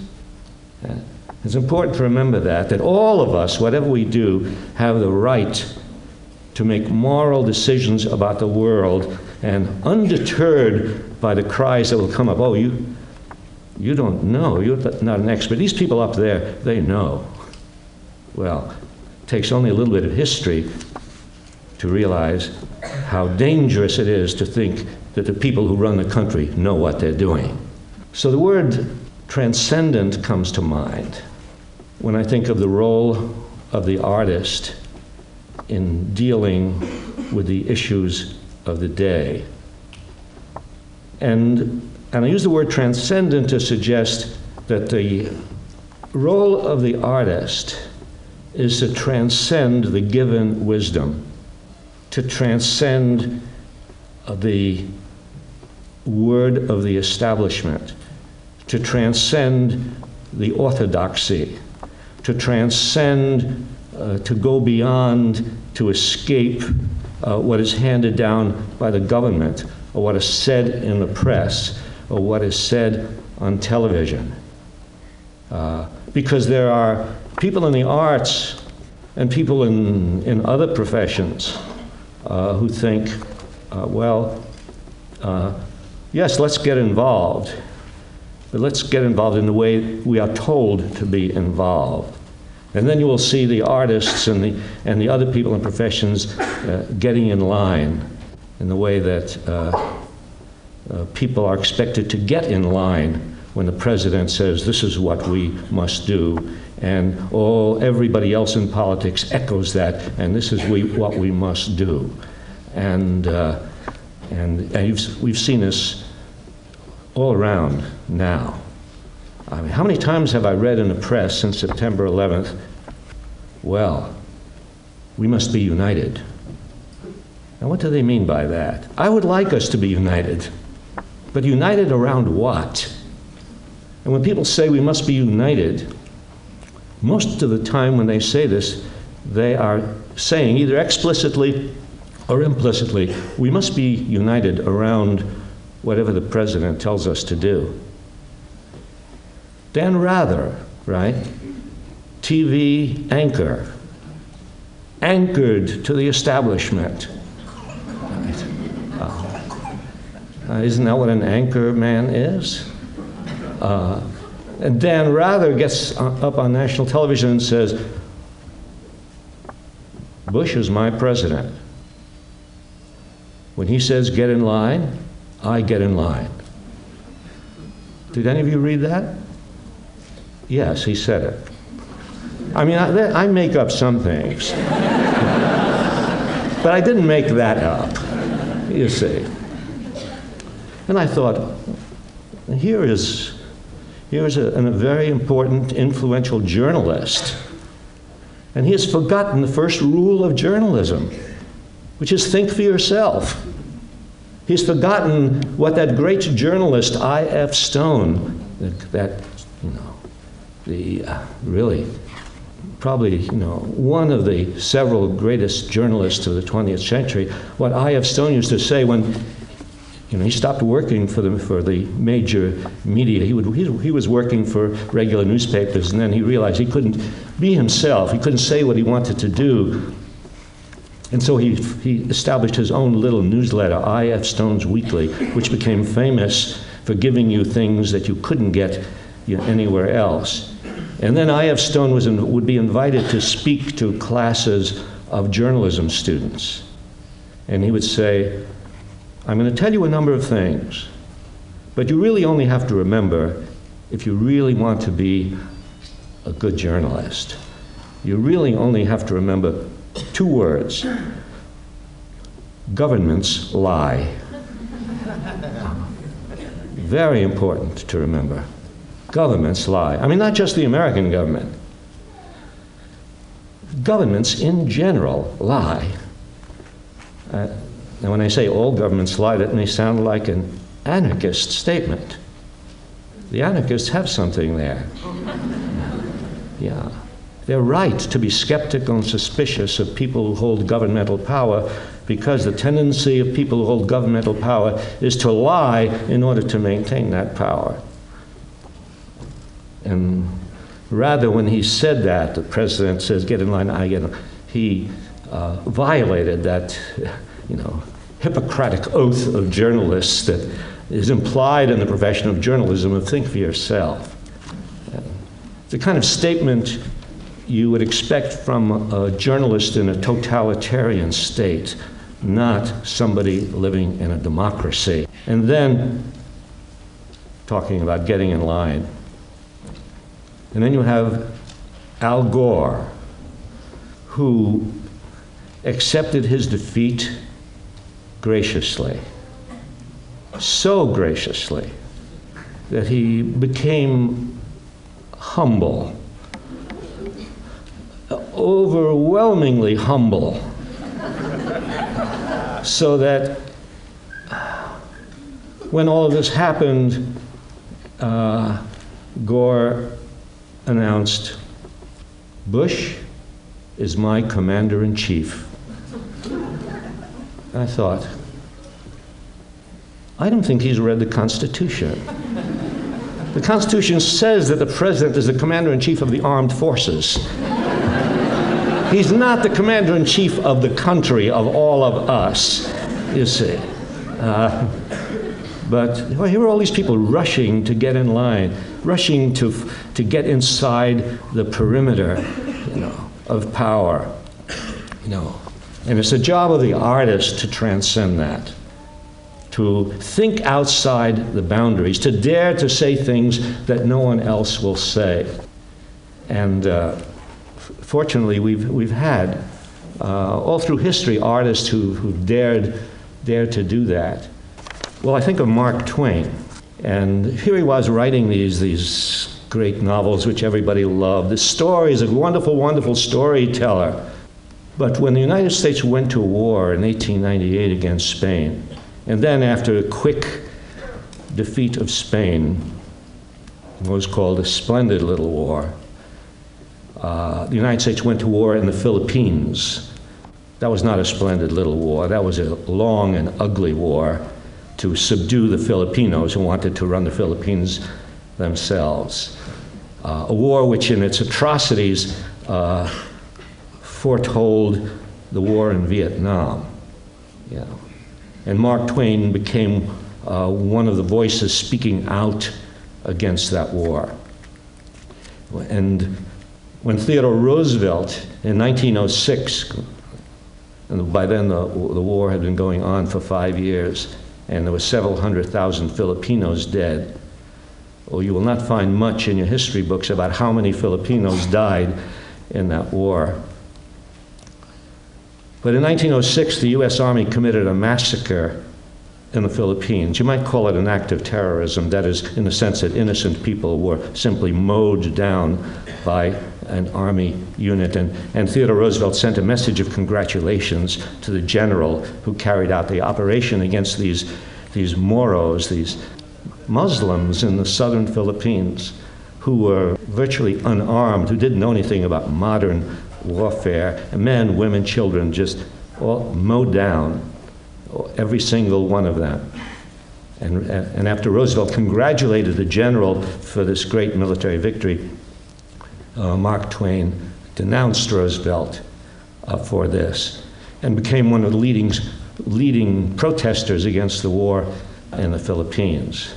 It's important to remember that, that all of us, whatever we do, have the right to make moral decisions about the world and undeterred by the cries that will come up, oh, you, you don't know, you're not an expert. These people up there, they know. Well, it takes only a little bit of history to realize how dangerous it is to think that the people who run the country know what they're doing. So the word transcendent comes to mind when I think of the role of the artist in dealing with the issues of the day. And, and I use the word transcendent to suggest that the role of the artist is to transcend the given wisdom, to transcend the word of the establishment, to transcend the orthodoxy, to transcend, uh, to go beyond, to escape uh, what is handed down by the government, or what is said in the press, or what is said on television. Uh, because there are people in the arts and people in, in other professions uh, who think, uh, well, uh, yes, let's get involved, but let's get involved in the way we are told to be involved. And then you will see the artists and the, and the other people in professions uh, getting in line in the way that uh, uh, people are expected to get in line when the president says, This is what we must do And all everybody else in politics echoes that, and this is we, what we must do. And, uh, and, and we've seen this all around now. I mean, how many times have I read in the press since September 11th? Well, we must be united. Now, what do they mean by that? I would like us to be united, but united around what? And when people say we must be united, most of the time when they say this, they are saying either explicitly or implicitly, we must be united around whatever the president tells us to do. Dan Rather, right? TV anchor, anchored to the establishment. Right. Uh, isn't that what an anchor man is? Uh, and Dan Rather gets up on national television and says, Bush is my president. When he says get in line, I get in line. Did any of you read that? Yes, he said it. I mean, I, I make up some things. but I didn't make that up, you see. And I thought, here is, here is a, a very important, influential journalist. And he has forgotten the first rule of journalism, which is think for yourself. He's forgotten what that great journalist I.F. Stone, that, the uh, really probably you know one of the several greatest journalists of the 20th century. What I.F. Stone used to say when you know he stopped working for the for the major media. He would he, he was working for regular newspapers, and then he realized he couldn't be himself. He couldn't say what he wanted to do. And so he, he established his own little newsletter, I.F. Stone's Weekly, which became famous for giving you things that you couldn't get you know, anywhere else. And then I.F. Stone was in, would be invited to speak to classes of journalism students. And he would say, I'm going to tell you a number of things, but you really only have to remember if you really want to be a good journalist. You really only have to remember two words governments lie. Very important to remember. Governments lie. I mean, not just the American government. Governments in general lie. Uh, and when I say all governments lie, that may sound like an anarchist statement. The anarchists have something there. Yeah. They're right to be skeptical and suspicious of people who hold governmental power because the tendency of people who hold governmental power is to lie in order to maintain that power. And rather, when he said that, the president says, Get in line, I get in line, he uh, violated that, you know, Hippocratic oath of journalists that is implied in the profession of journalism of think for yourself. It's The kind of statement you would expect from a journalist in a totalitarian state, not somebody living in a democracy. And then talking about getting in line. And then you have Al Gore, who accepted his defeat graciously, so graciously that he became humble overwhelmingly humble. so that when all of this happened, uh, Gore announced Bush is my commander in chief. I thought, I don't think he's read the Constitution. The Constitution says that the president is the commander in chief of the armed forces. He's not the commander in chief of the country, of all of us, you see. Uh, but well, here are all these people rushing to get in line, rushing to, to get inside the perimeter you know, of power. You know. And it's the job of the artist to transcend that, to think outside the boundaries, to dare to say things that no one else will say. And uh, fortunately, we've, we've had, uh, all through history, artists who, who dared, dared to do that. Well, I think of Mark Twain. And here he was writing these, these great novels which everybody loved. The stories, a wonderful, wonderful storyteller. But when the United States went to war in 1898 against Spain, and then after a quick defeat of Spain, what was called a splendid little war, uh, the United States went to war in the Philippines. That was not a splendid little war. That was a long and ugly war to subdue the Filipinos who wanted to run the Philippines themselves. Uh, a war which, in its atrocities, uh, foretold the war in Vietnam. Yeah. And Mark Twain became uh, one of the voices speaking out against that war. And when Theodore Roosevelt in 1906, and by then the, the war had been going on for five years, and there were several hundred thousand Filipinos dead. Well, you will not find much in your history books about how many Filipinos died in that war. But in 1906, the U.S. Army committed a massacre in the Philippines. You might call it an act of terrorism, that is, in the sense that innocent people were simply mowed down by an army unit. And, and Theodore Roosevelt sent a message of congratulations to the general who carried out the operation against these, these Moros, these Muslims in the southern Philippines, who were virtually unarmed, who didn't know anything about modern warfare. Men, women, children just all mowed down, every single one of them. And, and after Roosevelt congratulated the general for this great military victory, uh, Mark Twain denounced Roosevelt uh, for this and became one of the leading, leading protesters against the war in the Philippines.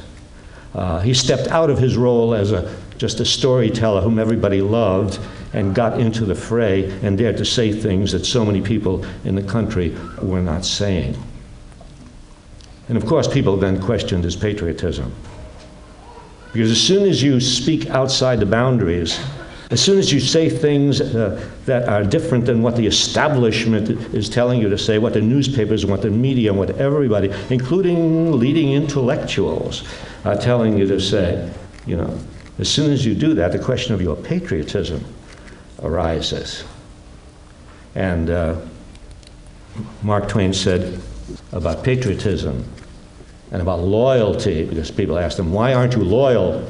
Uh, he stepped out of his role as a, just a storyteller whom everybody loved and got into the fray and dared to say things that so many people in the country were not saying. And of course, people then questioned his patriotism. Because as soon as you speak outside the boundaries, as soon as you say things uh, that are different than what the establishment is telling you to say, what the newspapers, what the media, what everybody, including leading intellectuals, are telling you to say, you know, as soon as you do that, the question of your patriotism arises. And uh, Mark Twain said about patriotism and about loyalty, because people asked him, Why aren't you loyal?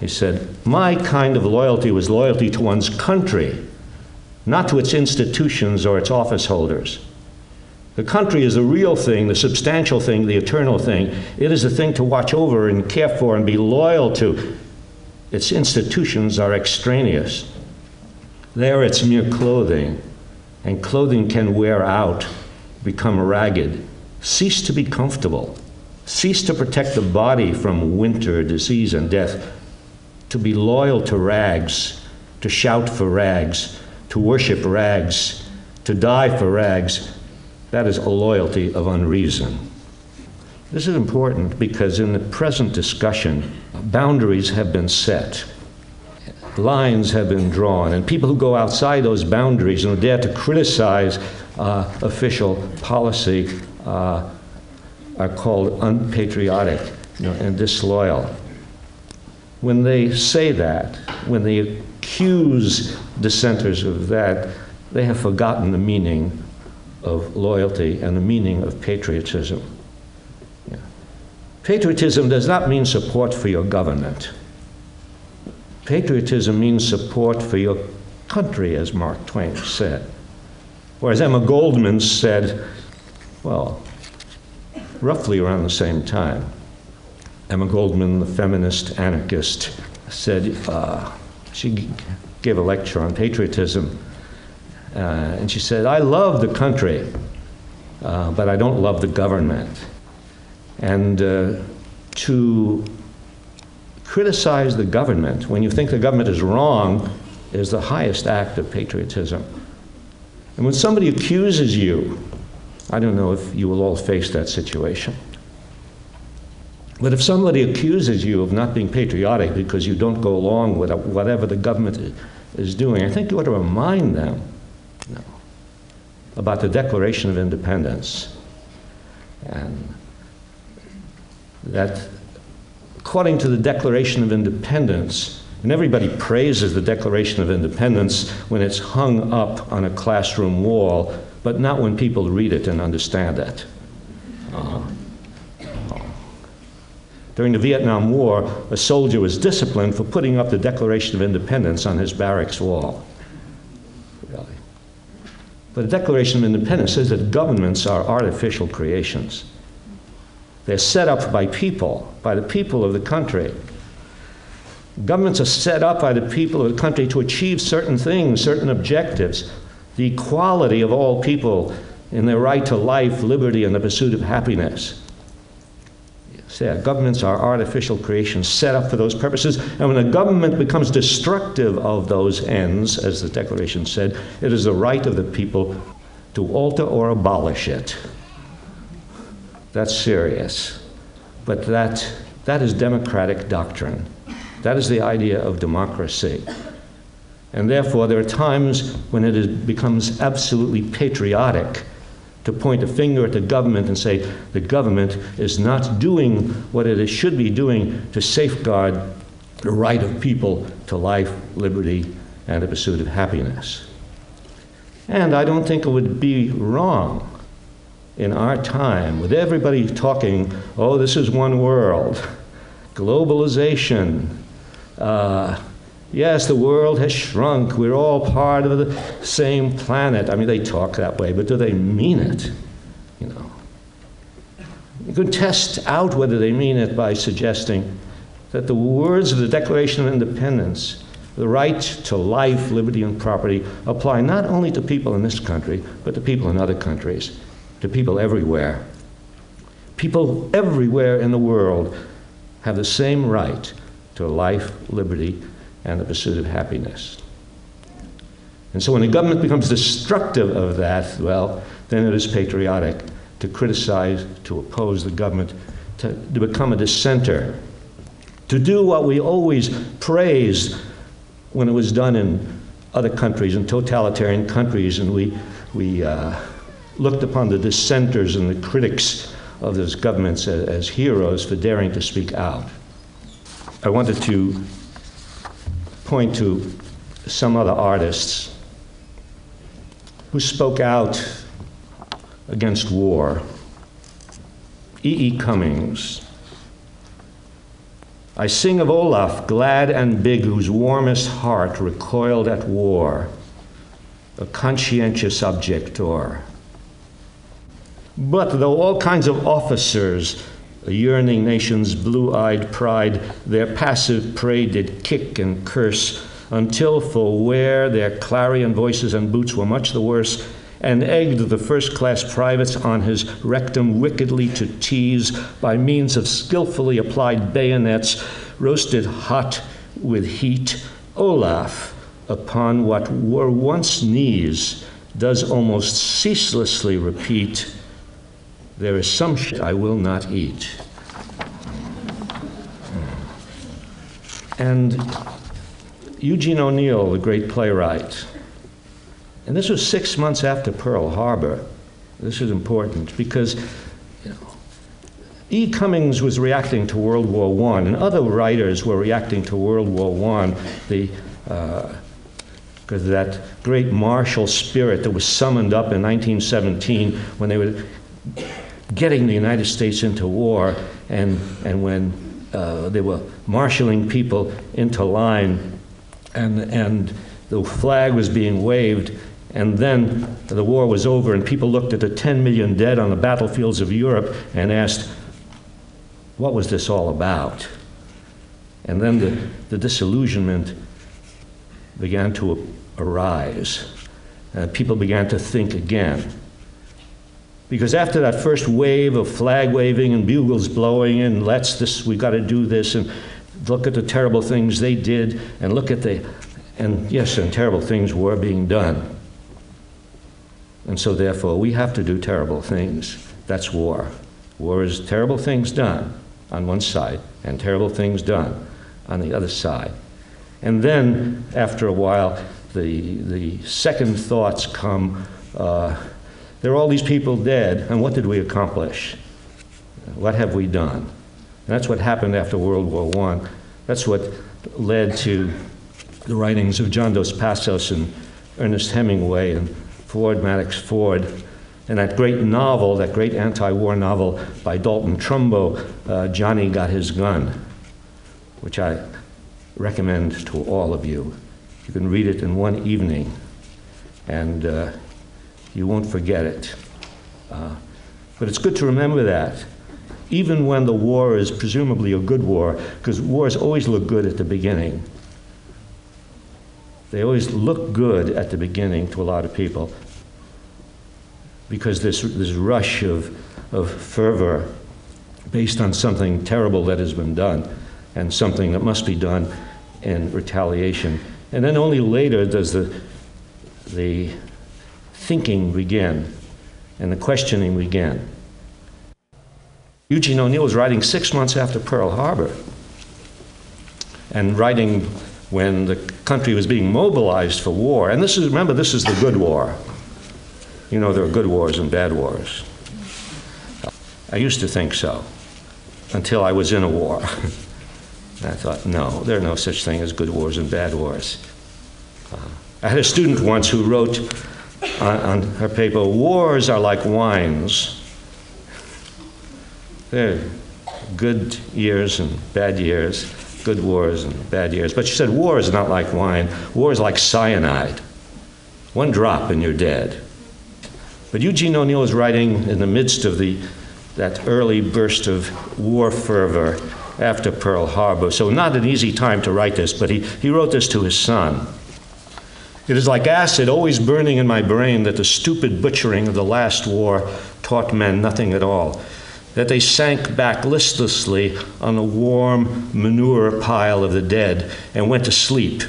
He said, My kind of loyalty was loyalty to one's country, not to its institutions or its office holders. The country is the real thing, the substantial thing, the eternal thing. It is the thing to watch over and care for and be loyal to. Its institutions are extraneous. They are its mere clothing, and clothing can wear out, become ragged, cease to be comfortable, cease to protect the body from winter, disease, and death. To be loyal to rags, to shout for rags, to worship rags, to die for rags, that is a loyalty of unreason. This is important because in the present discussion, boundaries have been set, lines have been drawn, and people who go outside those boundaries and dare to criticize uh, official policy uh, are called unpatriotic you know, and disloyal. When they say that, when they accuse dissenters of that, they have forgotten the meaning of loyalty and the meaning of patriotism. Yeah. Patriotism does not mean support for your government. Patriotism means support for your country, as Mark Twain said. Or as Emma Goldman said, well, roughly around the same time, Emma Goldman, the feminist anarchist, said uh, she gave a lecture on patriotism uh, and she said, I love the country, uh, but I don't love the government. And uh, to criticize the government when you think the government is wrong is the highest act of patriotism. And when somebody accuses you, I don't know if you will all face that situation. But if somebody accuses you of not being patriotic because you don't go along with whatever the government is doing, I think you ought to remind them about the Declaration of Independence. And that according to the Declaration of Independence, and everybody praises the Declaration of Independence when it's hung up on a classroom wall, but not when people read it and understand it. Uh, during the Vietnam War, a soldier was disciplined for putting up the Declaration of Independence on his barracks wall. Really. But the Declaration of Independence says that governments are artificial creations. They're set up by people, by the people of the country. Governments are set up by the people of the country to achieve certain things, certain objectives. The equality of all people in their right to life, liberty, and the pursuit of happiness. Yeah, governments are artificial creations set up for those purposes. And when a government becomes destructive of those ends, as the Declaration said, it is the right of the people to alter or abolish it. That's serious. But that, that is democratic doctrine. That is the idea of democracy. And therefore, there are times when it is, becomes absolutely patriotic to point a finger at the government and say the government is not doing what it should be doing to safeguard the right of people to life, liberty, and the pursuit of happiness. And I don't think it would be wrong in our time, with everybody talking, oh, this is one world, globalization. Uh, yes, the world has shrunk. We're all part of the same planet. I mean, they talk that way, but do they mean it? You know. You can test out whether they mean it by suggesting that the words of the Declaration of Independence, the right to life, liberty, and property, apply not only to people in this country, but to people in other countries, to people everywhere. People everywhere in the world have the same right to life, liberty, and the pursuit of happiness. And so when the government becomes destructive of that, well, then it is patriotic to criticize, to oppose the government, to, to become a dissenter, to do what we always praised when it was done in other countries, in totalitarian countries, and we, we uh, looked upon the dissenters and the critics of those governments as, as heroes for daring to speak out. I wanted to point to some other artists who spoke out against war. E. E. Cummings. I sing of Olaf, glad and big, whose warmest heart recoiled at war, a conscientious objector. But though all kinds of officers, a yearning nation's blue eyed pride, their passive prey did kick and curse, until for wear their clarion voices and boots were much the worse, and egged the first class privates on his rectum wickedly to tease by means of skillfully applied bayonets, roasted hot with heat, Olaf, upon what were once knees, does almost ceaselessly repeat, There is some shit I will not eat. And Eugene O'Neill, the great playwright, and this was six months after Pearl Harbor. This is important because E. Cummings was reacting to World War I, and other writers were reacting to World War I. The uh, that great martial spirit that was summoned up in 1917 when they were getting the United States into war, and and when uh, they were marshaling people into line, and and the flag was being waved and then the war was over, and people looked at the 10 million dead on the battlefields of Europe and asked, What was this all about? And then the, the disillusionment began to arise. And people began to think again. Because after that first wave of flag waving and bugles blowing, and let's this, we've got to do this, and look at the terrible things they did, and look at the, and yes, and terrible things were being done. And so, therefore, we have to do terrible things. That's war. War is terrible things done. on one side and terrible things done on the other side. And then, after a while, the, the second thoughts come uh, there are all these people dead, and what did we accomplish? What have we done? And that's what happened after World War I. That's what led to the writings of John Dos Passos and Ernest Hemingway and Ford Madox Ford, and that great novel, that great anti war novel by Dalton Trumbo, uh, Johnny Got His Gun, which I recommend to all of you. You can read it in one evening, and uh, you won't forget it. Uh, but it's good to remember that, even when the war is presumably a good war, because wars always look good at the beginning. They always look good at the beginning to a lot of people because this, this rush of, of fervor based on something terrible that has been done and something that must be done in retaliation. And then only later does the, the thinking began and the questioning began. Eugene O'Neill was writing six months after Pearl Harbor and writing when the country was being mobilized for war. And this is, remember, this is the good war. You know, there are good wars and bad wars. I used to think so until I was in a war. I thought, no, there are no such thing as good wars and bad wars. Uh, I had a student once who wrote on, on her paper Wars are like wines. They're good years and bad years, good wars and bad years. But she said, War is not like wine, war is like cyanide. One drop and you're dead. But Eugene O'Neill is writing in the midst of the, that early burst of war fervor after Pearl Harbor. So, not an easy time to write this, but he, he wrote this to his son. It is like acid always burning in my brain that the stupid butchering of the last war taught men nothing at all. That they sank back listlessly on the warm manure pile of the dead and went to sleep,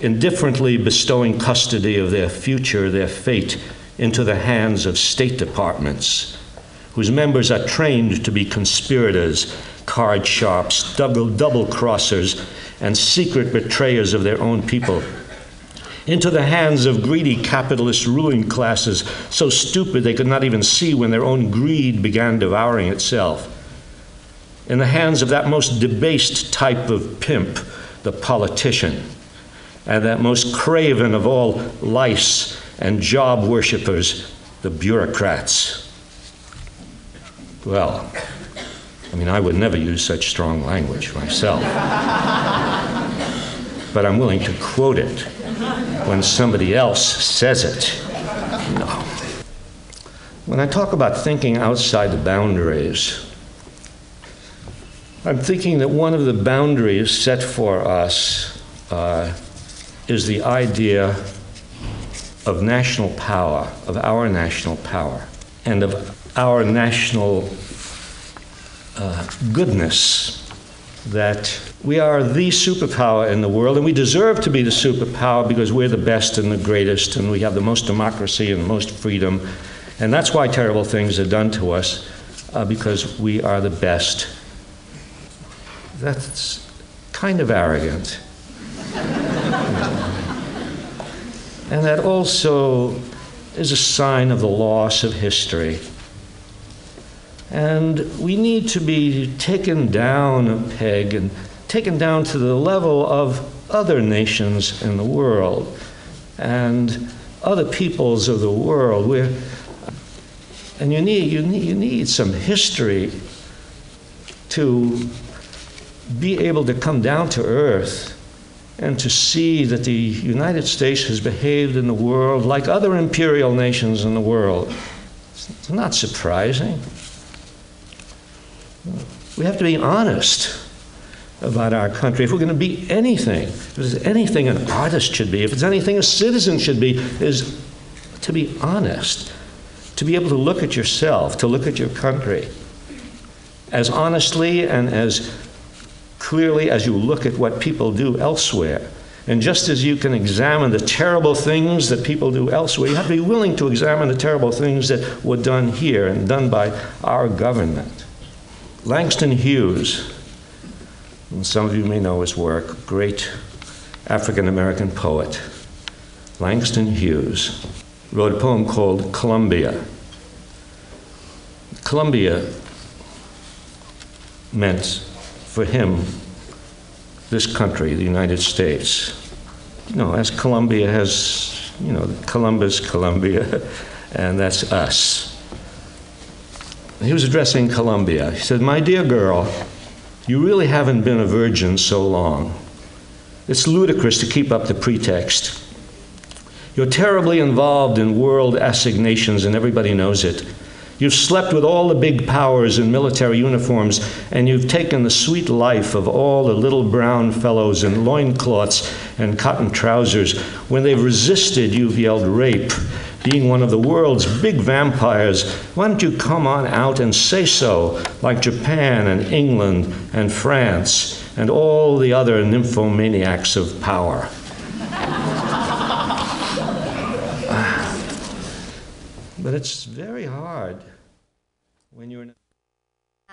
indifferently bestowing custody of their future, their fate, into the hands of state departments, whose members are trained to be conspirators, card sharps, double, double crossers, and secret betrayers of their own people into the hands of greedy capitalist ruling classes, so stupid they could not even see when their own greed began devouring itself. In the hands of that most debased type of pimp, the politician, and that most craven of all lice and job worshippers, the bureaucrats. Well, I mean, I would never use such strong language myself. but I'm willing to quote it when somebody else says it. No. When I talk about thinking outside the boundaries, I'm thinking that one of the boundaries set for us uh, is the idea of national power, of our national power, and of our national uh, goodness that we are the superpower in the world, and we deserve to be the superpower because we're the best and the greatest, and we have the most democracy and the most freedom. And that's why terrible things are done to us, uh, because we are the best. That's kind of arrogant. and that also is a sign of the loss of history. And we need to be taken down a peg and taken down to the level of other nations in the world and other peoples of the world. We're, and you need, you, need, you need some history to be able to come down to earth and to see that the United States has behaved in the world like other imperial nations in the world. It's not surprising. We have to be honest about our country. If we're going to be anything, if there's anything an artist should be, if it's anything a citizen should be, is to be honest, to be able to look at yourself, to look at your country as honestly and as clearly as you look at what people do elsewhere. And just as you can examine the terrible things that people do elsewhere, you have to be willing to examine the terrible things that were done here and done by our government. Langston Hughes, and some of you may know his work, great African American poet. Langston Hughes wrote a poem called Columbia. Columbia meant for him this country, the United States. You know, as Columbia has, you know, Columbus, Columbia, and that's us. He was addressing Columbia. He said, My dear girl, you really haven't been a virgin so long. It's ludicrous to keep up the pretext. You're terribly involved in world assignations, and everybody knows it. You've slept with all the big powers in military uniforms, and you've taken the sweet life of all the little brown fellows in loincloths and cotton trousers. When they've resisted, you've yelled rape. Being one of the world's big vampires, why don't you come on out and say so, like Japan and England and France and all the other nymphomaniacs of power? But it's very hard when you're in.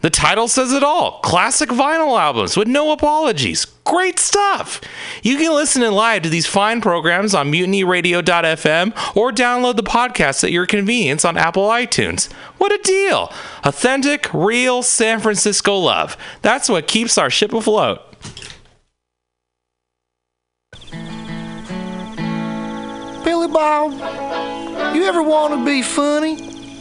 The title says it all classic vinyl albums with no apologies. Great stuff! You can listen in live to these fine programs on mutinyradio.fm or download the podcast at your convenience on Apple iTunes. What a deal! Authentic, real San Francisco love. That's what keeps our ship afloat.
Billy Bob, you ever want to be funny?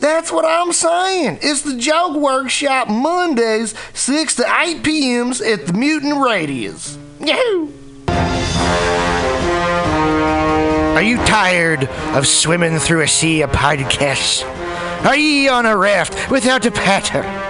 That's what I'm saying. It's the Joke Workshop Mondays, 6 to 8 p.m.s at the Mutant Radius. Yahoo! Are you tired of swimming through a sea of podcasts? Are ye on a raft without a paddle?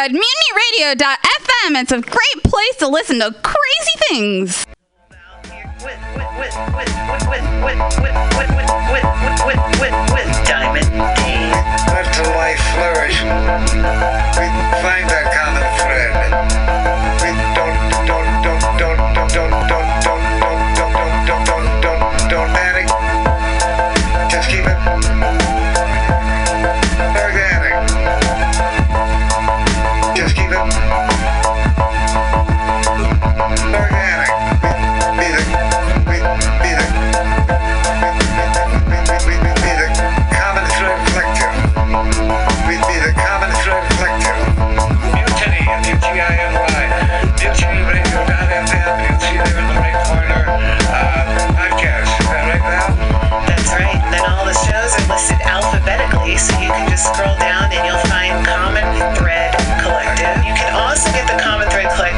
at mutinyradio.fm. It's a great place to listen to crazy things.
Let life flourish. We find that common thread.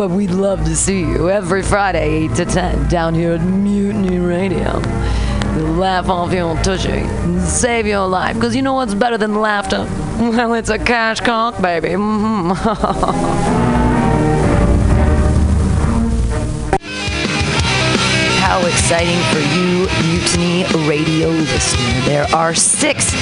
But we'd love to see you every Friday, 8 to 10, down here at Mutiny Radio. Laugh off your tushy and save your life. Because you know what's better than laughter? Well, it's a cash cock, baby. Mhm. How exciting for you, Mutiny Radio listener. There are six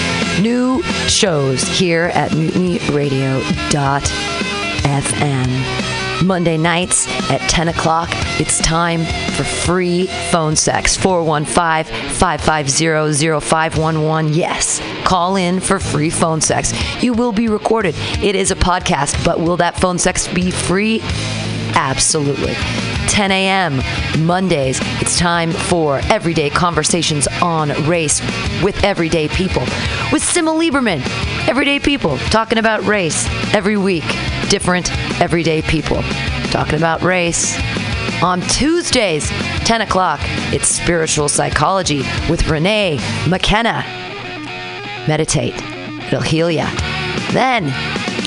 new shows here at mutinyradio.fm. Monday nights at 10 o'clock, it's time for free phone sex. 415 550 0511. Yes, call in for free phone sex. You will be recorded. It is a podcast, but will that phone sex be free? Absolutely. 10 a.m. Mondays, it's time for everyday conversations on race with everyday people. With Sima Lieberman, everyday people talking about race every week. Different everyday people talking about race. On Tuesdays, 10 o'clock, it's spiritual psychology with Renee McKenna. Meditate, it'll heal ya. Then,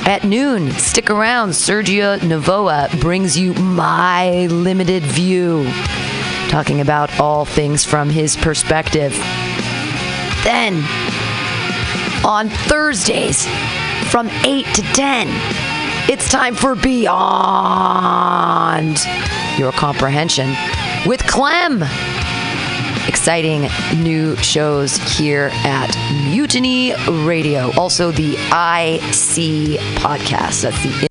at noon, stick around. Sergio Navoa brings you My Limited View, talking about all things from his perspective. Then, on Thursdays, from 8 to 10, it's time for Beyond Your Comprehension with Clem. Exciting new shows here at Mutiny Radio. Also, the IC podcast. That's the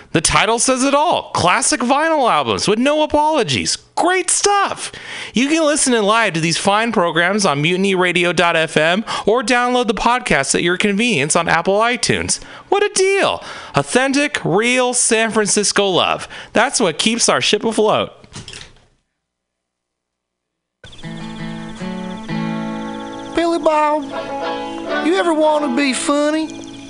The title says it all classic vinyl albums with no apologies. Great stuff! You can listen in live to these fine programs on mutinyradio.fm or download the podcast at your convenience on Apple iTunes. What a deal! Authentic, real San Francisco love. That's what keeps our ship afloat.
Billy Bob, you ever want to be funny?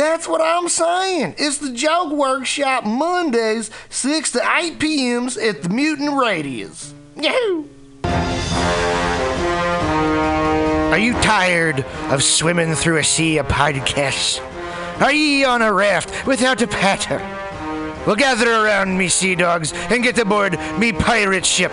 That's what I'm saying. It's the Joke Workshop Mondays, 6 to 8 p.m.s at the Mutant Radius. Yahoo!
Are you tired of swimming through a sea of podcasts? Are ye on a raft without a paddle? Well, gather around me, sea dogs, and get aboard me pirate ship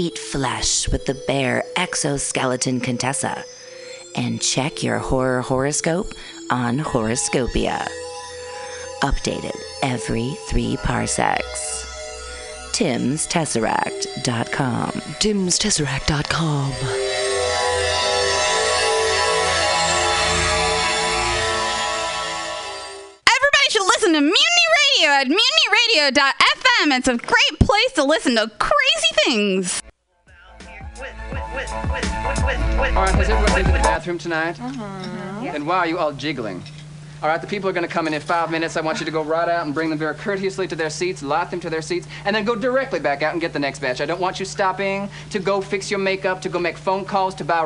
Eat flesh with the bare exoskeleton Contessa. And check your horror horoscope on Horoscopia. Updated every three parsecs. Tim'sTesseract.com.
Tim'sTesseract.com.
Everybody should listen to Mutiny Radio at mutinyradio.fm. It's a great place to listen to crazy things.
All right, has everyone been to the bathroom tonight? And uh-huh. why are you all jiggling? All right, the people are going to come in in five minutes. I want you to go right out and bring them very courteously to their seats, light them to their seats, and then go directly back out and get the next batch. I don't want you stopping to go fix your makeup, to go make phone calls, to buy